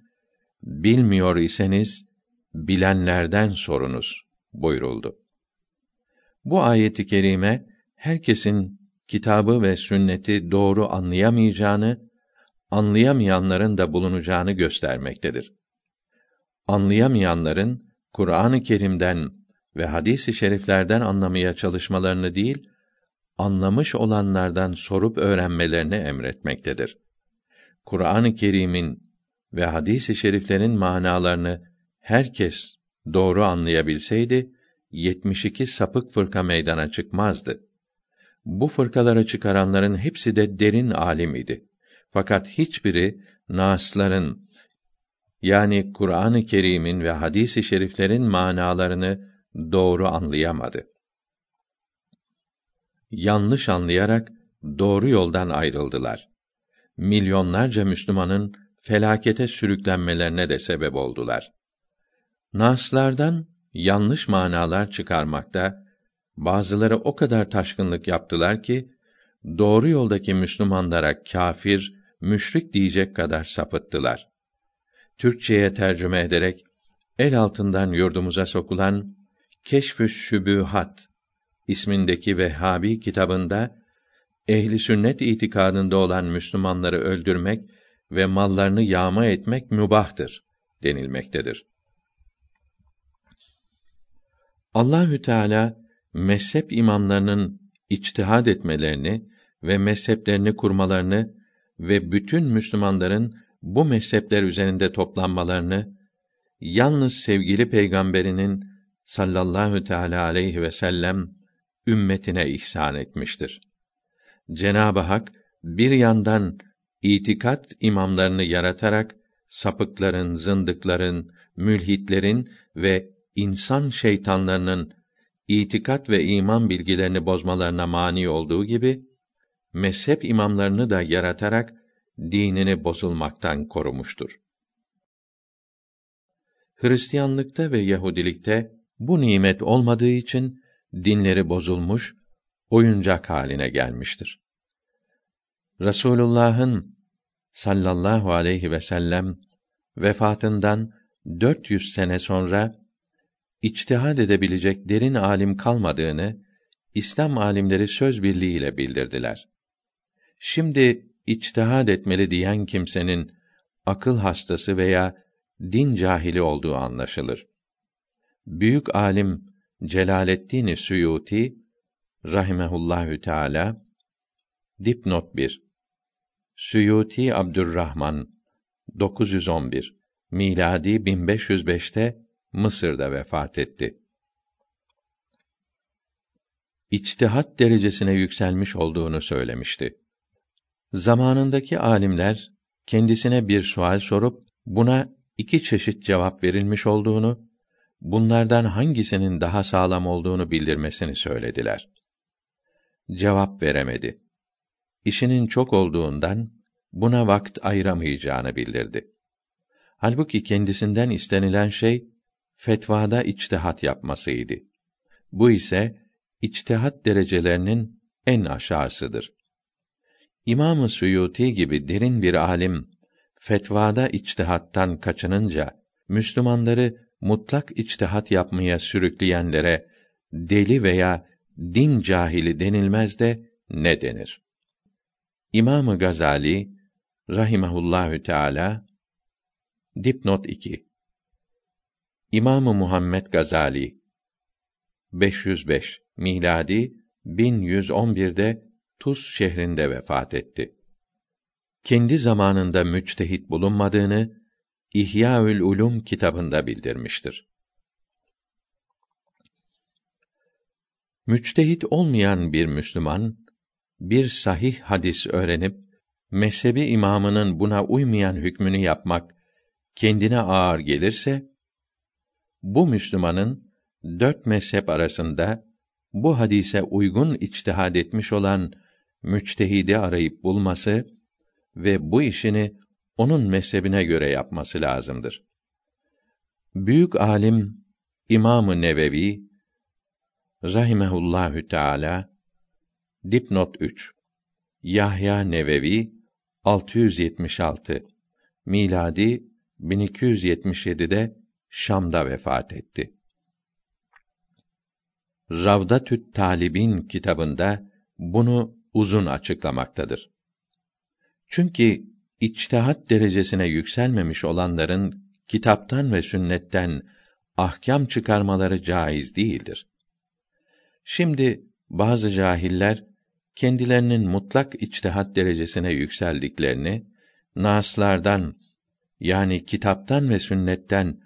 bilmiyor iseniz bilenlerden sorunuz buyuruldu. Bu ayeti kerime herkesin kitabı ve sünneti doğru anlayamayacağını, anlayamayanların da bulunacağını göstermektedir. Anlayamayanların Kur'an-ı Kerim'den ve hadis-i şeriflerden anlamaya çalışmalarını değil, anlamış olanlardan sorup öğrenmelerini emretmektedir. Kur'an-ı Kerim'in ve hadis-i şeriflerin manalarını herkes doğru anlayabilseydi 72 sapık fırka meydana çıkmazdı. Bu fırkaları çıkaranların hepsi de derin alim idi. Fakat hiçbiri nasların yani Kur'an-ı Kerim'in ve hadis-i şeriflerin manalarını doğru anlayamadı. Yanlış anlayarak doğru yoldan ayrıldılar. Milyonlarca Müslümanın felakete sürüklenmelerine de sebep oldular. Naslardan yanlış manalar çıkarmakta bazıları o kadar taşkınlık yaptılar ki doğru yoldaki Müslümanlara kâfir, müşrik diyecek kadar sapıttılar. Türkçeye tercüme ederek el altından yurdumuza sokulan Keşfü Şübühat ismindeki Vehhabi kitabında ehli sünnet itikadında olan Müslümanları öldürmek ve mallarını yağma etmek mübahtır denilmektedir. Allahü Teala mezhep imamlarının içtihad etmelerini ve mezheplerini kurmalarını ve bütün Müslümanların bu mezhepler üzerinde toplanmalarını yalnız sevgili peygamberinin sallallahu teala aleyhi ve sellem ümmetine ihsan etmiştir. Cenab-ı Hak bir yandan itikat imamlarını yaratarak sapıkların, zındıkların, mülhitlerin ve insan şeytanlarının itikat ve iman bilgilerini bozmalarına mani olduğu gibi mezhep imamlarını da yaratarak dinini bozulmaktan korumuştur. Hristiyanlıkta ve Yahudilikte bu nimet olmadığı için dinleri bozulmuş, oyuncak haline gelmiştir. Resulullah'ın sallallahu aleyhi ve sellem vefatından 400 sene sonra içtihad edebilecek derin alim kalmadığını İslam alimleri söz birliğiyle bildirdiler. Şimdi içtihad etmeli diyen kimsenin akıl hastası veya din cahili olduğu anlaşılır. Büyük alim Celaleddin Suyuti rahimehullahü teala dipnot 1 Suyuti Abdurrahman 911 miladi 1505'te Mısır'da vefat etti. İçtihat derecesine yükselmiş olduğunu söylemişti. Zamanındaki alimler kendisine bir sual sorup buna iki çeşit cevap verilmiş olduğunu, bunlardan hangisinin daha sağlam olduğunu bildirmesini söylediler. Cevap veremedi. İşinin çok olduğundan buna vakt ayıramayacağını bildirdi. Halbuki kendisinden istenilen şey fetvada içtihat yapmasıydı. Bu ise içtihat derecelerinin en aşağısıdır. İmam-ı Suyuti gibi derin bir alim fetvada içtihattan kaçınınca Müslümanları mutlak içtihat yapmaya sürükleyenlere deli veya din cahili denilmez de ne denir? İmam-ı Gazali rahimehullahü teala dipnot 2 İmamı Muhammed Gazali 505 miladi 1111'de Tuz şehrinde vefat etti. Kendi zamanında müçtehit bulunmadığını İhyaül Ulum kitabında bildirmiştir. Müçtehit olmayan bir Müslüman bir sahih hadis öğrenip mezhebi imamının buna uymayan hükmünü yapmak kendine ağır gelirse bu Müslümanın dört mezhep arasında bu hadise uygun içtihad etmiş olan müçtehidi arayıp bulması ve bu işini onun mezhebine göre yapması lazımdır. Büyük alim İmam-ı Nevevi rahimehullahü teala dipnot 3 Yahya Nevevi 676 miladi 1277'de Şam'da vefat etti. Ravdatü't Talibin kitabında bunu uzun açıklamaktadır. Çünkü içtihat derecesine yükselmemiş olanların kitaptan ve sünnetten ahkam çıkarmaları caiz değildir. Şimdi bazı cahiller kendilerinin mutlak içtihat derecesine yükseldiklerini naslardan yani kitaptan ve sünnetten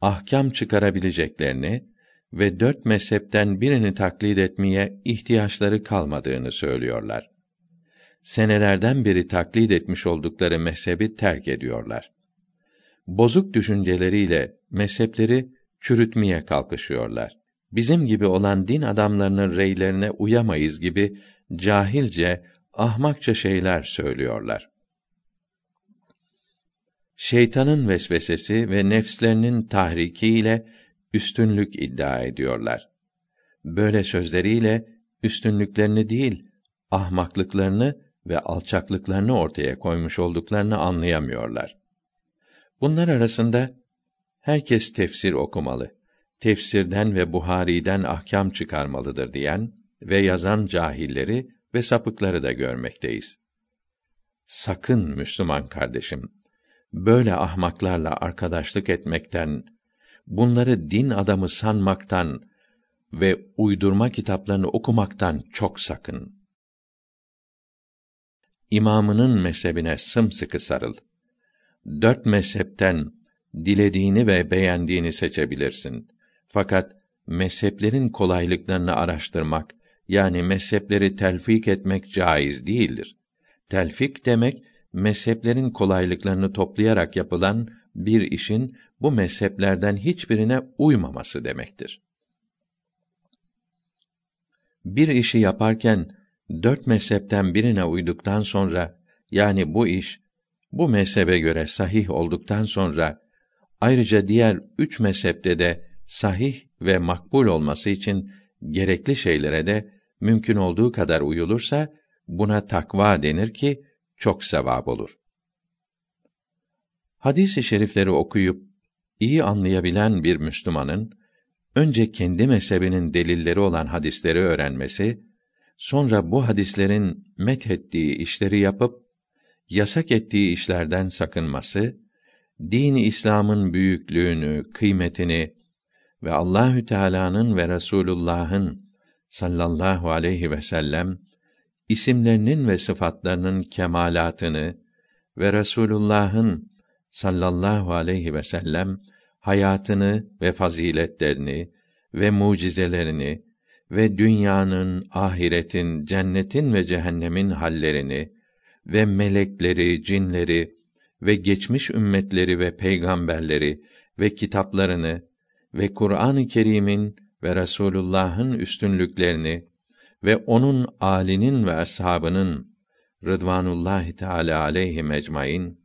ahkam çıkarabileceklerini ve dört mezhepten birini taklit etmeye ihtiyaçları kalmadığını söylüyorlar. Senelerden beri taklit etmiş oldukları mezhebi terk ediyorlar. Bozuk düşünceleriyle mezhepleri çürütmeye kalkışıyorlar. Bizim gibi olan din adamlarının reylerine uyamayız gibi cahilce, ahmakça şeyler söylüyorlar. Şeytanın vesvesesi ve nefslerinin tahrikiyle üstünlük iddia ediyorlar. Böyle sözleriyle üstünlüklerini değil, ahmaklıklarını ve alçaklıklarını ortaya koymuş olduklarını anlayamıyorlar. Bunlar arasında herkes tefsir okumalı, tefsirden ve Buhari'den ahkam çıkarmalıdır diyen ve yazan cahilleri ve sapıkları da görmekteyiz. Sakın Müslüman kardeşim, böyle ahmaklarla arkadaşlık etmekten bunları din adamı sanmaktan ve uydurma kitaplarını okumaktan çok sakın. İmamının mezhebine sımsıkı sarıl. Dört mezhepten dilediğini ve beğendiğini seçebilirsin. Fakat mezheplerin kolaylıklarını araştırmak, yani mezhepleri telfik etmek caiz değildir. Telfik demek, mezheplerin kolaylıklarını toplayarak yapılan bir işin bu mezheplerden hiçbirine uymaması demektir. Bir işi yaparken dört mezhepten birine uyduktan sonra yani bu iş bu mezhebe göre sahih olduktan sonra ayrıca diğer üç mezhepte de sahih ve makbul olması için gerekli şeylere de mümkün olduğu kadar uyulursa buna takva denir ki çok sevap olur. Hadis-i şerifleri okuyup iyi anlayabilen bir Müslümanın önce kendi mezhebinin delilleri olan hadisleri öğrenmesi, sonra bu hadislerin methettiği işleri yapıp yasak ettiği işlerden sakınması, din İslam'ın büyüklüğünü, kıymetini ve Allahü Teala'nın ve Resulullah'ın sallallahu aleyhi ve sellem isimlerinin ve sıfatlarının kemalatını ve Resulullah'ın sallallahu aleyhi ve sellem hayatını ve faziletlerini ve mucizelerini ve dünyanın, ahiretin, cennetin ve cehennemin hallerini ve melekleri, cinleri ve geçmiş ümmetleri ve peygamberleri ve kitaplarını ve Kur'an-ı Kerim'in ve Resulullah'ın üstünlüklerini ve onun âlinin ve ashabının Rıdvanullahi Teala aleyhi mecmain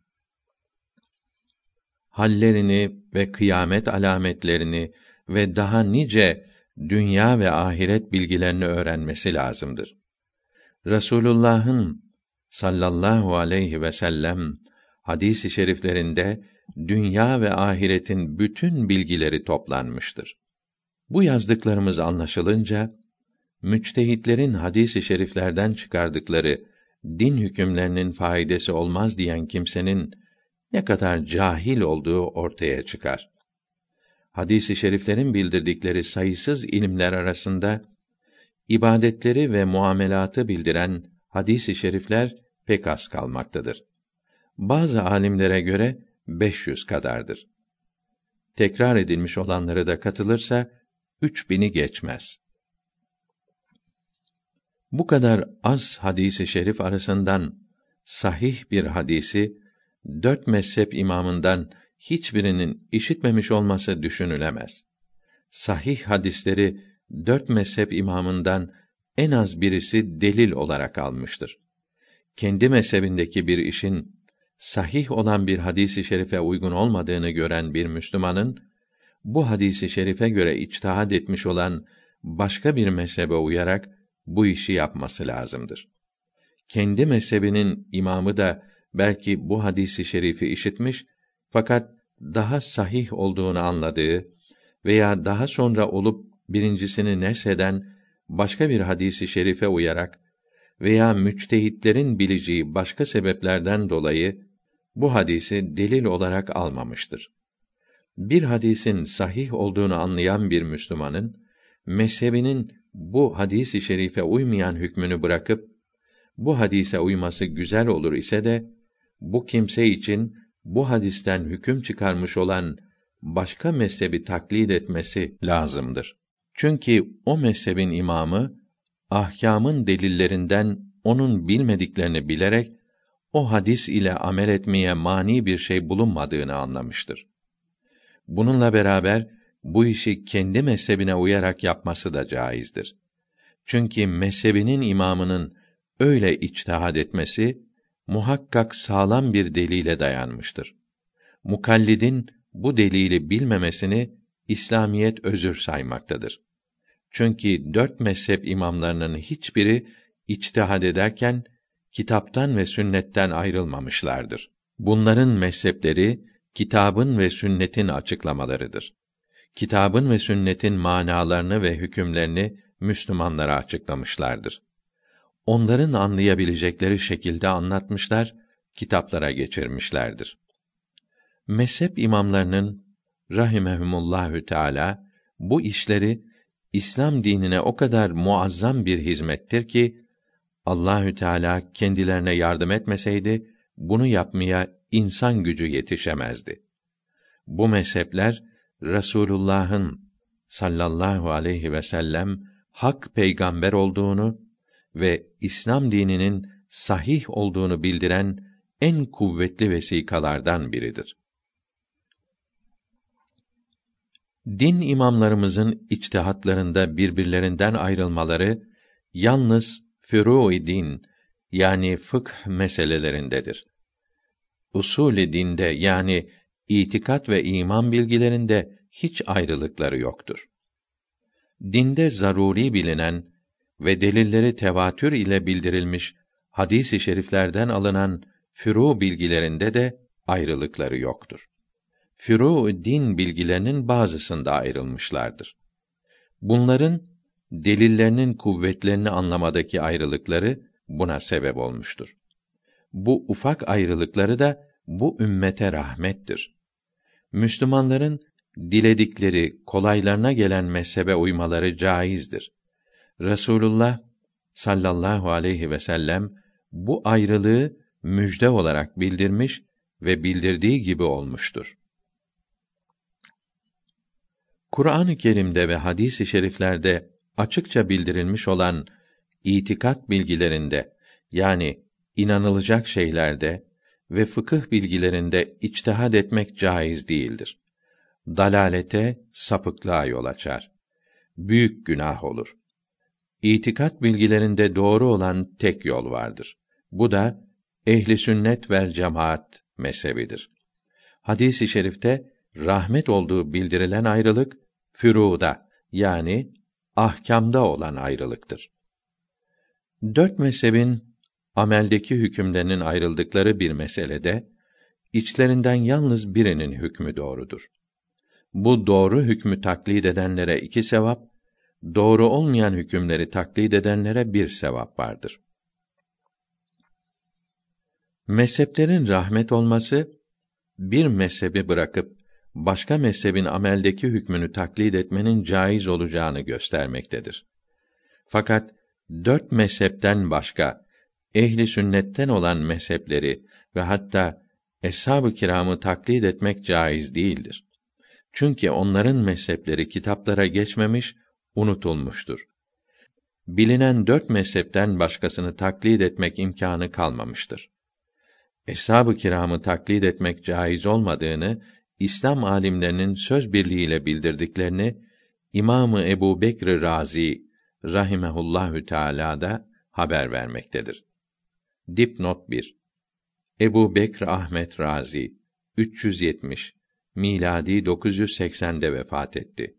hallerini ve kıyamet alametlerini ve daha nice dünya ve ahiret bilgilerini öğrenmesi lazımdır. Resulullah'ın sallallahu aleyhi ve sellem hadis-i şeriflerinde dünya ve ahiretin bütün bilgileri toplanmıştır. Bu yazdıklarımız anlaşılınca müçtehitlerin hadis-i şeriflerden çıkardıkları din hükümlerinin faydası olmaz diyen kimsenin ne kadar cahil olduğu ortaya çıkar. Hadis-i şeriflerin bildirdikleri sayısız ilimler arasında ibadetleri ve muamelatı bildiren hadis-i şerifler pek az kalmaktadır. Bazı alimlere göre 500 kadardır. Tekrar edilmiş olanları da katılırsa üç bini geçmez. Bu kadar az hadisi şerif arasından sahih bir hadisi dört mezhep imamından hiçbirinin işitmemiş olması düşünülemez. Sahih hadisleri dört mezhep imamından en az birisi delil olarak almıştır. kendi mezhebindeki bir işin sahih olan bir hadisi şerife uygun olmadığını gören bir Müslümanın bu hadisi şerife göre içtihad etmiş olan başka bir mezhebe uyarak bu işi yapması lazımdır. Kendi mezhebinin imamı da belki bu hadisi şerifi işitmiş fakat daha sahih olduğunu anladığı veya daha sonra olup birincisini nesheden başka bir hadisi şerife uyarak veya müçtehitlerin bileceği başka sebeplerden dolayı bu hadisi delil olarak almamıştır. Bir hadisin sahih olduğunu anlayan bir Müslümanın mezhebinin bu hadisi şerife uymayan hükmünü bırakıp bu hadise uyması güzel olur ise de bu kimse için bu hadisten hüküm çıkarmış olan başka mezhebi taklit etmesi lazımdır. Çünkü o mezhebin imamı ahkamın delillerinden onun bilmediklerini bilerek o hadis ile amel etmeye mani bir şey bulunmadığını anlamıştır. Bununla beraber bu işi kendi mezhebine uyarak yapması da caizdir. Çünkü mezhebinin imamının öyle içtihad etmesi muhakkak sağlam bir delile dayanmıştır. Mukallidin bu delili bilmemesini İslamiyet özür saymaktadır. Çünkü dört mezhep imamlarının hiçbiri içtihad ederken kitaptan ve sünnetten ayrılmamışlardır. Bunların mezhepleri kitabın ve sünnetin açıklamalarıdır. Kitabın ve sünnetin manalarını ve hükümlerini Müslümanlara açıklamışlardır. Onların anlayabilecekleri şekilde anlatmışlar, kitaplara geçirmişlerdir. Mezhep imamlarının rahimehumullahü teala bu işleri İslam dinine o kadar muazzam bir hizmettir ki Allahü Teala kendilerine yardım etmeseydi bunu yapmaya insan gücü yetişemezdi. Bu mezhepler Resulullah'ın sallallahu aleyhi ve sellem hak peygamber olduğunu ve İslam dininin sahih olduğunu bildiren en kuvvetli vesikalardan biridir. Din imamlarımızın içtihatlarında birbirlerinden ayrılmaları yalnız furu din yani fıkh meselelerindedir. Usul-i dinde yani itikat ve iman bilgilerinde hiç ayrılıkları yoktur. Dinde zaruri bilinen ve delilleri tevatür ile bildirilmiş hadis-i şeriflerden alınan furu bilgilerinde de ayrılıkları yoktur. Furu din bilgilerinin bazısında ayrılmışlardır. Bunların delillerinin kuvvetlerini anlamadaki ayrılıkları buna sebep olmuştur. Bu ufak ayrılıkları da bu ümmete rahmettir. Müslümanların diledikleri, kolaylarına gelen mezhebe uymaları caizdir. Resulullah sallallahu aleyhi ve sellem bu ayrılığı müjde olarak bildirmiş ve bildirdiği gibi olmuştur. Kur'an-ı Kerim'de ve hadis-i şeriflerde açıkça bildirilmiş olan itikat bilgilerinde yani inanılacak şeylerde ve fıkıh bilgilerinde içtihad etmek caiz değildir. Dalalete, sapıklığa yol açar. Büyük günah olur. İtikat bilgilerinde doğru olan tek yol vardır. Bu da ehli sünnet vel cemaat mezhebidir. Hadis-i şerifte rahmet olduğu bildirilen ayrılık füruda yani ahkamda olan ayrılıktır. Dört mezhebin ameldeki hükümlerinin ayrıldıkları bir meselede içlerinden yalnız birinin hükmü doğrudur. Bu doğru hükmü taklit edenlere iki sevap, doğru olmayan hükümleri taklit edenlere bir sevap vardır. Mezheplerin rahmet olması bir mezhebi bırakıp başka mezhebin ameldeki hükmünü taklit etmenin caiz olacağını göstermektedir. Fakat dört mezhepten başka ehli sünnetten olan mezhepleri ve hatta eshab-ı kiramı taklit etmek caiz değildir. Çünkü onların mezhepleri kitaplara geçmemiş, unutulmuştur. Bilinen dört mezhepten başkasını taklit etmek imkanı kalmamıştır. Eshab-ı kiramı taklit etmek caiz olmadığını İslam alimlerinin söz birliğiyle bildirdiklerini İmamı Ebu Bekr Razi rahimehullahü teâlâ da haber vermektedir. Dipnot 1 Ebu Bekr Ahmet Razi 370 miladi 980'de vefat etti.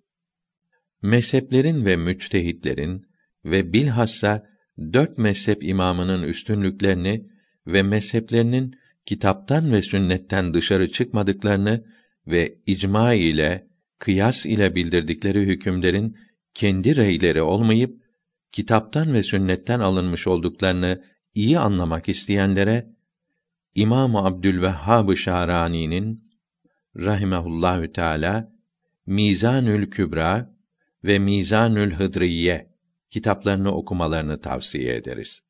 Mezheplerin ve müçtehitlerin ve bilhassa dört mezhep imamının üstünlüklerini ve mezheplerinin kitaptan ve sünnetten dışarı çıkmadıklarını ve icma ile kıyas ile bildirdikleri hükümlerin kendi reyleri olmayıp kitaptan ve sünnetten alınmış olduklarını iyi anlamak isteyenlere İmam Abdülvehhab Şarani'nin rahimehullahü teala Mizanül Kübra ve Mizanül Hıdriye kitaplarını okumalarını tavsiye ederiz.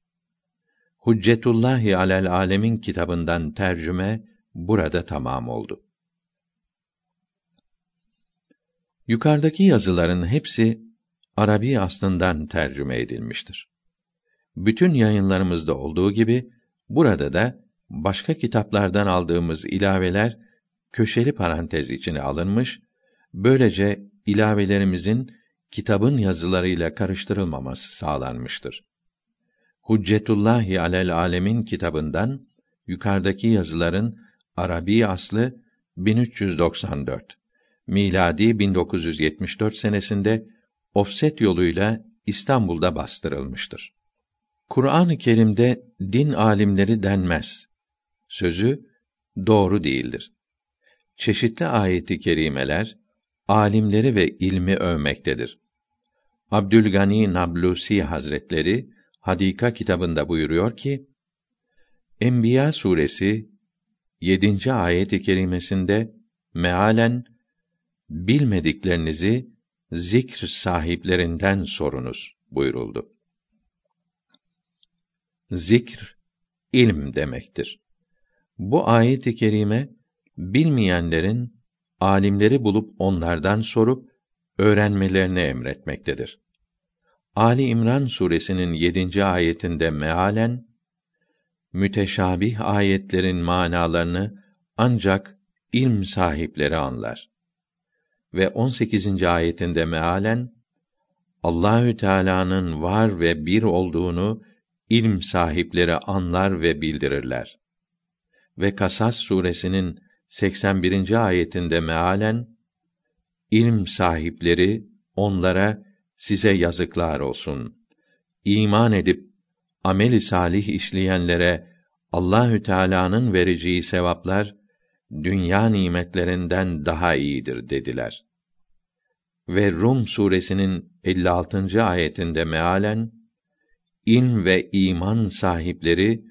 Huccetullahi alel alemin kitabından tercüme burada tamam oldu. Yukarıdaki yazıların hepsi Arabi aslından tercüme edilmiştir. Bütün yayınlarımızda olduğu gibi burada da başka kitaplardan aldığımız ilaveler köşeli parantez içine alınmış, böylece ilavelerimizin kitabın yazılarıyla karıştırılmaması sağlanmıştır. Huccetullahi alel alemin kitabından yukarıdaki yazıların Arabi aslı 1394 miladi 1974 senesinde ofset yoluyla İstanbul'da bastırılmıştır. Kur'an-ı Kerim'de din alimleri denmez. Sözü doğru değildir. Çeşitli ayeti kerimeler alimleri ve ilmi övmektedir. Abdülgani Nablusi Hazretleri Hadika kitabında buyuruyor ki: Enbiya suresi 7. ayet-i kerimesinde mealen bilmediklerinizi zikr sahiplerinden sorunuz buyuruldu. Zikr ilm demektir. Bu ayet-i kerime bilmeyenlerin alimleri bulup onlardan sorup öğrenmelerini emretmektedir. Ali İmran suresinin 7. ayetinde mealen müteşabih ayetlerin manalarını ancak ilm sahipleri anlar. Ve 18. ayetinde mealen Allahü Teala'nın var ve bir olduğunu ilm sahipleri anlar ve bildirirler. Ve Kasas suresinin 81. ayetinde mealen ilm sahipleri onlara size yazıklar olsun. İman edip ameli salih işleyenlere Allahü Teala'nın vereceği sevaplar dünya nimetlerinden daha iyidir dediler. Ve Rum suresinin 56. ayetinde mealen in ve iman sahipleri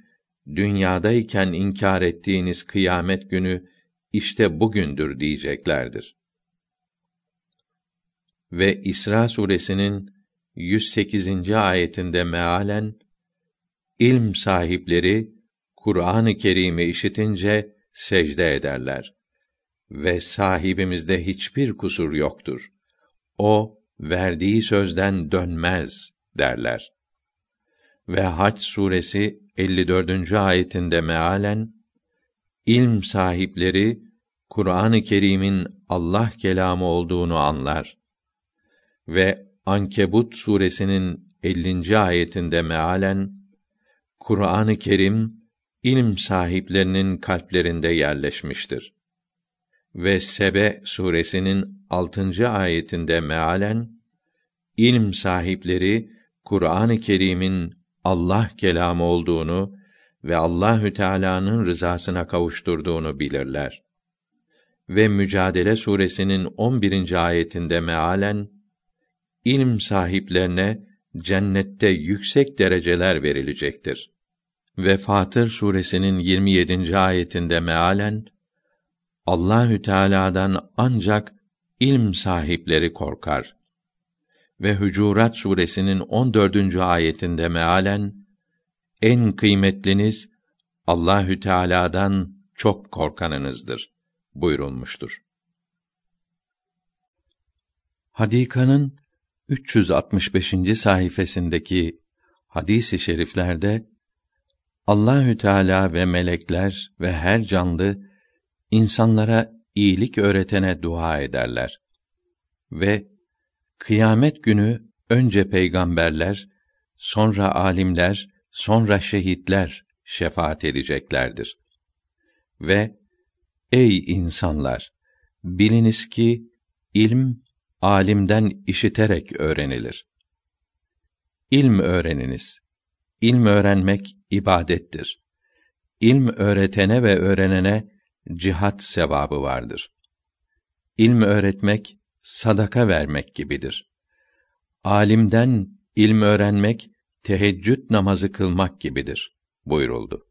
dünyadayken inkar ettiğiniz kıyamet günü işte bugündür diyeceklerdir. Ve İsra suresinin 108. ayetinde mealen ilm sahipleri Kur'an-ı Kerim'i işitince secde ederler ve sahibimizde hiçbir kusur yoktur. O verdiği sözden dönmez derler. Ve Hac suresi 54. ayetinde mealen ilm sahipleri Kur'an-ı Kerim'in Allah kelamı olduğunu anlar. Ve Ankebut suresinin 50. ayetinde mealen Kur'an-ı Kerim ilm sahiplerinin kalplerinde yerleşmiştir. Ve Sebe suresinin 6. ayetinde mealen ilm sahipleri Kur'an-ı Kerim'in Allah kelamı olduğunu ve Allahü Teala'nın rızasına kavuşturduğunu bilirler. Ve Mücadele suresinin 11. ayetinde mealen ilm sahiplerine cennette yüksek dereceler verilecektir. Ve Fatır suresinin 27. ayetinde mealen Allahü Teala'dan ancak ilm sahipleri korkar. Ve Hucurat suresinin 14. ayetinde mealen en kıymetliniz Allahü Teala'dan çok korkanınızdır buyurulmuştur. Hadika'nın 365. sayfasındaki hadis-i şeriflerde Allahü Teala ve melekler ve her canlı insanlara iyilik öğretene dua ederler ve kıyamet günü önce peygamberler, sonra alimler, sonra şehitler şefaat edeceklerdir. Ve ey insanlar biliniz ki ilm alimden işiterek öğrenilir. İlm öğreniniz. İlm öğrenmek ibadettir. İlm öğretene ve öğrenene cihat sevabı vardır. İlm öğretmek sadaka vermek gibidir. Alimden ilm öğrenmek teheccüd namazı kılmak gibidir buyuruldu.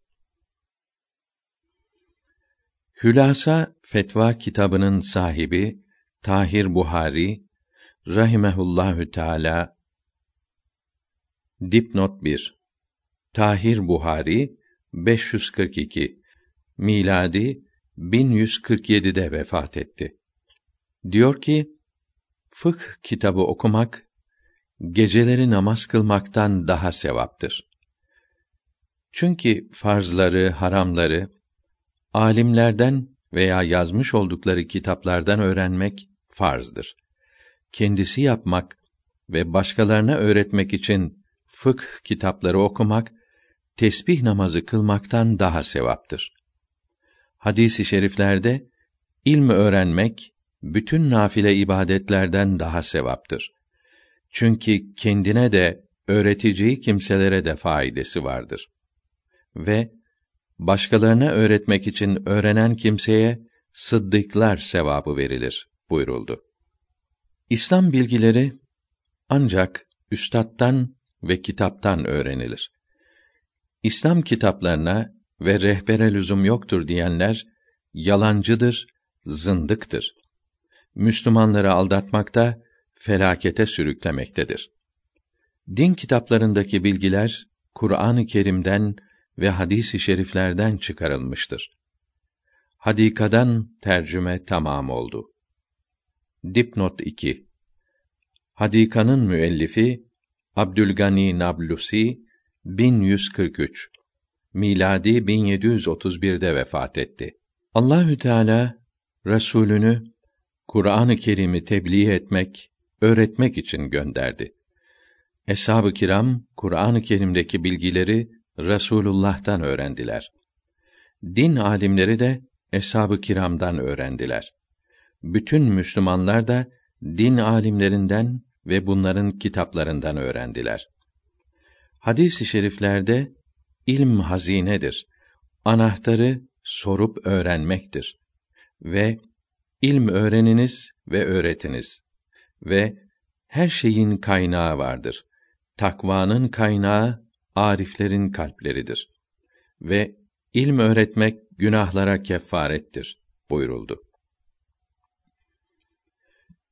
Hülasa Fetva kitabının sahibi Tahir Buhari rahimehullahü teala Dipnot 1 Tahir Buhari 542 miladi 1147'de vefat etti. Diyor ki, fıkh kitabı okumak, geceleri namaz kılmaktan daha sevaptır. Çünkü farzları, haramları, alimlerden veya yazmış oldukları kitaplardan öğrenmek farzdır. Kendisi yapmak ve başkalarına öğretmek için fıkh kitapları okumak, tesbih namazı kılmaktan daha sevaptır. Hadis-i şeriflerde ilmi öğrenmek bütün nafile ibadetlerden daha sevaptır. Çünkü kendine de öğreteceği kimselere de faydası vardır. Ve başkalarına öğretmek için öğrenen kimseye sıddıklar sevabı verilir buyuruldu. İslam bilgileri ancak üstattan ve kitaptan öğrenilir. İslam kitaplarına ve rehbere lüzum yoktur diyenler yalancıdır, zındıktır. Müslümanları aldatmakta, felakete sürüklemektedir. Din kitaplarındaki bilgiler Kur'an-ı Kerim'den ve hadis-i şeriflerden çıkarılmıştır. Hadikadan tercüme tamam oldu. Dipnot 2 Hadika'nın müellifi Abdülgani Nablusi 1143 miladi 1731'de vefat etti. Allahü Teala Resulünü Kur'an-ı Kerim'i tebliğ etmek, öğretmek için gönderdi. Eshab-ı kiram Kur'an-ı Kerim'deki bilgileri Resulullah'tan öğrendiler. Din alimleri de eshab-ı kiramdan öğrendiler. Bütün Müslümanlar da din alimlerinden ve bunların kitaplarından öğrendiler. Hadis-i şeriflerde ilm hazinedir. Anahtarı sorup öğrenmektir. Ve ilm öğreniniz ve öğretiniz. Ve her şeyin kaynağı vardır. Takvanın kaynağı ariflerin kalpleridir. Ve ilm öğretmek günahlara kefarettir buyuruldu.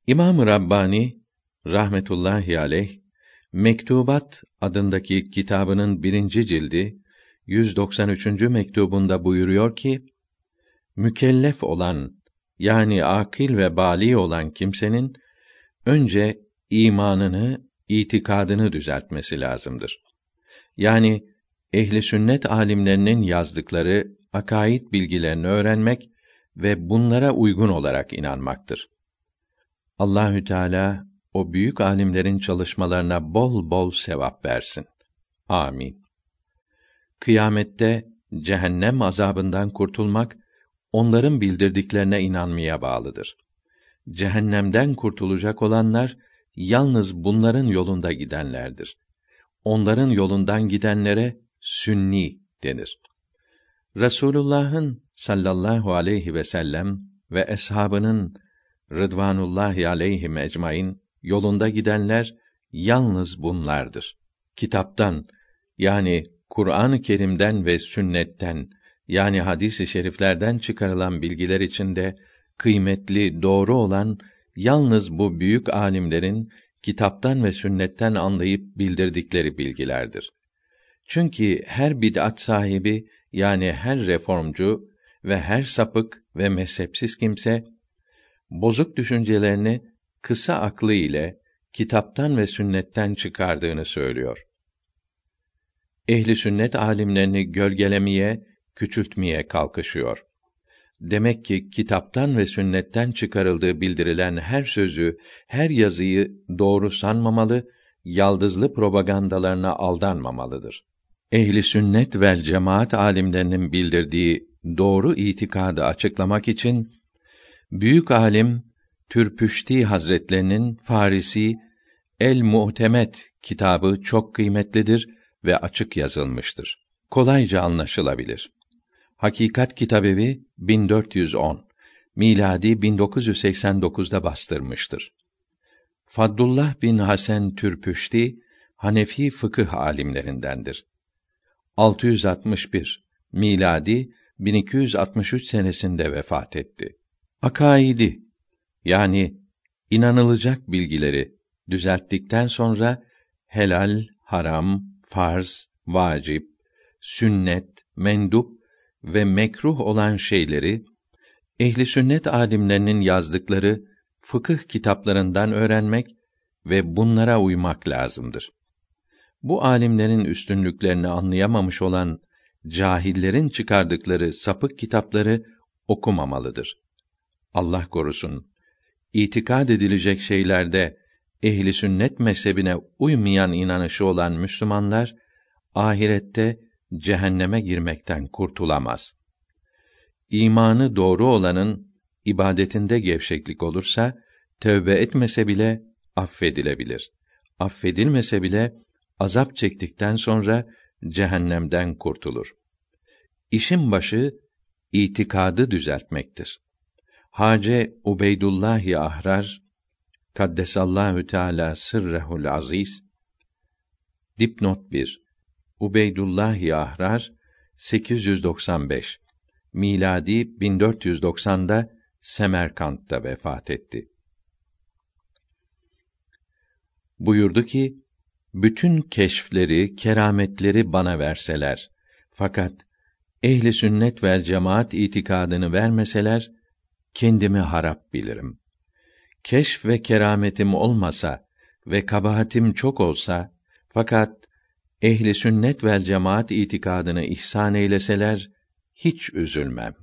İmam-ı Rabbani rahmetullahi aleyh Mektubat adındaki kitabının birinci cildi 193. mektubunda buyuruyor ki mükellef olan yani akil ve bali olan kimsenin önce imanını, itikadını düzeltmesi lazımdır. Yani ehli sünnet alimlerinin yazdıkları akaid bilgilerini öğrenmek ve bunlara uygun olarak inanmaktır. Allahü Teala o büyük alimlerin çalışmalarına bol bol sevap versin. Amin. Kıyamette cehennem azabından kurtulmak onların bildirdiklerine inanmaya bağlıdır. Cehennemden kurtulacak olanlar yalnız bunların yolunda gidenlerdir. Onların yolundan gidenlere sünni denir. Resulullah'ın sallallahu aleyhi ve sellem ve eshabının Rıdvanullahi aleyhim ecmaîn yolunda gidenler yalnız bunlardır. Kitaptan yani Kur'an-ı Kerim'den ve sünnetten yani hadis-i şeriflerden çıkarılan bilgiler içinde kıymetli, doğru olan yalnız bu büyük alimlerin kitaptan ve sünnetten anlayıp bildirdikleri bilgilerdir. Çünkü her bid'at sahibi yani her reformcu ve her sapık ve mezhepsiz kimse bozuk düşüncelerini kısa aklı ile kitaptan ve sünnetten çıkardığını söylüyor. Ehli sünnet alimlerini gölgelemeye, küçültmeye kalkışıyor. Demek ki kitaptan ve sünnetten çıkarıldığı bildirilen her sözü, her yazıyı doğru sanmamalı, yaldızlı propagandalarına aldanmamalıdır. ehli sünnet vel cemaat alimlerinin bildirdiği doğru itikadı açıklamak için büyük alim Türpüşti Hazretlerinin Farisi El Muhtemet kitabı çok kıymetlidir ve açık yazılmıştır. Kolayca anlaşılabilir. Hakikat Kitabevi 1410 miladi 1989'da bastırmıştır. Fadlullah bin Hasan Türpüşti Hanefi fıkıh alimlerindendir. 661 miladi 1263 senesinde vefat etti. Akaidi yani inanılacak bilgileri düzelttikten sonra helal, haram, farz, vacip, sünnet, mendup ve mekruh olan şeyleri ehli sünnet alimlerinin yazdıkları fıkıh kitaplarından öğrenmek ve bunlara uymak lazımdır. Bu alimlerin üstünlüklerini anlayamamış olan cahillerin çıkardıkları sapık kitapları okumamalıdır. Allah korusun. İtikad edilecek şeylerde ehli sünnet mezhebine uymayan inanışı olan Müslümanlar ahirette cehenneme girmekten kurtulamaz. İmanı doğru olanın ibadetinde gevşeklik olursa tövbe etmese bile affedilebilir. Affedilmese bile azap çektikten sonra cehennemden kurtulur. İşin başı itikadı düzeltmektir. Hace Ubeydullah Ahrar Kaddesallahu Teala sırrehul aziz Dipnot 1 Ubeydullah Ahrar 895 miladi 1490'da Semerkant'ta vefat etti. Buyurdu ki, bütün keşfleri, kerametleri bana verseler, fakat ehli sünnet vel cemaat itikadını vermeseler, kendimi harap bilirim. Keşf ve kerametim olmasa ve kabahatim çok olsa, fakat ehli sünnet vel cemaat itikadını ihsan eyleseler, hiç üzülmem.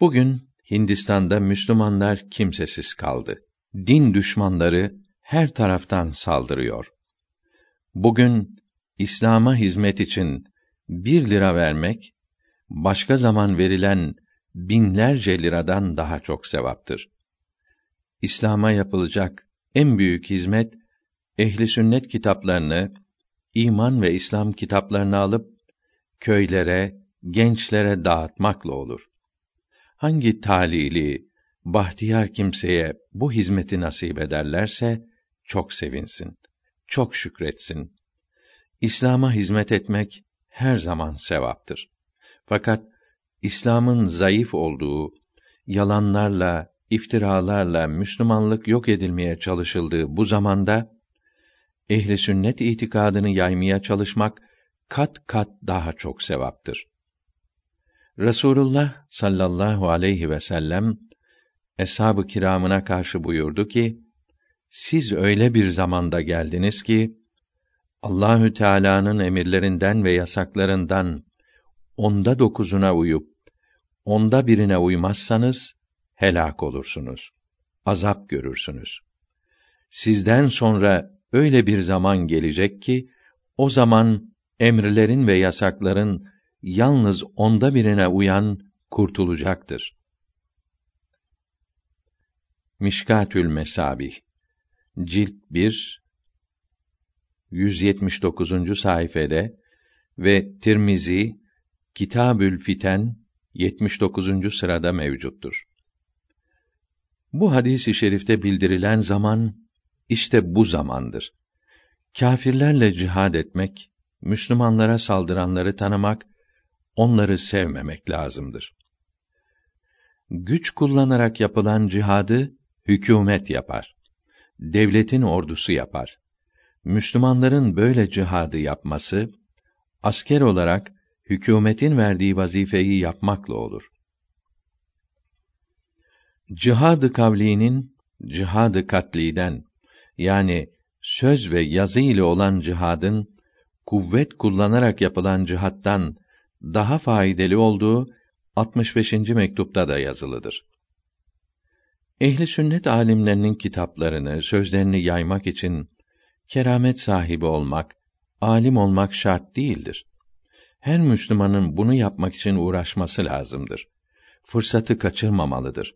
Bugün Hindistan'da Müslümanlar kimsesiz kaldı. Din düşmanları her taraftan saldırıyor. Bugün İslam'a hizmet için bir lira vermek, başka zaman verilen binlerce liradan daha çok sevaptır. İslam'a yapılacak en büyük hizmet, ehli sünnet kitaplarını, iman ve İslam kitaplarını alıp köylere, gençlere dağıtmakla olur. Hangi talili, bahtiyar kimseye bu hizmeti nasip ederlerse çok sevinsin, çok şükretsin. İslam'a hizmet etmek her zaman sevaptır. Fakat İslam'ın zayıf olduğu, yalanlarla, iftiralarla Müslümanlık yok edilmeye çalışıldığı bu zamanda ehli sünnet itikadını yaymaya çalışmak kat kat daha çok sevaptır. Resulullah sallallahu aleyhi ve sellem eshab-ı kiramına karşı buyurdu ki: Siz öyle bir zamanda geldiniz ki Allahü Teala'nın emirlerinden ve yasaklarından onda dokuzuna uyup onda birine uymazsanız helak olursunuz. Azap görürsünüz. Sizden sonra öyle bir zaman gelecek ki o zaman emirlerin ve yasakların yalnız onda birine uyan kurtulacaktır. Mişkatül Mesabih Cilt 1 179. sayfede ve Tirmizi Kitabül Fiten 79. sırada mevcuttur. Bu hadisi şerifte bildirilen zaman işte bu zamandır. Kâfirlerle cihad etmek, Müslümanlara saldıranları tanımak, onları sevmemek lazımdır. Güç kullanarak yapılan cihadı hükümet yapar. Devletin ordusu yapar. Müslümanların böyle cihadı yapması asker olarak hükümetin verdiği vazifeyi yapmakla olur. Cihadı kavlinin cihadı katliden yani söz ve yazı ile olan cihadın kuvvet kullanarak yapılan cihattan daha faydalı olduğu 65. mektupta da yazılıdır. Ehli sünnet alimlerinin kitaplarını, sözlerini yaymak için keramet sahibi olmak, alim olmak şart değildir. Her Müslümanın bunu yapmak için uğraşması lazımdır. Fırsatı kaçırmamalıdır.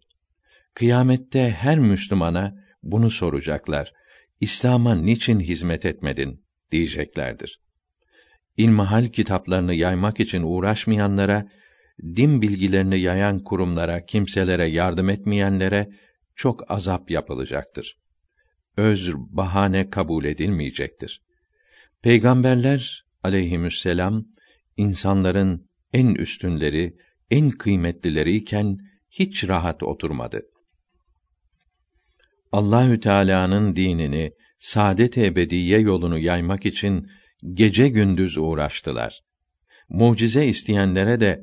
Kıyamette her Müslümana bunu soracaklar. İslam'a niçin hizmet etmedin diyeceklerdir. İlmihal kitaplarını yaymak için uğraşmayanlara, din bilgilerini yayan kurumlara, kimselere yardım etmeyenlere çok azap yapılacaktır. Özr, bahane kabul edilmeyecektir. Peygamberler aleyhisselam insanların en üstünleri, en kıymetlileri iken hiç rahat oturmadı. Allahü Teala'nın dinini, saadet ebediye yolunu yaymak için gece gündüz uğraştılar. Mucize isteyenlere de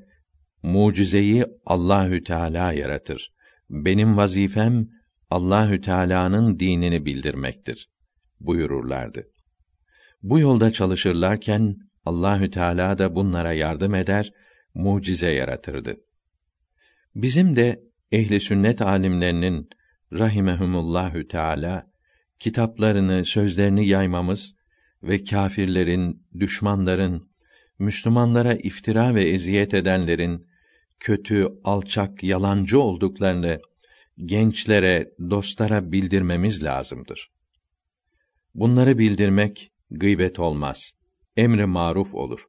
mucizeyi Allahü Teala yaratır. Benim vazifem Allahü Teala'nın dinini bildirmektir buyururlardı. Bu yolda çalışırlarken Allahü Teala da bunlara yardım eder, mucize yaratırdı. Bizim de ehli sünnet alimlerinin rahimehumullahü teala kitaplarını, sözlerini yaymamız ve kâfirlerin, düşmanların, Müslümanlara iftira ve eziyet edenlerin kötü, alçak, yalancı olduklarını gençlere, dostlara bildirmemiz lazımdır. Bunları bildirmek gıybet olmaz. Emri maruf olur.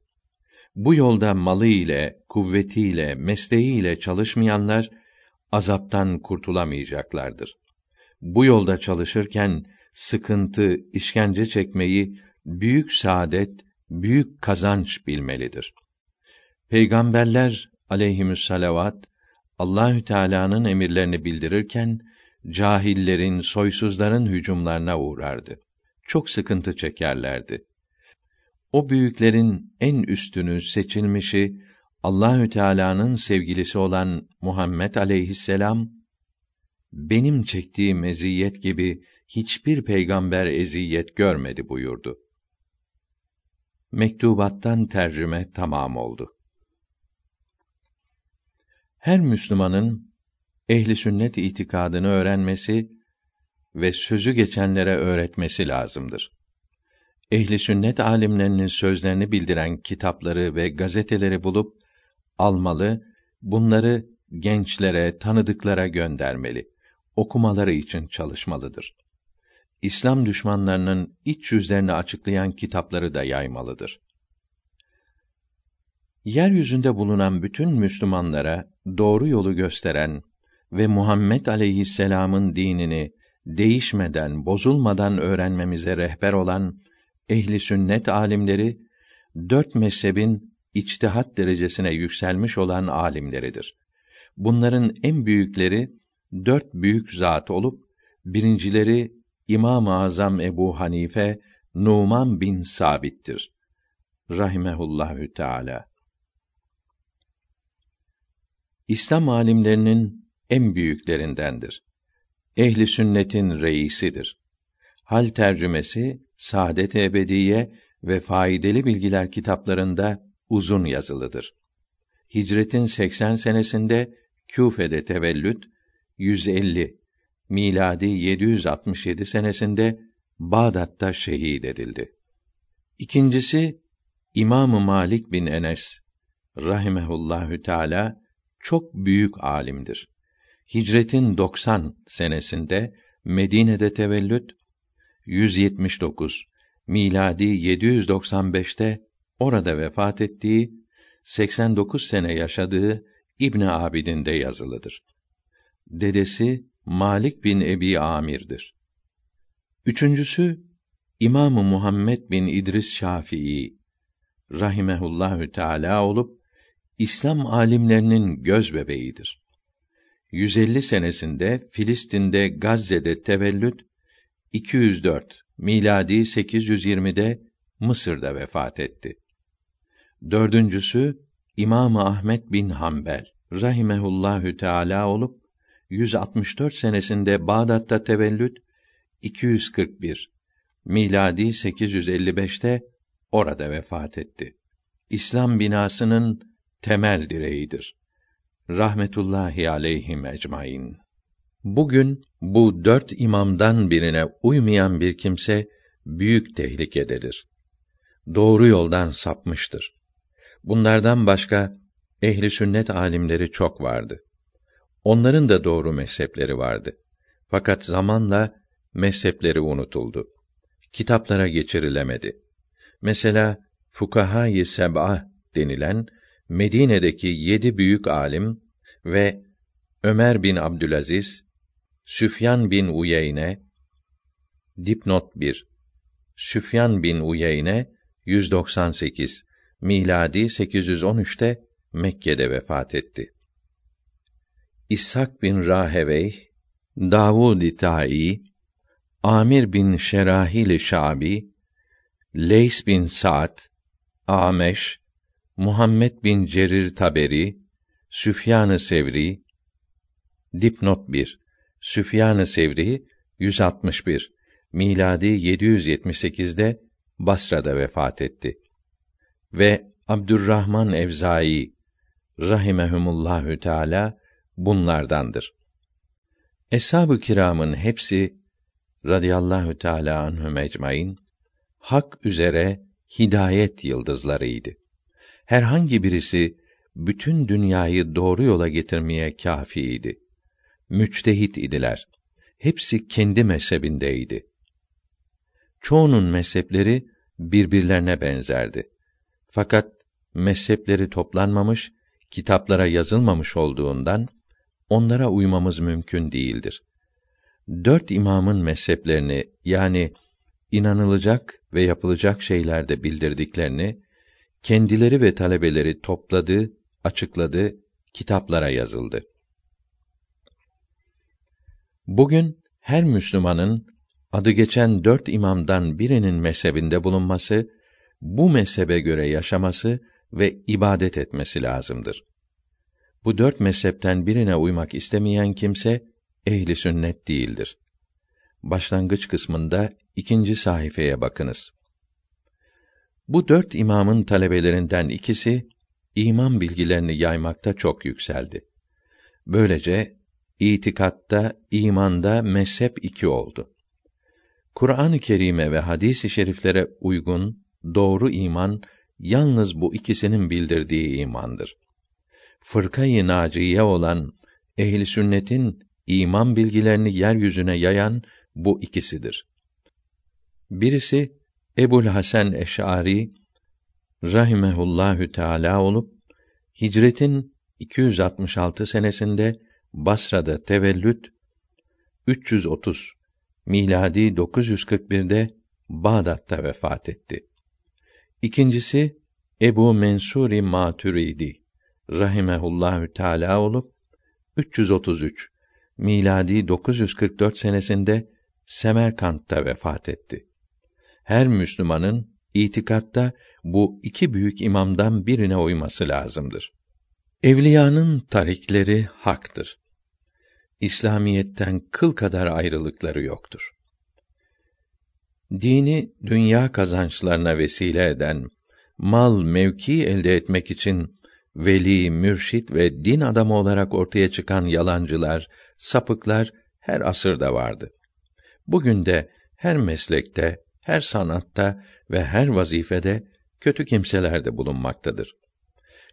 Bu yolda malı ile, kuvvetiyle, mesleğiyle çalışmayanlar azaptan kurtulamayacaklardır. Bu yolda çalışırken sıkıntı, işkence çekmeyi büyük saadet, büyük kazanç bilmelidir. Peygamberler aleyhimüsselavat Allahü Teala'nın emirlerini bildirirken cahillerin, soysuzların hücumlarına uğrardı. Çok sıkıntı çekerlerdi. O büyüklerin en üstünü, seçilmişi Allahü Teala'nın sevgilisi olan Muhammed aleyhisselam benim çektiğim eziyet gibi hiçbir peygamber eziyet görmedi buyurdu. Mektubattan tercüme tamam oldu. Her Müslümanın ehli sünnet itikadını öğrenmesi ve sözü geçenlere öğretmesi lazımdır. Ehli sünnet alimlerinin sözlerini bildiren kitapları ve gazeteleri bulup almalı, bunları gençlere, tanıdıklara göndermeli. Okumaları için çalışmalıdır. İslam düşmanlarının iç yüzlerini açıklayan kitapları da yaymalıdır. Yeryüzünde bulunan bütün Müslümanlara doğru yolu gösteren ve Muhammed aleyhisselam'ın dinini değişmeden, bozulmadan öğrenmemize rehber olan ehli sünnet alimleri dört mezhebin içtihat derecesine yükselmiş olan alimleridir. Bunların en büyükleri dört büyük zat olup birincileri İmam-ı Azam Ebu Hanife Numan bin Sabit'tir. Rahimehullahü Teala. İslam alimlerinin en büyüklerindendir. Ehli sünnetin reisidir. Hal tercümesi Saadet Ebediye ve Faydalı Bilgiler kitaplarında uzun yazılıdır. Hicretin 80 senesinde Küfe'de tevellüt 150 miladi 767 senesinde Bağdat'ta şehit edildi. İkincisi İmam Malik bin Enes rahimehullahü teala çok büyük alimdir. Hicretin 90 senesinde Medine'de tevellüt 179 miladi 795'te orada vefat ettiği 89 sene yaşadığı İbn Abidin'de yazılıdır. Dedesi Malik bin Ebi Amir'dir. Üçüncüsü İmamı Muhammed bin İdris Şafii rahimehullahü teala olup İslam alimlerinin göz bebeğidir. 150 senesinde Filistin'de Gazze'de tevellüt 204 miladi 820'de Mısır'da vefat etti. Dördüncüsü İmam Ahmet bin Hanbel rahimehullahü teala olup 164 senesinde Bağdat'ta tevellüt 241 miladi 855'te orada vefat etti. İslam binasının temel direğidir. Rahmetullahi aleyhim ecmaîn. Bugün bu dört imamdan birine uymayan bir kimse büyük tehlikededir. doğru yoldan sapmıştır. Bunlardan başka ehli sünnet alimleri çok vardı. Onların da doğru mezhepleri vardı. Fakat zamanla mezhepleri unutuldu. Kitaplara geçirilemedi. Mesela Fukahâ-i Seb'a denilen Medine'deki yedi büyük alim ve Ömer bin Abdülaziz, Süfyan bin Uyeyne, dipnot 1. Süfyan bin Uyeyne 198 miladi 813'te Mekke'de vefat etti. İshak bin Rahevey, Davud Tai, Amir bin Şerahil Şabi, Leys bin Sa'd, Ameş, Muhammed bin Cerir Taberi, Süfyan-ı Sevri, dipnot 1. Süfyan-ı Sevri 161 miladi 778'de Basra'da vefat etti. Ve Abdurrahman Evzai rahimehumullahü teala bunlardandır. Eshab-ı kiramın hepsi radıyallahu teala anhum ecmaîn hak üzere hidayet yıldızlarıydı. Herhangi birisi bütün dünyayı doğru yola getirmeye kâfiydi. Müçtehit idiler. Hepsi kendi mezhebindeydi. Çoğunun mezhepleri birbirlerine benzerdi. Fakat mezhepleri toplanmamış, kitaplara yazılmamış olduğundan onlara uymamız mümkün değildir. Dört imamın mezheplerini yani inanılacak ve yapılacak şeylerde bildirdiklerini kendileri ve talebeleri topladı, açıkladı, kitaplara yazıldı. Bugün her Müslümanın adı geçen dört imamdan birinin mezhebinde bulunması, bu mezhebe göre yaşaması ve ibadet etmesi lazımdır. Bu dört mezhepten birine uymak istemeyen kimse ehli sünnet değildir. Başlangıç kısmında ikinci sayfaya bakınız. Bu dört imamın talebelerinden ikisi iman bilgilerini yaymakta çok yükseldi. Böylece itikatta, imanda mezhep iki oldu. Kur'an-ı Kerim'e ve hadis-i şeriflere uygun doğru iman yalnız bu ikisinin bildirdiği imandır. Fırkayı naciye olan ehli sünnetin iman bilgilerini yeryüzüne yayan bu ikisidir. Birisi Ebul Hasan Eş'ari rahimehullahü teala olup hicretin 266 senesinde Basra'da tevellüt 330 miladi 941'de Bağdat'ta vefat etti. İkincisi Ebu Mensuri Maturidi rahimehullahü teala olup 333 miladi 944 senesinde Semerkant'ta vefat etti. Her Müslümanın itikatta bu iki büyük imamdan birine uyması lazımdır. Evliyanın tarikleri haktır. İslamiyetten kıl kadar ayrılıkları yoktur. Dini dünya kazançlarına vesile eden, mal, mevki elde etmek için veli, mürşit ve din adamı olarak ortaya çıkan yalancılar, sapıklar her asırda vardı. Bugün de her meslekte, her sanatta ve her vazifede kötü kimseler de bulunmaktadır.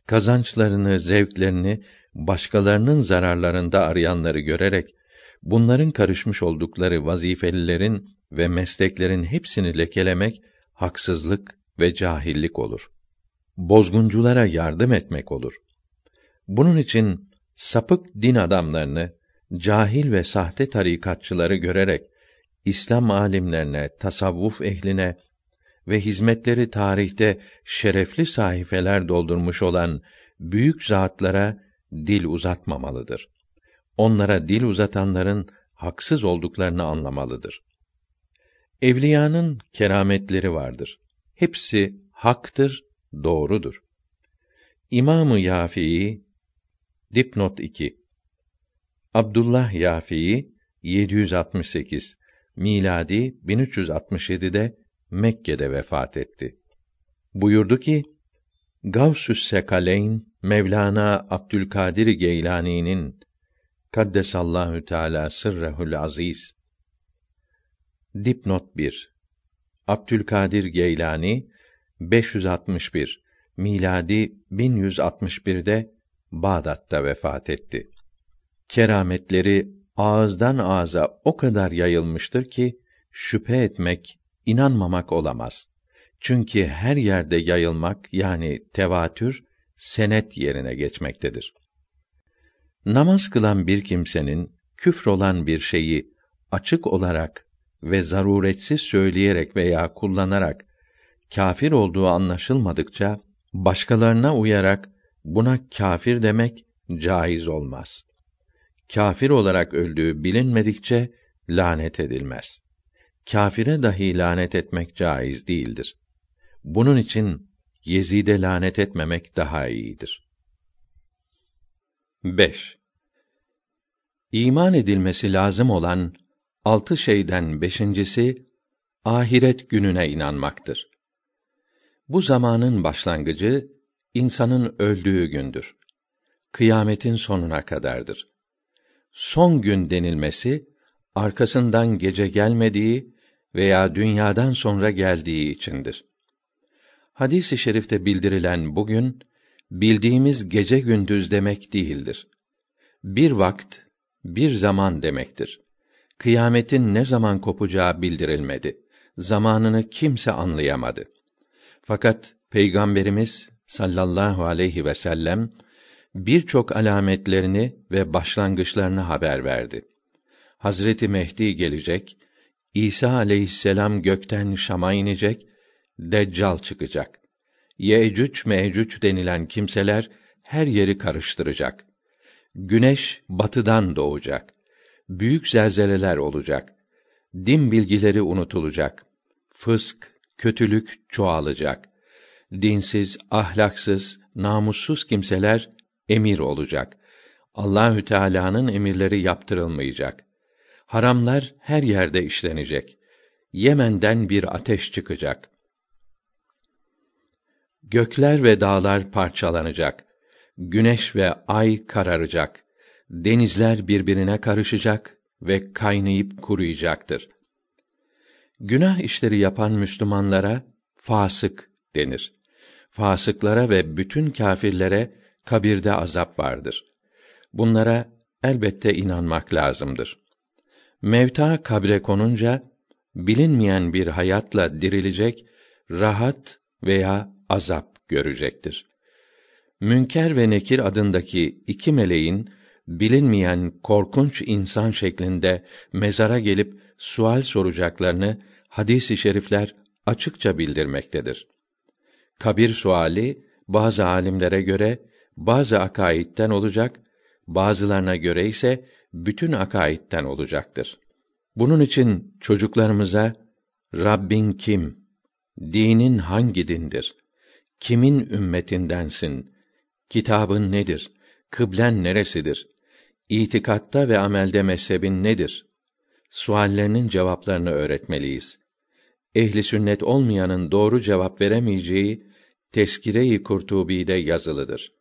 Kazançlarını, zevklerini başkalarının zararlarında arayanları görerek bunların karışmış oldukları vazifelilerin ve mesleklerin hepsini lekelemek haksızlık ve cahillik olur. Bozgunculara yardım etmek olur. Bunun için sapık din adamlarını, cahil ve sahte tarikatçıları görerek İslam alimlerine, tasavvuf ehline ve hizmetleri tarihte şerefli sahifeler doldurmuş olan büyük zatlara dil uzatmamalıdır. Onlara dil uzatanların haksız olduklarını anlamalıdır. Evliyanın kerametleri vardır. Hepsi haktır, doğrudur. İmamı Yafii dipnot 2 Abdullah Yafii 768 miladi 1367'de Mekke'de vefat etti. Buyurdu ki: Gavsü's Sekaleyn Mevlana Abdülkadir Geylani'nin Kaddesallahu Teala sırrehul aziz Dipnot 1 Abdülkadir Geylani 561 miladi 1161'de Bağdat'ta vefat etti. Kerametleri ağızdan ağza o kadar yayılmıştır ki şüphe etmek, inanmamak olamaz. Çünkü her yerde yayılmak yani tevatür senet yerine geçmektedir. Namaz kılan bir kimsenin küfr olan bir şeyi açık olarak ve zaruretsiz söyleyerek veya kullanarak kâfir olduğu anlaşılmadıkça başkalarına uyarak buna kâfir demek caiz olmaz. Kâfir olarak öldüğü bilinmedikçe lanet edilmez. Kâfire dahi lanet etmek caiz değildir. Bunun için Yezid'e lanet etmemek daha iyidir. 5. İman edilmesi lazım olan altı şeyden beşincisi ahiret gününe inanmaktır. Bu zamanın başlangıcı insanın öldüğü gündür. Kıyametin sonuna kadardır. Son gün denilmesi arkasından gece gelmediği veya dünyadan sonra geldiği içindir. Hadis-i şerifte bildirilen bugün bildiğimiz gece gündüz demek değildir. Bir vakt, bir zaman demektir. Kıyametin ne zaman kopacağı bildirilmedi. Zamanını kimse anlayamadı. Fakat Peygamberimiz sallallahu aleyhi ve sellem birçok alametlerini ve başlangıçlarını haber verdi. Hazreti Mehdi gelecek, İsa aleyhisselam gökten Şam'a inecek, Deccal çıkacak. Yecüc mecüc denilen kimseler her yeri karıştıracak. Güneş batıdan doğacak. Büyük zelzeleler olacak. Din bilgileri unutulacak. Fısk, kötülük çoğalacak. Dinsiz, ahlaksız, namussuz kimseler emir olacak. Allahü Teala'nın emirleri yaptırılmayacak. Haramlar her yerde işlenecek. Yemen'den bir ateş çıkacak. Gökler ve dağlar parçalanacak. Güneş ve ay kararacak. Denizler birbirine karışacak ve kaynayıp kuruyacaktır. Günah işleri yapan Müslümanlara fasık denir. Fasıklara ve bütün kâfirlere kabirde azap vardır. Bunlara elbette inanmak lazımdır. Mevta kabre konunca bilinmeyen bir hayatla dirilecek, rahat veya azap görecektir. Münker ve Nekir adındaki iki meleğin bilinmeyen korkunç insan şeklinde mezara gelip sual soracaklarını hadis-i şerifler açıkça bildirmektedir. Kabir suali bazı alimlere göre bazı akaitten olacak, bazılarına göre ise bütün akaitten olacaktır. Bunun için çocuklarımıza Rabbin kim? Dinin hangi dindir? Kimin ümmetindensin? Kitabın nedir? Kıblen neresidir? İtikatta ve amelde mezhebin nedir? Suallerinin cevaplarını öğretmeliyiz. Ehli sünnet olmayanın doğru cevap veremeyeceği Teskire-i Kurtubi'de yazılıdır.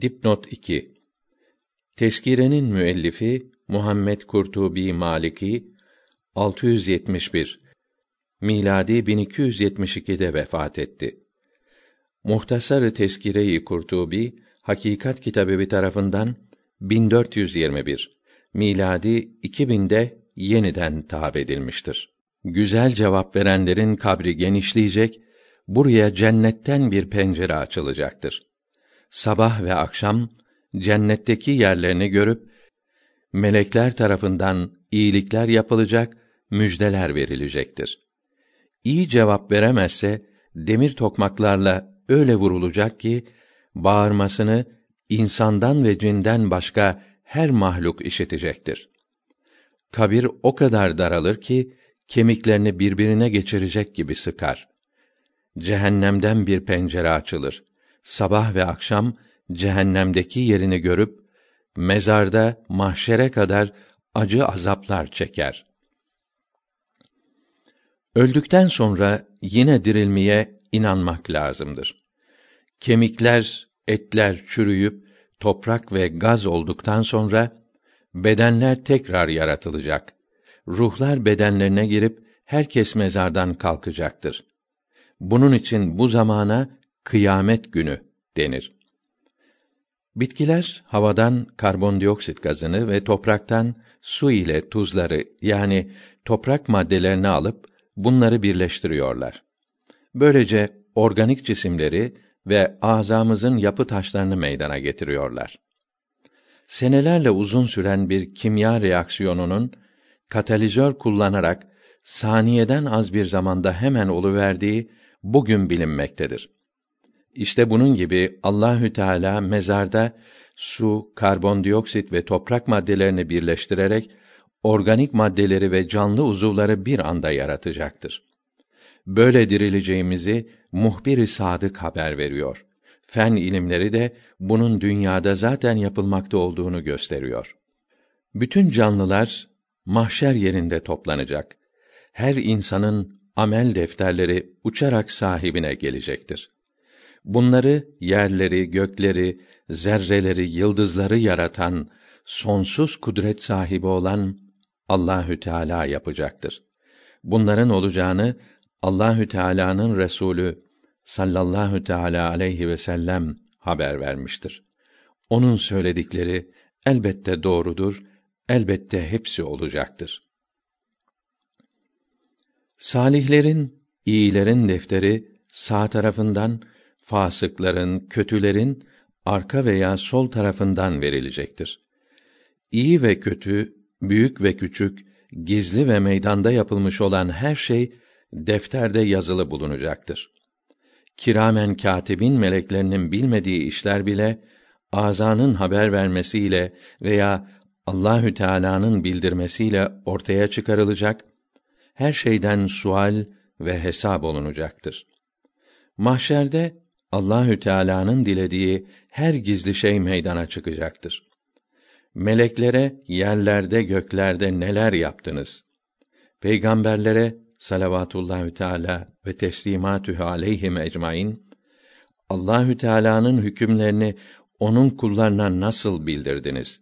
Dipnot 2 Teskirenin müellifi Muhammed Kurtubi Maliki 671 miladi 1272'de vefat etti. Muhtasarı Teskire-i Kurtubi Hakikat Kitabevi tarafından 1421 miladi 2000'de yeniden tab edilmiştir. Güzel cevap verenlerin kabri genişleyecek, buraya cennetten bir pencere açılacaktır. Sabah ve akşam cennetteki yerlerini görüp melekler tarafından iyilikler yapılacak, müjdeler verilecektir. İyi cevap veremezse demir tokmaklarla öyle vurulacak ki bağırmasını insandan ve cinden başka her mahluk işitecektir. Kabir o kadar daralır ki kemiklerini birbirine geçirecek gibi sıkar. Cehennemden bir pencere açılır. Sabah ve akşam cehennemdeki yerini görüp mezarda mahşere kadar acı azaplar çeker. Öldükten sonra yine dirilmeye inanmak lazımdır. Kemikler, etler çürüyüp toprak ve gaz olduktan sonra bedenler tekrar yaratılacak. Ruhlar bedenlerine girip herkes mezardan kalkacaktır. Bunun için bu zamana kıyamet günü denir. Bitkiler havadan karbondioksit gazını ve topraktan su ile tuzları yani toprak maddelerini alıp bunları birleştiriyorlar. Böylece organik cisimleri ve azamızın yapı taşlarını meydana getiriyorlar. Senelerle uzun süren bir kimya reaksiyonunun katalizör kullanarak saniyeden az bir zamanda hemen oluverdiği bugün bilinmektedir. İşte bunun gibi Allahü Teala mezarda su, karbondioksit ve toprak maddelerini birleştirerek organik maddeleri ve canlı uzuvları bir anda yaratacaktır. Böyle dirileceğimizi muhbir-i sadık haber veriyor. Fen ilimleri de bunun dünyada zaten yapılmakta olduğunu gösteriyor. Bütün canlılar mahşer yerinde toplanacak. Her insanın amel defterleri uçarak sahibine gelecektir. Bunları yerleri, gökleri, zerreleri, yıldızları yaratan sonsuz kudret sahibi olan Allahü Teala yapacaktır. Bunların olacağını Allahü Teala'nın Resulü sallallahu teala aleyhi ve sellem haber vermiştir. Onun söyledikleri elbette doğrudur, elbette hepsi olacaktır. Salihlerin, iyilerin defteri sağ tarafından, fasıkların, kötülerin arka veya sol tarafından verilecektir. İyi ve kötü, büyük ve küçük, gizli ve meydanda yapılmış olan her şey defterde yazılı bulunacaktır. Kiramen katibin meleklerinin bilmediği işler bile azanın haber vermesiyle veya Allahü Teala'nın bildirmesiyle ortaya çıkarılacak. Her şeyden sual ve hesap olunacaktır. Mahşerde Allahü Teala'nın dilediği her gizli şey meydana çıkacaktır. Meleklere yerlerde göklerde neler yaptınız? Peygamberlere salavatullahü teala ve teslimatü aleyhim ecmaîn Allahü Teala'nın hükümlerini onun kullarına nasıl bildirdiniz?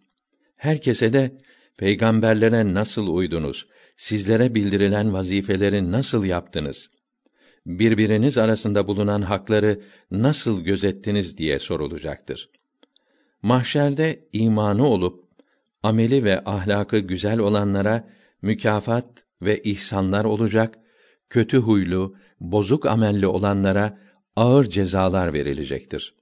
Herkese de peygamberlere nasıl uydunuz? Sizlere bildirilen vazifeleri nasıl yaptınız? Birbiriniz arasında bulunan hakları nasıl gözettiniz diye sorulacaktır. Mahşerde imanı olup ameli ve ahlakı güzel olanlara mükafat ve ihsanlar olacak, kötü huylu, bozuk amelli olanlara ağır cezalar verilecektir.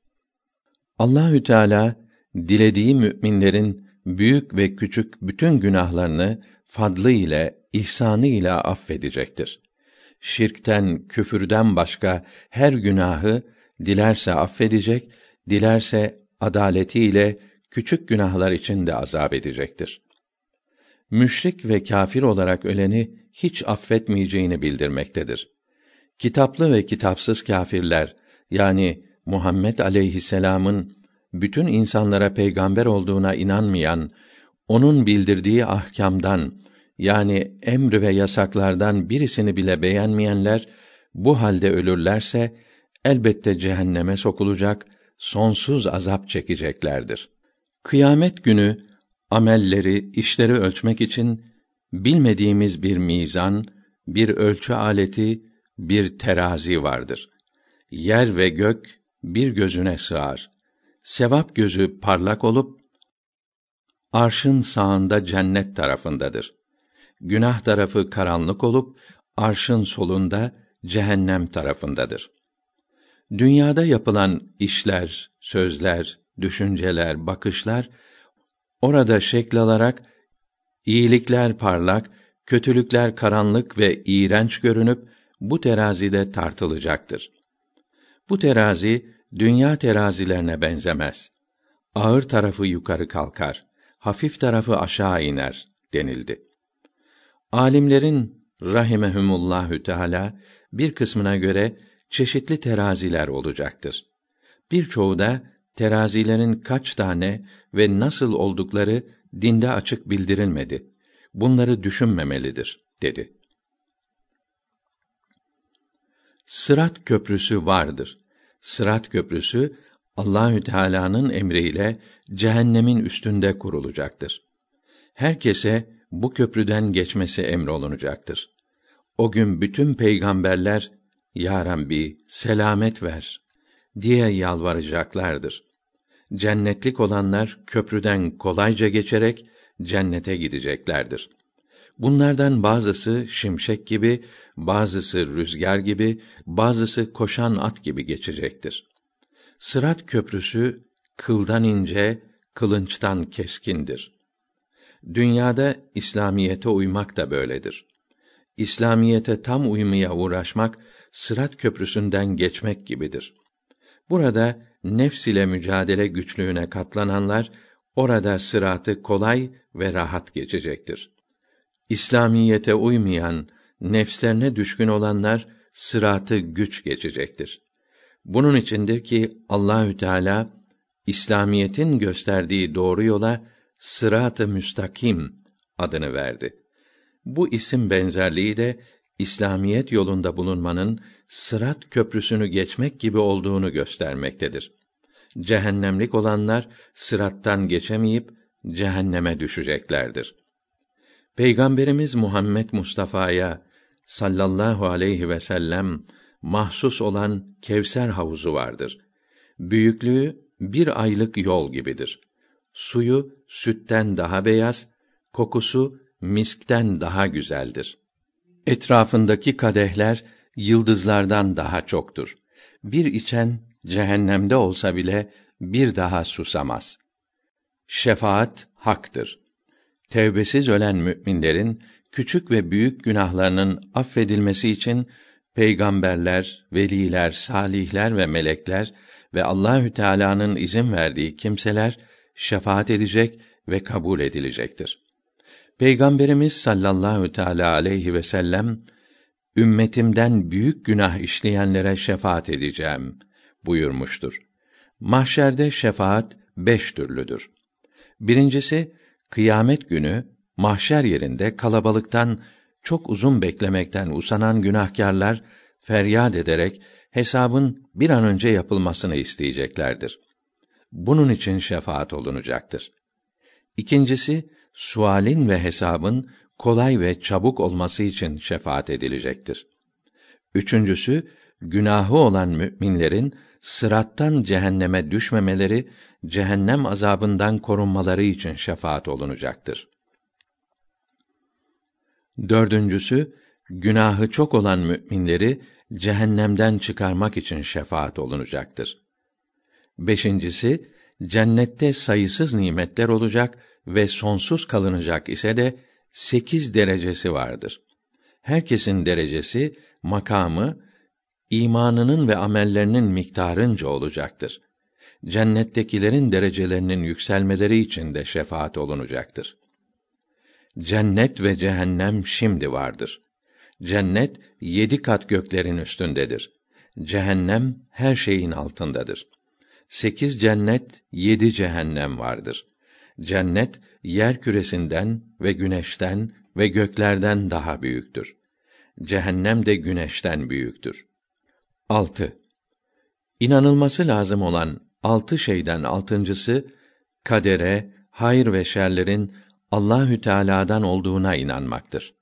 Allahü Teala dilediği müminlerin büyük ve küçük bütün günahlarını fadlı ile, ihsanı ile affedecektir. Şirkten, küfürden başka her günahı dilerse affedecek, dilerse adaletiyle küçük günahlar için de azap edecektir müşrik ve kâfir olarak öleni hiç affetmeyeceğini bildirmektedir. Kitaplı ve kitapsız kâfirler yani Muhammed aleyhisselam'ın bütün insanlara peygamber olduğuna inanmayan, onun bildirdiği ahkamdan yani emr ve yasaklardan birisini bile beğenmeyenler bu halde ölürlerse elbette cehenneme sokulacak, sonsuz azap çekeceklerdir. Kıyamet günü amelleri, işleri ölçmek için bilmediğimiz bir mizan, bir ölçü aleti, bir terazi vardır. Yer ve gök bir gözüne sığar. Sevap gözü parlak olup arşın sağında cennet tarafındadır. Günah tarafı karanlık olup arşın solunda cehennem tarafındadır. Dünyada yapılan işler, sözler, düşünceler, bakışlar Orada şekl alarak iyilikler parlak, kötülükler karanlık ve iğrenç görünüp bu terazide tartılacaktır. Bu terazi dünya terazilerine benzemez. Ağır tarafı yukarı kalkar, hafif tarafı aşağı iner denildi. Alimlerin rahimehumullahü teala bir kısmına göre çeşitli teraziler olacaktır. Birçoğu da terazilerin kaç tane ve nasıl oldukları dinde açık bildirilmedi. Bunları düşünmemelidir dedi. Sırat köprüsü vardır. Sırat köprüsü Allahü Teala'nın emriyle cehennemin üstünde kurulacaktır. Herkese bu köprüden geçmesi emrolunacaktır. O gün bütün peygamberler Ya Rabbi, selamet ver diye yalvaracaklardır. Cennetlik olanlar köprüden kolayca geçerek cennete gideceklerdir. Bunlardan bazısı şimşek gibi, bazısı rüzgar gibi, bazısı koşan at gibi geçecektir. Sırat köprüsü kıldan ince, kılınçtan keskindir. Dünyada İslamiyete uymak da böyledir. İslamiyete tam uymaya uğraşmak sırat köprüsünden geçmek gibidir. Burada nefs ile mücadele güçlüğüne katlananlar orada sıratı kolay ve rahat geçecektir. İslamiyete uymayan, nefslerine düşkün olanlar sıratı güç geçecektir. Bunun içindir ki Allahü Teala İslamiyetin gösterdiği doğru yola sırat-ı müstakim adını verdi. Bu isim benzerliği de İslamiyet yolunda bulunmanın sırat köprüsünü geçmek gibi olduğunu göstermektedir. Cehennemlik olanlar sırattan geçemeyip cehenneme düşeceklerdir. Peygamberimiz Muhammed Mustafa'ya sallallahu aleyhi ve sellem mahsus olan Kevser havuzu vardır. Büyüklüğü bir aylık yol gibidir. Suyu sütten daha beyaz, kokusu miskten daha güzeldir. Etrafındaki kadehler yıldızlardan daha çoktur. Bir içen cehennemde olsa bile bir daha susamaz. Şefaat haktır. Tevbesiz ölen müminlerin küçük ve büyük günahlarının affedilmesi için peygamberler, veliler, salihler ve melekler ve Allahü Teala'nın izin verdiği kimseler şefaat edecek ve kabul edilecektir. Peygamberimiz sallallahu teala aleyhi ve sellem ümmetimden büyük günah işleyenlere şefaat edeceğim buyurmuştur. Mahşerde şefaat beş türlüdür. Birincisi, kıyamet günü mahşer yerinde kalabalıktan çok uzun beklemekten usanan günahkarlar feryat ederek hesabın bir an önce yapılmasını isteyeceklerdir. Bunun için şefaat olunacaktır. İkincisi, sualin ve hesabın kolay ve çabuk olması için şefaat edilecektir. Üçüncüsü, günahı olan müminlerin sırattan cehenneme düşmemeleri, cehennem azabından korunmaları için şefaat olunacaktır. Dördüncüsü, günahı çok olan müminleri cehennemden çıkarmak için şefaat olunacaktır. Beşincisi, cennette sayısız nimetler olacak ve sonsuz kalınacak ise de sekiz derecesi vardır. Herkesin derecesi, makamı, imanının ve amellerinin miktarınca olacaktır. Cennettekilerin derecelerinin yükselmeleri için de şefaat olunacaktır. Cennet ve cehennem şimdi vardır. Cennet yedi kat göklerin üstündedir. Cehennem her şeyin altındadır. Sekiz cennet, yedi cehennem vardır. Cennet yer küresinden ve güneşten ve göklerden daha büyüktür. Cehennem de güneşten büyüktür. 6. İnanılması lazım olan altı şeyden altıncısı kadere, hayır ve şerlerin Allahü Teala'dan olduğuna inanmaktır.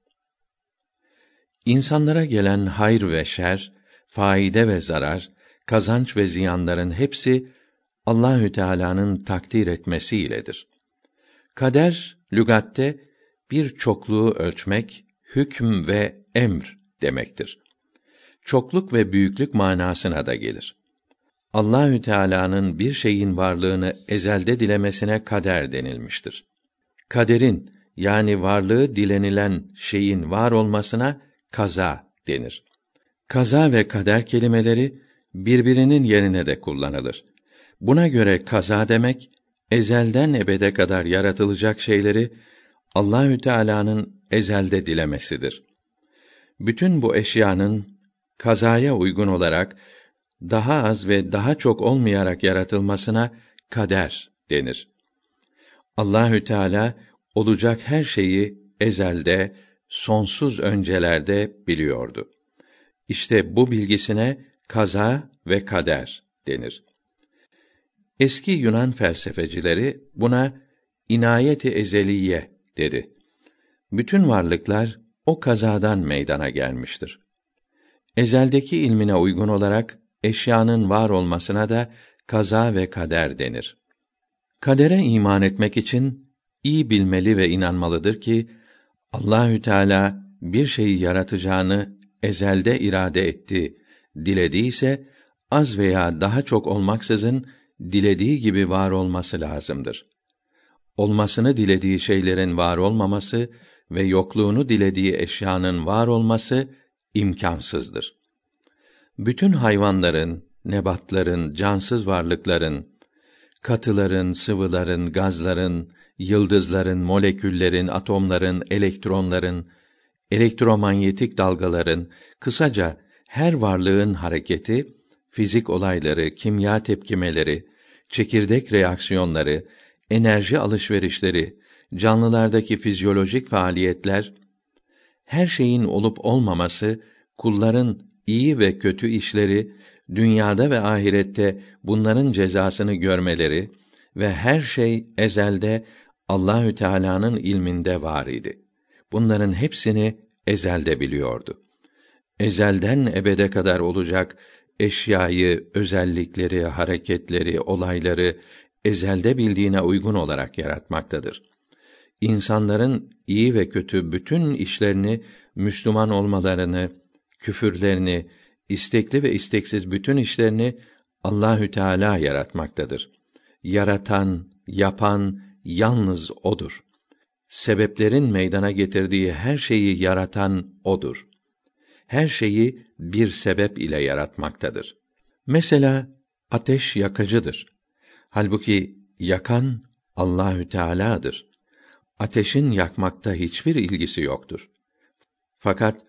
İnsanlara gelen hayır ve şer, faide ve zarar, kazanç ve ziyanların hepsi Allahü Teala'nın takdir etmesiyledir. Kader lügatte bir çokluğu ölçmek, hüküm ve emr demektir. Çokluk ve büyüklük manasına da gelir. Allahü Teala'nın bir şeyin varlığını ezelde dilemesine kader denilmiştir. Kaderin yani varlığı dilenilen şeyin var olmasına kaza denir. Kaza ve kader kelimeleri birbirinin yerine de kullanılır. Buna göre kaza demek ezelden ebede kadar yaratılacak şeyleri Allahü Teala'nın ezelde dilemesidir. Bütün bu eşyanın kazaya uygun olarak daha az ve daha çok olmayarak yaratılmasına kader denir. Allahü Teala olacak her şeyi ezelde, sonsuz öncelerde biliyordu. İşte bu bilgisine kaza ve kader denir. Eski Yunan felsefecileri buna inayeti ezeliye dedi. Bütün varlıklar o kazadan meydana gelmiştir. Ezeldeki ilmine uygun olarak eşyanın var olmasına da kaza ve kader denir. Kadere iman etmek için iyi bilmeli ve inanmalıdır ki Allahü Teala bir şeyi yaratacağını ezelde irade etti, dilediyse az veya daha çok olmaksızın dilediği gibi var olması lazımdır. Olmasını dilediği şeylerin var olmaması ve yokluğunu dilediği eşyanın var olması imkansızdır. Bütün hayvanların, nebatların, cansız varlıkların, katıların, sıvıların, gazların, yıldızların, moleküllerin, atomların, elektronların, elektromanyetik dalgaların, kısaca her varlığın hareketi, fizik olayları, kimya tepkimeleri, çekirdek reaksiyonları, enerji alışverişleri, canlılardaki fizyolojik faaliyetler, her şeyin olup olmaması, kulların iyi ve kötü işleri, dünyada ve ahirette bunların cezasını görmeleri ve her şey ezelde Allahü Teala'nın ilminde var idi. Bunların hepsini ezelde biliyordu. Ezelden ebede kadar olacak eşyayı, özellikleri, hareketleri, olayları ezelde bildiğine uygun olarak yaratmaktadır. İnsanların iyi ve kötü bütün işlerini Müslüman olmalarını, küfürlerini, istekli ve isteksiz bütün işlerini Allahü Teala yaratmaktadır. Yaratan, yapan yalnız odur. Sebeplerin meydana getirdiği her şeyi yaratan odur. Her şeyi bir sebep ile yaratmaktadır. Mesela ateş yakıcıdır. Halbuki yakan Allahü Teala'dır. Ateşin yakmakta hiçbir ilgisi yoktur. Fakat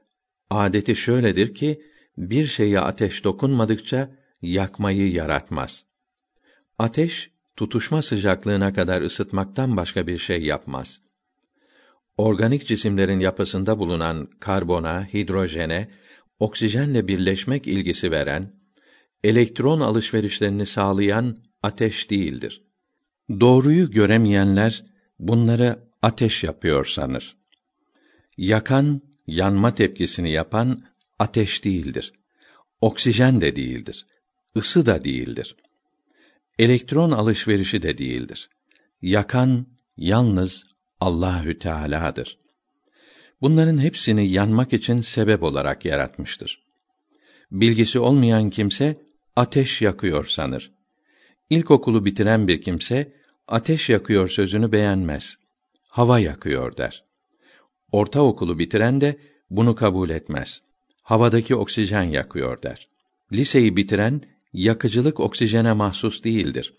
adeti şöyledir ki bir şeye ateş dokunmadıkça yakmayı yaratmaz. Ateş tutuşma sıcaklığına kadar ısıtmaktan başka bir şey yapmaz. Organik cisimlerin yapısında bulunan karbona, hidrojene, oksijenle birleşmek ilgisi veren, elektron alışverişlerini sağlayan ateş değildir. Doğruyu göremeyenler bunları ateş yapıyor sanır. Yakan, yanma tepkisini yapan ateş değildir. Oksijen de değildir. Isı da değildir. Elektron alışverişi de değildir. Yakan yalnız Allahü Teala'dır. Bunların hepsini yanmak için sebep olarak yaratmıştır. Bilgisi olmayan kimse ateş yakıyor sanır. İlkokulu bitiren bir kimse ateş yakıyor sözünü beğenmez. Hava yakıyor der. Ortaokulu bitiren de bunu kabul etmez. Havadaki oksijen yakıyor der. Liseyi bitiren yakıcılık oksijene mahsus değildir.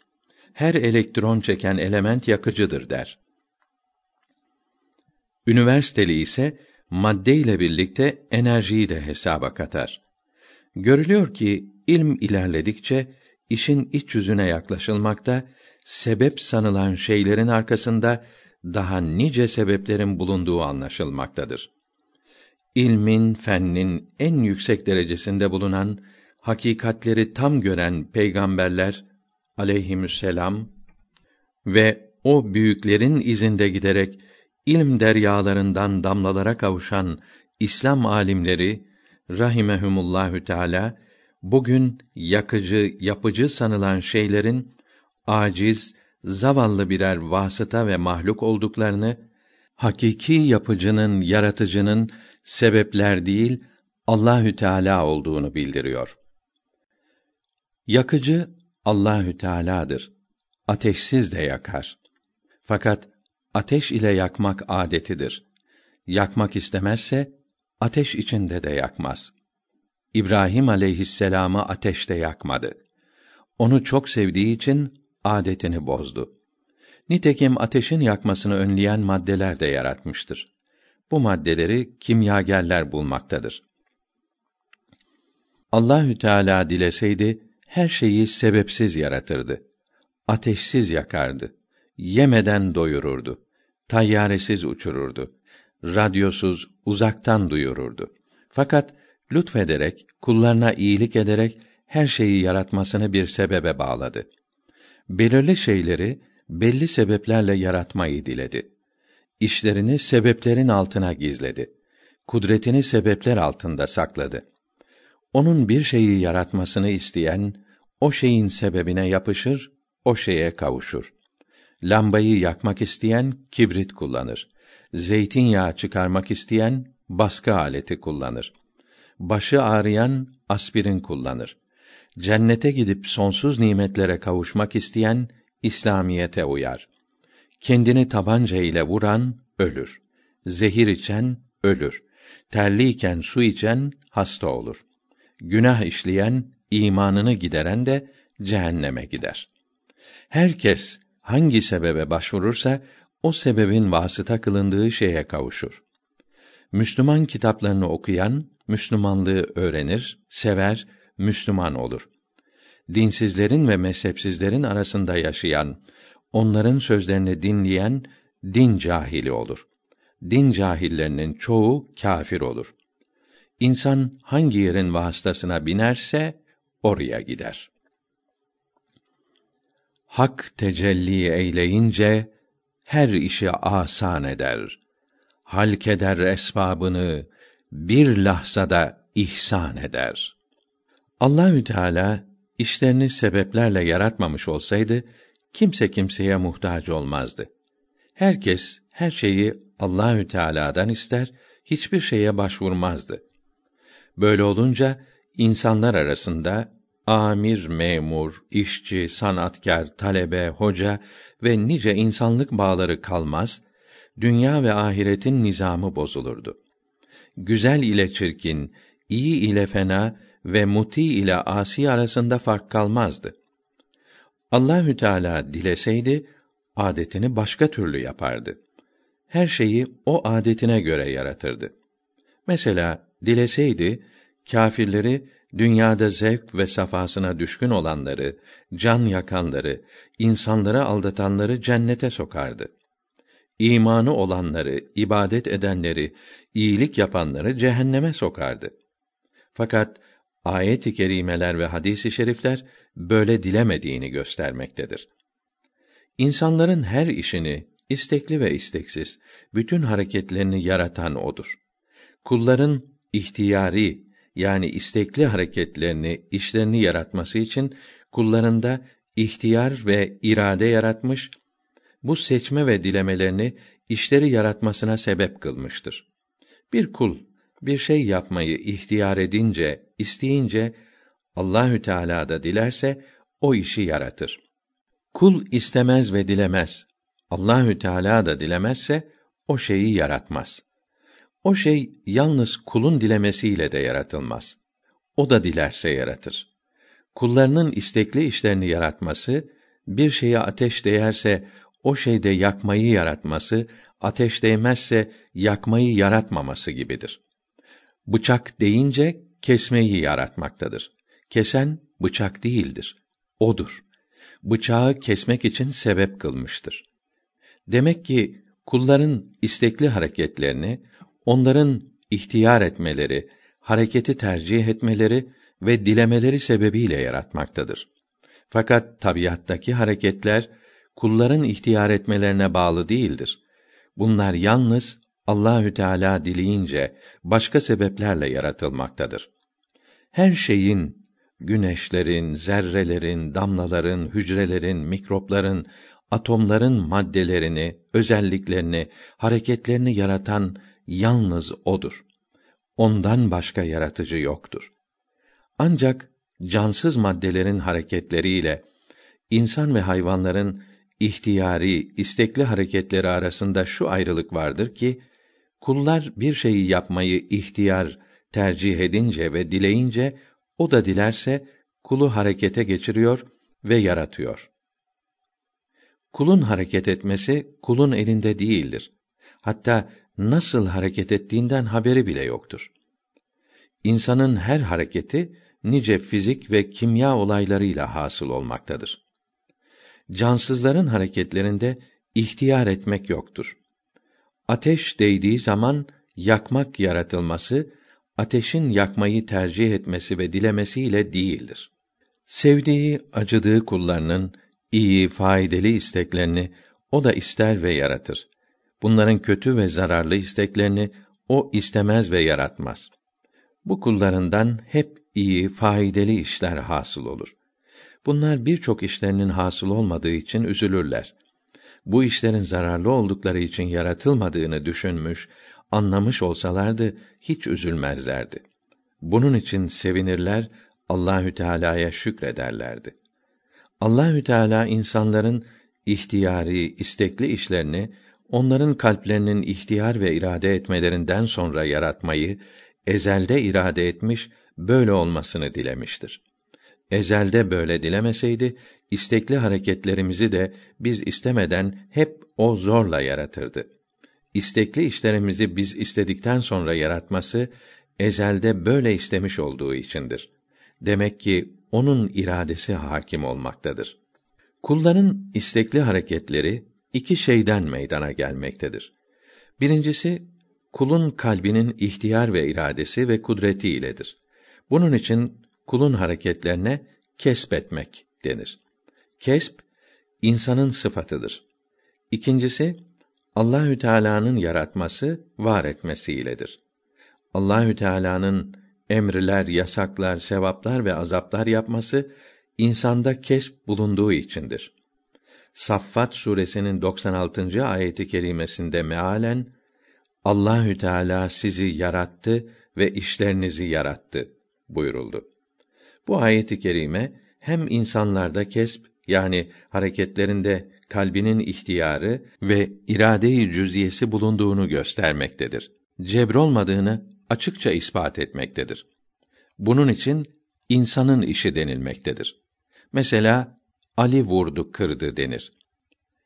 Her elektron çeken element yakıcıdır der. Üniversiteli ise madde ile birlikte enerjiyi de hesaba katar. Görülüyor ki ilm ilerledikçe işin iç yüzüne yaklaşılmakta, sebep sanılan şeylerin arkasında daha nice sebeplerin bulunduğu anlaşılmaktadır. İlmin, fennin en yüksek derecesinde bulunan, hakikatleri tam gören peygamberler aleyhisselam ve o büyüklerin izinde giderek ilm deryalarından damlalara kavuşan İslam alimleri rahimehumullahü teala bugün yakıcı, yapıcı sanılan şeylerin aciz, zavallı birer vasıta ve mahluk olduklarını, hakiki yapıcının, yaratıcının sebepler değil, Allahü Teala olduğunu bildiriyor. Yakıcı Allahü Teala'dır. Ateşsiz de yakar. Fakat ateş ile yakmak adetidir. Yakmak istemezse ateş içinde de yakmaz. İbrahim aleyhisselamı ateşte yakmadı. Onu çok sevdiği için adetini bozdu. Nitekim ateşin yakmasını önleyen maddeler de yaratmıştır. Bu maddeleri kimyagerler bulmaktadır. Allahü Teala dileseydi her şeyi sebepsiz yaratırdı. Ateşsiz yakardı. Yemeden doyururdu. Tayyaresiz uçururdu. Radyosuz uzaktan duyururdu. Fakat lütfederek, kullarına iyilik ederek her şeyi yaratmasını bir sebebe bağladı. Belirli şeyleri belli sebeplerle yaratmayı diledi. İşlerini sebeplerin altına gizledi. Kudretini sebepler altında sakladı. Onun bir şeyi yaratmasını isteyen o şeyin sebebine yapışır, o şeye kavuşur. Lambayı yakmak isteyen kibrit kullanır. Zeytinyağı çıkarmak isteyen baskı aleti kullanır. Başı ağrıyan aspirin kullanır. Cennete gidip sonsuz nimetlere kavuşmak isteyen İslamiyete uyar. Kendini tabanca ile vuran ölür. Zehir içen ölür. Terliyken su içen hasta olur. Günah işleyen, imanını gideren de cehenneme gider. Herkes hangi sebebe başvurursa o sebebin vasıta kılındığı şeye kavuşur. Müslüman kitaplarını okuyan Müslümanlığı öğrenir, sever, Müslüman olur. Dinsizlerin ve mezhepsizlerin arasında yaşayan, onların sözlerini dinleyen din cahili olur. Din cahillerinin çoğu kâfir olur. İnsan hangi yerin vasıtasına binerse oraya gider. Hak tecelli eyleyince her işi asan eder. Halk eder esbabını bir lahzada ihsan eder. Allahü Teala işlerini sebeplerle yaratmamış olsaydı kimse kimseye muhtaç olmazdı. Herkes her şeyi Allahü Teala'dan ister, hiçbir şeye başvurmazdı. Böyle olunca insanlar arasında amir, memur, işçi, sanatkar, talebe, hoca ve nice insanlık bağları kalmaz, dünya ve ahiretin nizamı bozulurdu. Güzel ile çirkin, iyi ile fena ve muti ile asi arasında fark kalmazdı. Allahü Teala dileseydi adetini başka türlü yapardı. Her şeyi o adetine göre yaratırdı. Mesela dileseydi kâfirleri dünyada zevk ve safasına düşkün olanları, can yakanları, insanları aldatanları cennete sokardı. İmanı olanları, ibadet edenleri, iyilik yapanları cehenneme sokardı. Fakat ayet-i kerimeler ve hadis-i şerifler böyle dilemediğini göstermektedir. İnsanların her işini istekli ve isteksiz bütün hareketlerini yaratan odur. Kulların ihtiyari yani istekli hareketlerini, işlerini yaratması için kullarında ihtiyar ve irade yaratmış, bu seçme ve dilemelerini işleri yaratmasına sebep kılmıştır. Bir kul bir şey yapmayı ihtiyar edince, isteyince Allahü Teala da dilerse o işi yaratır. Kul istemez ve dilemez. Allahü Teala da dilemezse o şeyi yaratmaz. O şey yalnız kulun dilemesiyle de yaratılmaz. O da dilerse yaratır. Kullarının istekli işlerini yaratması, bir şeye ateş değerse o şeyde yakmayı yaratması, ateş değmezse yakmayı yaratmaması gibidir. Bıçak deyince kesmeyi yaratmaktadır. Kesen bıçak değildir. Odur. Bıçağı kesmek için sebep kılmıştır. Demek ki kulların istekli hareketlerini onların ihtiyar etmeleri, hareketi tercih etmeleri ve dilemeleri sebebiyle yaratmaktadır. Fakat tabiattaki hareketler kulların ihtiyar etmelerine bağlı değildir. Bunlar yalnız Allahü Teala dileyince başka sebeplerle yaratılmaktadır. Her şeyin güneşlerin, zerrelerin, damlaların, hücrelerin, mikropların, atomların maddelerini, özelliklerini, hareketlerini yaratan yalnız odur. Ondan başka yaratıcı yoktur. Ancak cansız maddelerin hareketleriyle insan ve hayvanların ihtiyari, istekli hareketleri arasında şu ayrılık vardır ki kullar bir şeyi yapmayı ihtiyar, tercih edince ve dileyince o da dilerse kulu harekete geçiriyor ve yaratıyor. Kulun hareket etmesi kulun elinde değildir. Hatta nasıl hareket ettiğinden haberi bile yoktur. İnsanın her hareketi nice fizik ve kimya olaylarıyla hasıl olmaktadır. Cansızların hareketlerinde ihtiyar etmek yoktur. Ateş değdiği zaman yakmak yaratılması, ateşin yakmayı tercih etmesi ve dilemesiyle değildir. Sevdiği, acıdığı kullarının iyi, faydalı isteklerini o da ister ve yaratır. Bunların kötü ve zararlı isteklerini o istemez ve yaratmaz. Bu kullarından hep iyi, faydalı işler hasıl olur. Bunlar birçok işlerinin hasıl olmadığı için üzülürler. Bu işlerin zararlı oldukları için yaratılmadığını düşünmüş, anlamış olsalardı hiç üzülmezlerdi. Bunun için sevinirler, Allahü Teala'ya şükrederlerdi. Allahü Teala insanların ihtiyari, istekli işlerini onların kalplerinin ihtiyar ve irade etmelerinden sonra yaratmayı ezelde irade etmiş, böyle olmasını dilemiştir. Ezelde böyle dilemeseydi, istekli hareketlerimizi de biz istemeden hep o zorla yaratırdı. İstekli işlerimizi biz istedikten sonra yaratması, ezelde böyle istemiş olduğu içindir. Demek ki onun iradesi hakim olmaktadır. Kulların istekli hareketleri iki şeyden meydana gelmektedir. Birincisi kulun kalbinin ihtiyar ve iradesi ve kudreti iledir. Bunun için kulun hareketlerine kesbetmek denir. Kesp insanın sıfatıdır. İkincisi Allahü Teala'nın yaratması, var etmesi iledir. Allahü Teala'nın emrler, yasaklar, sevaplar ve azaplar yapması insanda kesp bulunduğu içindir. Saffat suresinin 96. ayeti kerimesinde mealen Allahü Teala sizi yarattı ve işlerinizi yarattı buyuruldu. Bu ayeti kerime hem insanlarda kesp yani hareketlerinde kalbinin ihtiyarı ve irade-i cüziyesi bulunduğunu göstermektedir. Cebr olmadığını açıkça ispat etmektedir. Bunun için insanın işi denilmektedir. Mesela Ali vurdu, kırdı denir.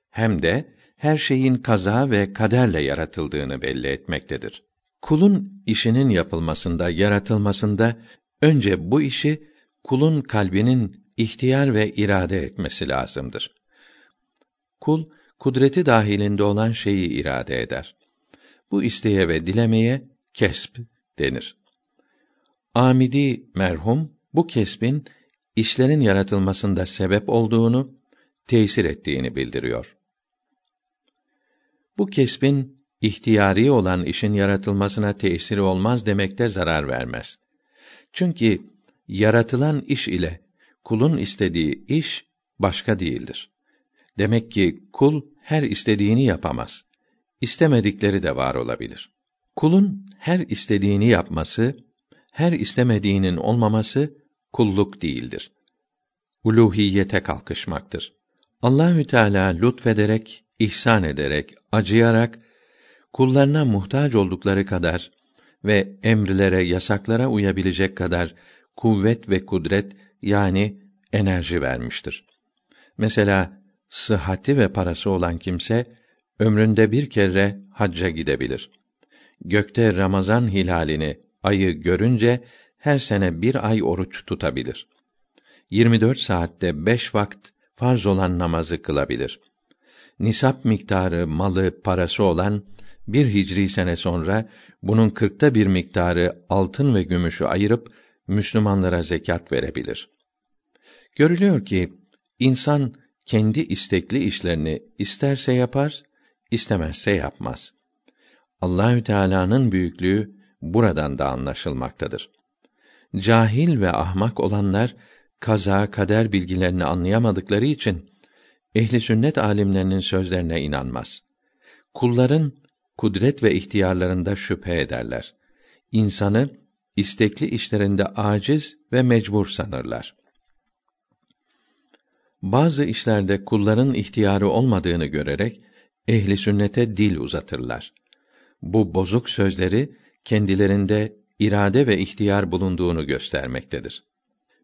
Hem de her şeyin kaza ve kaderle yaratıldığını belli etmektedir. Kulun işinin yapılmasında, yaratılmasında önce bu işi kulun kalbinin ihtiyar ve irade etmesi lazımdır. Kul kudreti dahilinde olan şeyi irade eder. Bu isteye ve dilemeye kesp denir. Amidi merhum bu kesbin işlerin yaratılmasında sebep olduğunu, tesir ettiğini bildiriyor. Bu kesbin ihtiyari olan işin yaratılmasına tesiri olmaz demekte zarar vermez. Çünkü yaratılan iş ile kulun istediği iş başka değildir. Demek ki kul her istediğini yapamaz. İstemedikleri de var olabilir. Kulun her istediğini yapması, her istemediğinin olmaması kulluk değildir. Uluhiyete kalkışmaktır. Allahü Teala lütfederek, ihsan ederek, acıyarak kullarına muhtaç oldukları kadar ve emrlere, yasaklara uyabilecek kadar kuvvet ve kudret yani enerji vermiştir. Mesela sıhhati ve parası olan kimse ömründe bir kere hacca gidebilir. Gökte Ramazan hilalini, ayı görünce her sene bir ay oruç tutabilir. 24 saatte beş vakt farz olan namazı kılabilir. Nisap miktarı, malı, parası olan bir hicri sene sonra bunun kırkta bir miktarı altın ve gümüşü ayırıp Müslümanlara zekat verebilir. Görülüyor ki insan kendi istekli işlerini isterse yapar, istemezse yapmaz. Allahü Teala'nın büyüklüğü buradan da anlaşılmaktadır. Cahil ve ahmak olanlar kaza kader bilgilerini anlayamadıkları için ehli sünnet alimlerinin sözlerine inanmaz. Kulların kudret ve ihtiyarlarında şüphe ederler. İnsanı istekli işlerinde aciz ve mecbur sanırlar. Bazı işlerde kulların ihtiyarı olmadığını görerek ehli sünnete dil uzatırlar. Bu bozuk sözleri kendilerinde irade ve ihtiyar bulunduğunu göstermektedir.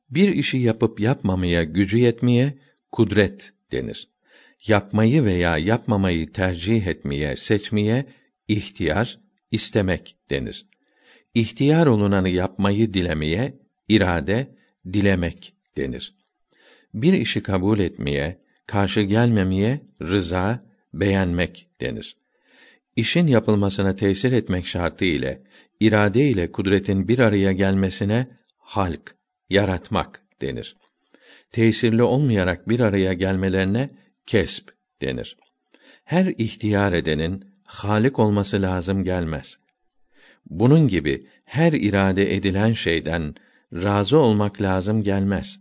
Bir işi yapıp yapmamaya gücü yetmeye kudret denir. Yapmayı veya yapmamayı tercih etmeye, seçmeye ihtiyar, istemek denir. İhtiyar olunanı yapmayı dilemeye irade, dilemek denir. Bir işi kabul etmeye, karşı gelmemeye rıza, beğenmek denir. İşin yapılmasına tesir etmek şartı ile irade ile kudretin bir araya gelmesine halk, yaratmak denir. Tesirli olmayarak bir araya gelmelerine kesp denir. Her ihtiyar edenin halik olması lazım gelmez. Bunun gibi her irade edilen şeyden razı olmak lazım gelmez.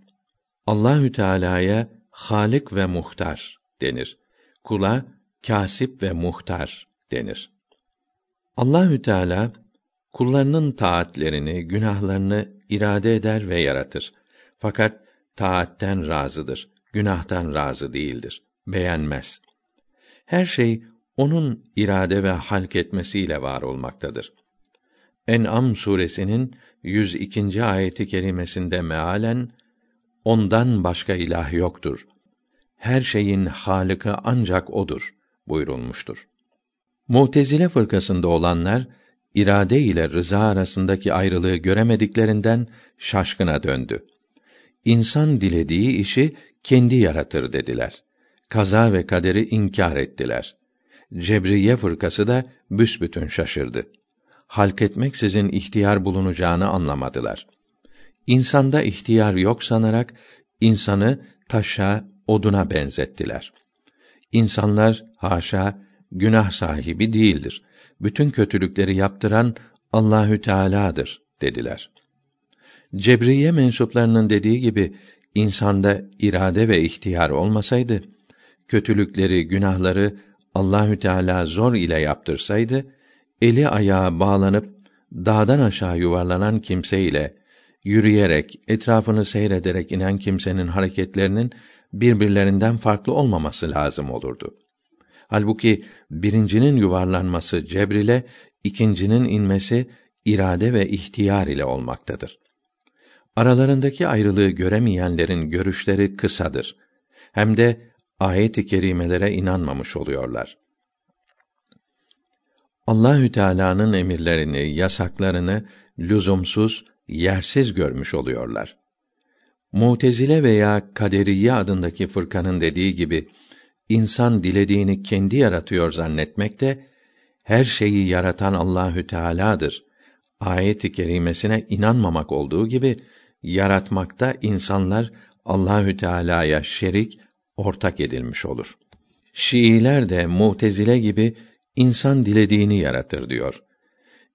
Allahü Teala'ya Halik ve Muhtar denir. Kula kasip ve muhtar denir. Allahü Teala kullarının taatlerini, günahlarını irade eder ve yaratır. Fakat taatten razıdır, günahtan razı değildir, beğenmez. Her şey onun irade ve halk etmesiyle var olmaktadır. En'am suresinin 102. ayeti kerimesinde mealen ondan başka ilah yoktur. Her şeyin halıkı ancak odur buyurulmuştur. Mutezile fırkasında olanlar irade ile rıza arasındaki ayrılığı göremediklerinden şaşkına döndü. İnsan dilediği işi kendi yaratır dediler. Kaza ve kaderi inkar ettiler. Cebriye fırkası da büsbütün şaşırdı. Halk etmeksizin ihtiyar bulunacağını anlamadılar. İnsanda ihtiyar yok sanarak insanı taşa, oduna benzettiler. İnsanlar haşa günah sahibi değildir. Bütün kötülükleri yaptıran Allahü Teala'dır dediler. Cebriye mensuplarının dediği gibi insanda irade ve ihtiyar olmasaydı kötülükleri, günahları Allahü Teala zor ile yaptırsaydı eli ayağı bağlanıp dağdan aşağı yuvarlanan kimse ile yürüyerek, etrafını seyrederek inen kimsenin hareketlerinin birbirlerinden farklı olmaması lazım olurdu. Halbuki birincinin yuvarlanması cebrile, ikincinin inmesi irade ve ihtiyar ile olmaktadır. Aralarındaki ayrılığı göremeyenlerin görüşleri kısadır. Hem de ayet-i kerimelere inanmamış oluyorlar. Allahü Teala'nın emirlerini, yasaklarını lüzumsuz, yersiz görmüş oluyorlar. Mutezile veya Kaderiye adındaki fırkanın dediği gibi insan dilediğini kendi yaratıyor zannetmek de her şeyi yaratan Allahü Teala'dır. Ayet-i kerimesine inanmamak olduğu gibi yaratmakta insanlar Allahü Teala'ya şerik, ortak edilmiş olur. Şiiler de Mutezile gibi insan dilediğini yaratır diyor.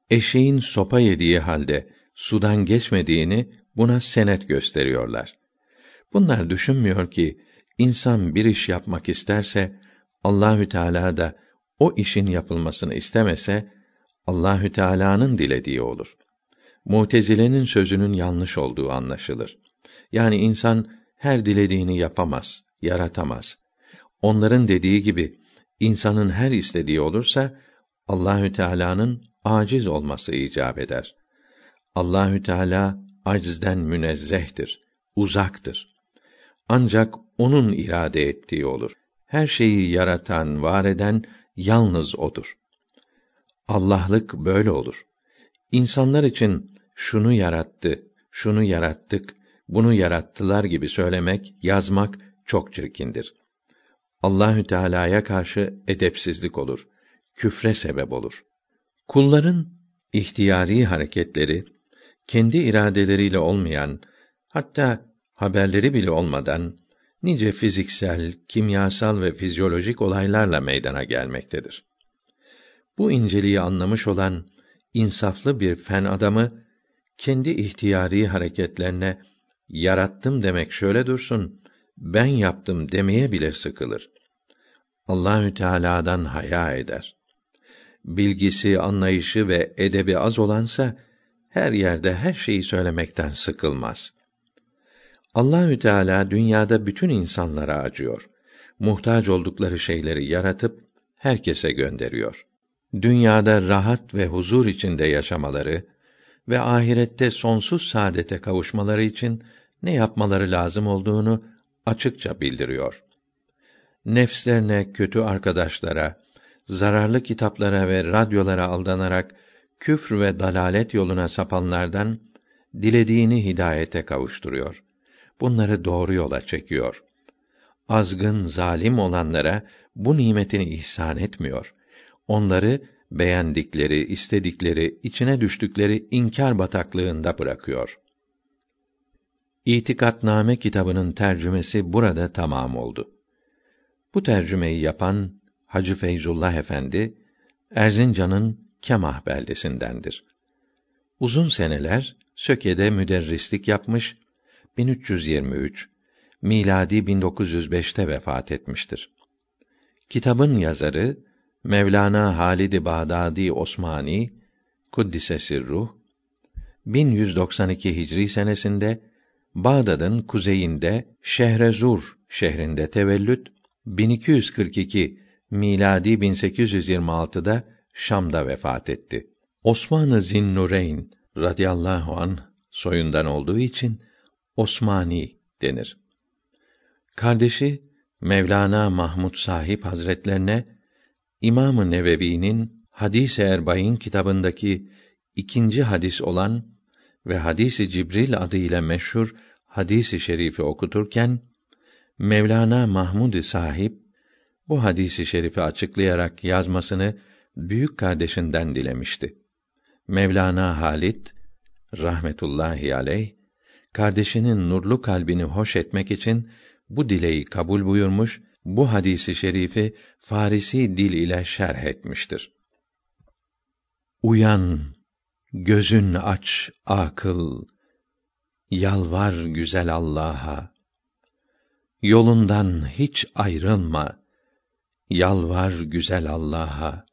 Eşeğin sopa yediği halde sudan geçmediğini buna senet gösteriyorlar. Bunlar düşünmüyor ki insan bir iş yapmak isterse Allahü Teala da o işin yapılmasını istemese Allahü Teala'nın dilediği olur. Mutezile'nin sözünün yanlış olduğu anlaşılır. Yani insan her dilediğini yapamaz, yaratamaz. Onların dediği gibi insanın her istediği olursa Allahü Teala'nın aciz olması icap eder. Allahü Teala acizden münezzehtir, uzaktır. Ancak onun irade ettiği olur. Her şeyi yaratan, var eden yalnız odur. Allah'lık böyle olur. İnsanlar için şunu yarattı, şunu yarattık, bunu yarattılar gibi söylemek, yazmak çok çirkindir. Allahü Teala'ya karşı edepsizlik olur, küfre sebep olur. Kulların ihtiyari hareketleri kendi iradeleriyle olmayan, hatta haberleri bile olmadan nice fiziksel, kimyasal ve fizyolojik olaylarla meydana gelmektedir. Bu inceliği anlamış olan insaflı bir fen adamı kendi ihtiyari hareketlerine yarattım demek şöyle dursun, ben yaptım demeye bile sıkılır. Allahü Teala'dan haya eder. Bilgisi, anlayışı ve edebi az olansa her yerde her şeyi söylemekten sıkılmaz. Allahü Teala dünyada bütün insanlara acıyor. Muhtaç oldukları şeyleri yaratıp herkese gönderiyor. Dünyada rahat ve huzur içinde yaşamaları ve ahirette sonsuz saadete kavuşmaları için ne yapmaları lazım olduğunu açıkça bildiriyor. Nefslerine, kötü arkadaşlara, zararlı kitaplara ve radyolara aldanarak küfr ve dalalet yoluna sapanlardan dilediğini hidayete kavuşturuyor. Bunları doğru yola çekiyor. Azgın, zalim olanlara bu nimetini ihsan etmiyor. Onları beğendikleri, istedikleri, içine düştükleri inkar bataklığında bırakıyor. İtikatname kitabının tercümesi burada tamam oldu. Bu tercümeyi yapan Hacı Feyzullah Efendi Erzincan'ın Kemah beldesindendir. Uzun seneler Söke'de müderrislik yapmış, 1323 miladi 1905'te vefat etmiştir. Kitabın yazarı Mevlana Halid-i Bağdadi Osmani Kuddise ruh 1192 Hicri senesinde Bağdat'ın kuzeyinde Şehrezur şehrinde tevellüt 1242 miladi 1826'da Şam'da vefat etti. Osman-ı Zinnureyn radıyallahu an soyundan olduğu için Osmani denir. Kardeşi Mevlana Mahmud Sahip Hazretlerine İmam-ı Nevevi'nin Hadis-i kitabındaki ikinci hadis olan ve Hadis-i Cibril adıyla meşhur hadisi şerifi okuturken Mevlana Mahmud Sahip bu hadisi şerifi açıklayarak yazmasını büyük kardeşinden dilemişti. Mevlana Halit rahmetullahi aleyh kardeşinin nurlu kalbini hoş etmek için bu dileği kabul buyurmuş, bu hadisi şerifi Farisi dil ile şerh etmiştir. Uyan, gözün aç, akıl, yalvar güzel Allah'a. Yolundan hiç ayrılma, yalvar güzel Allah'a.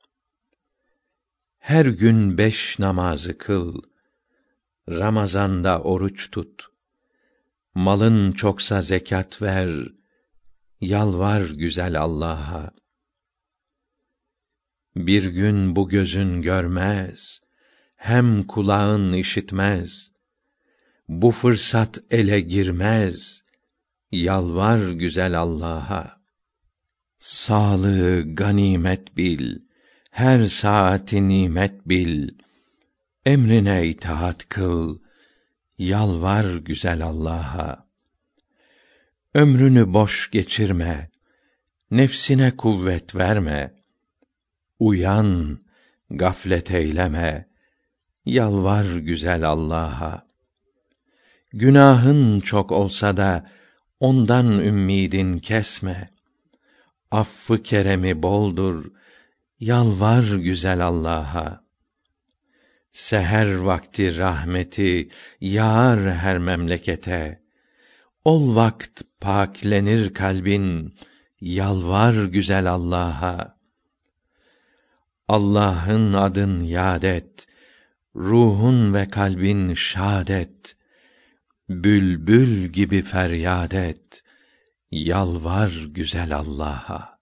Her gün beş namazı kıl, Ramazanda oruç tut. Malın çoksa zekat ver, yalvar güzel Allah'a. Bir gün bu gözün görmez, hem kulağın işitmez. Bu fırsat ele girmez, yalvar güzel Allah'a. Sağlığı ganimet bil, her saati nimet bil. Emrine itaat kıl, yalvar güzel Allah'a. Ömrünü boş geçirme, nefsine kuvvet verme. Uyan, gaflet eyleme, yalvar güzel Allah'a. Günahın çok olsa da ondan ümmidin kesme. Affı keremi boldur, yalvar güzel Allah'a. Seher vakti rahmeti yağar her memlekete. Ol vakt paklenir kalbin, yalvar güzel Allah'a. Allah'ın adın yad et, ruhun ve kalbin şadet. Bülbül gibi feryat et, yalvar güzel Allah'a.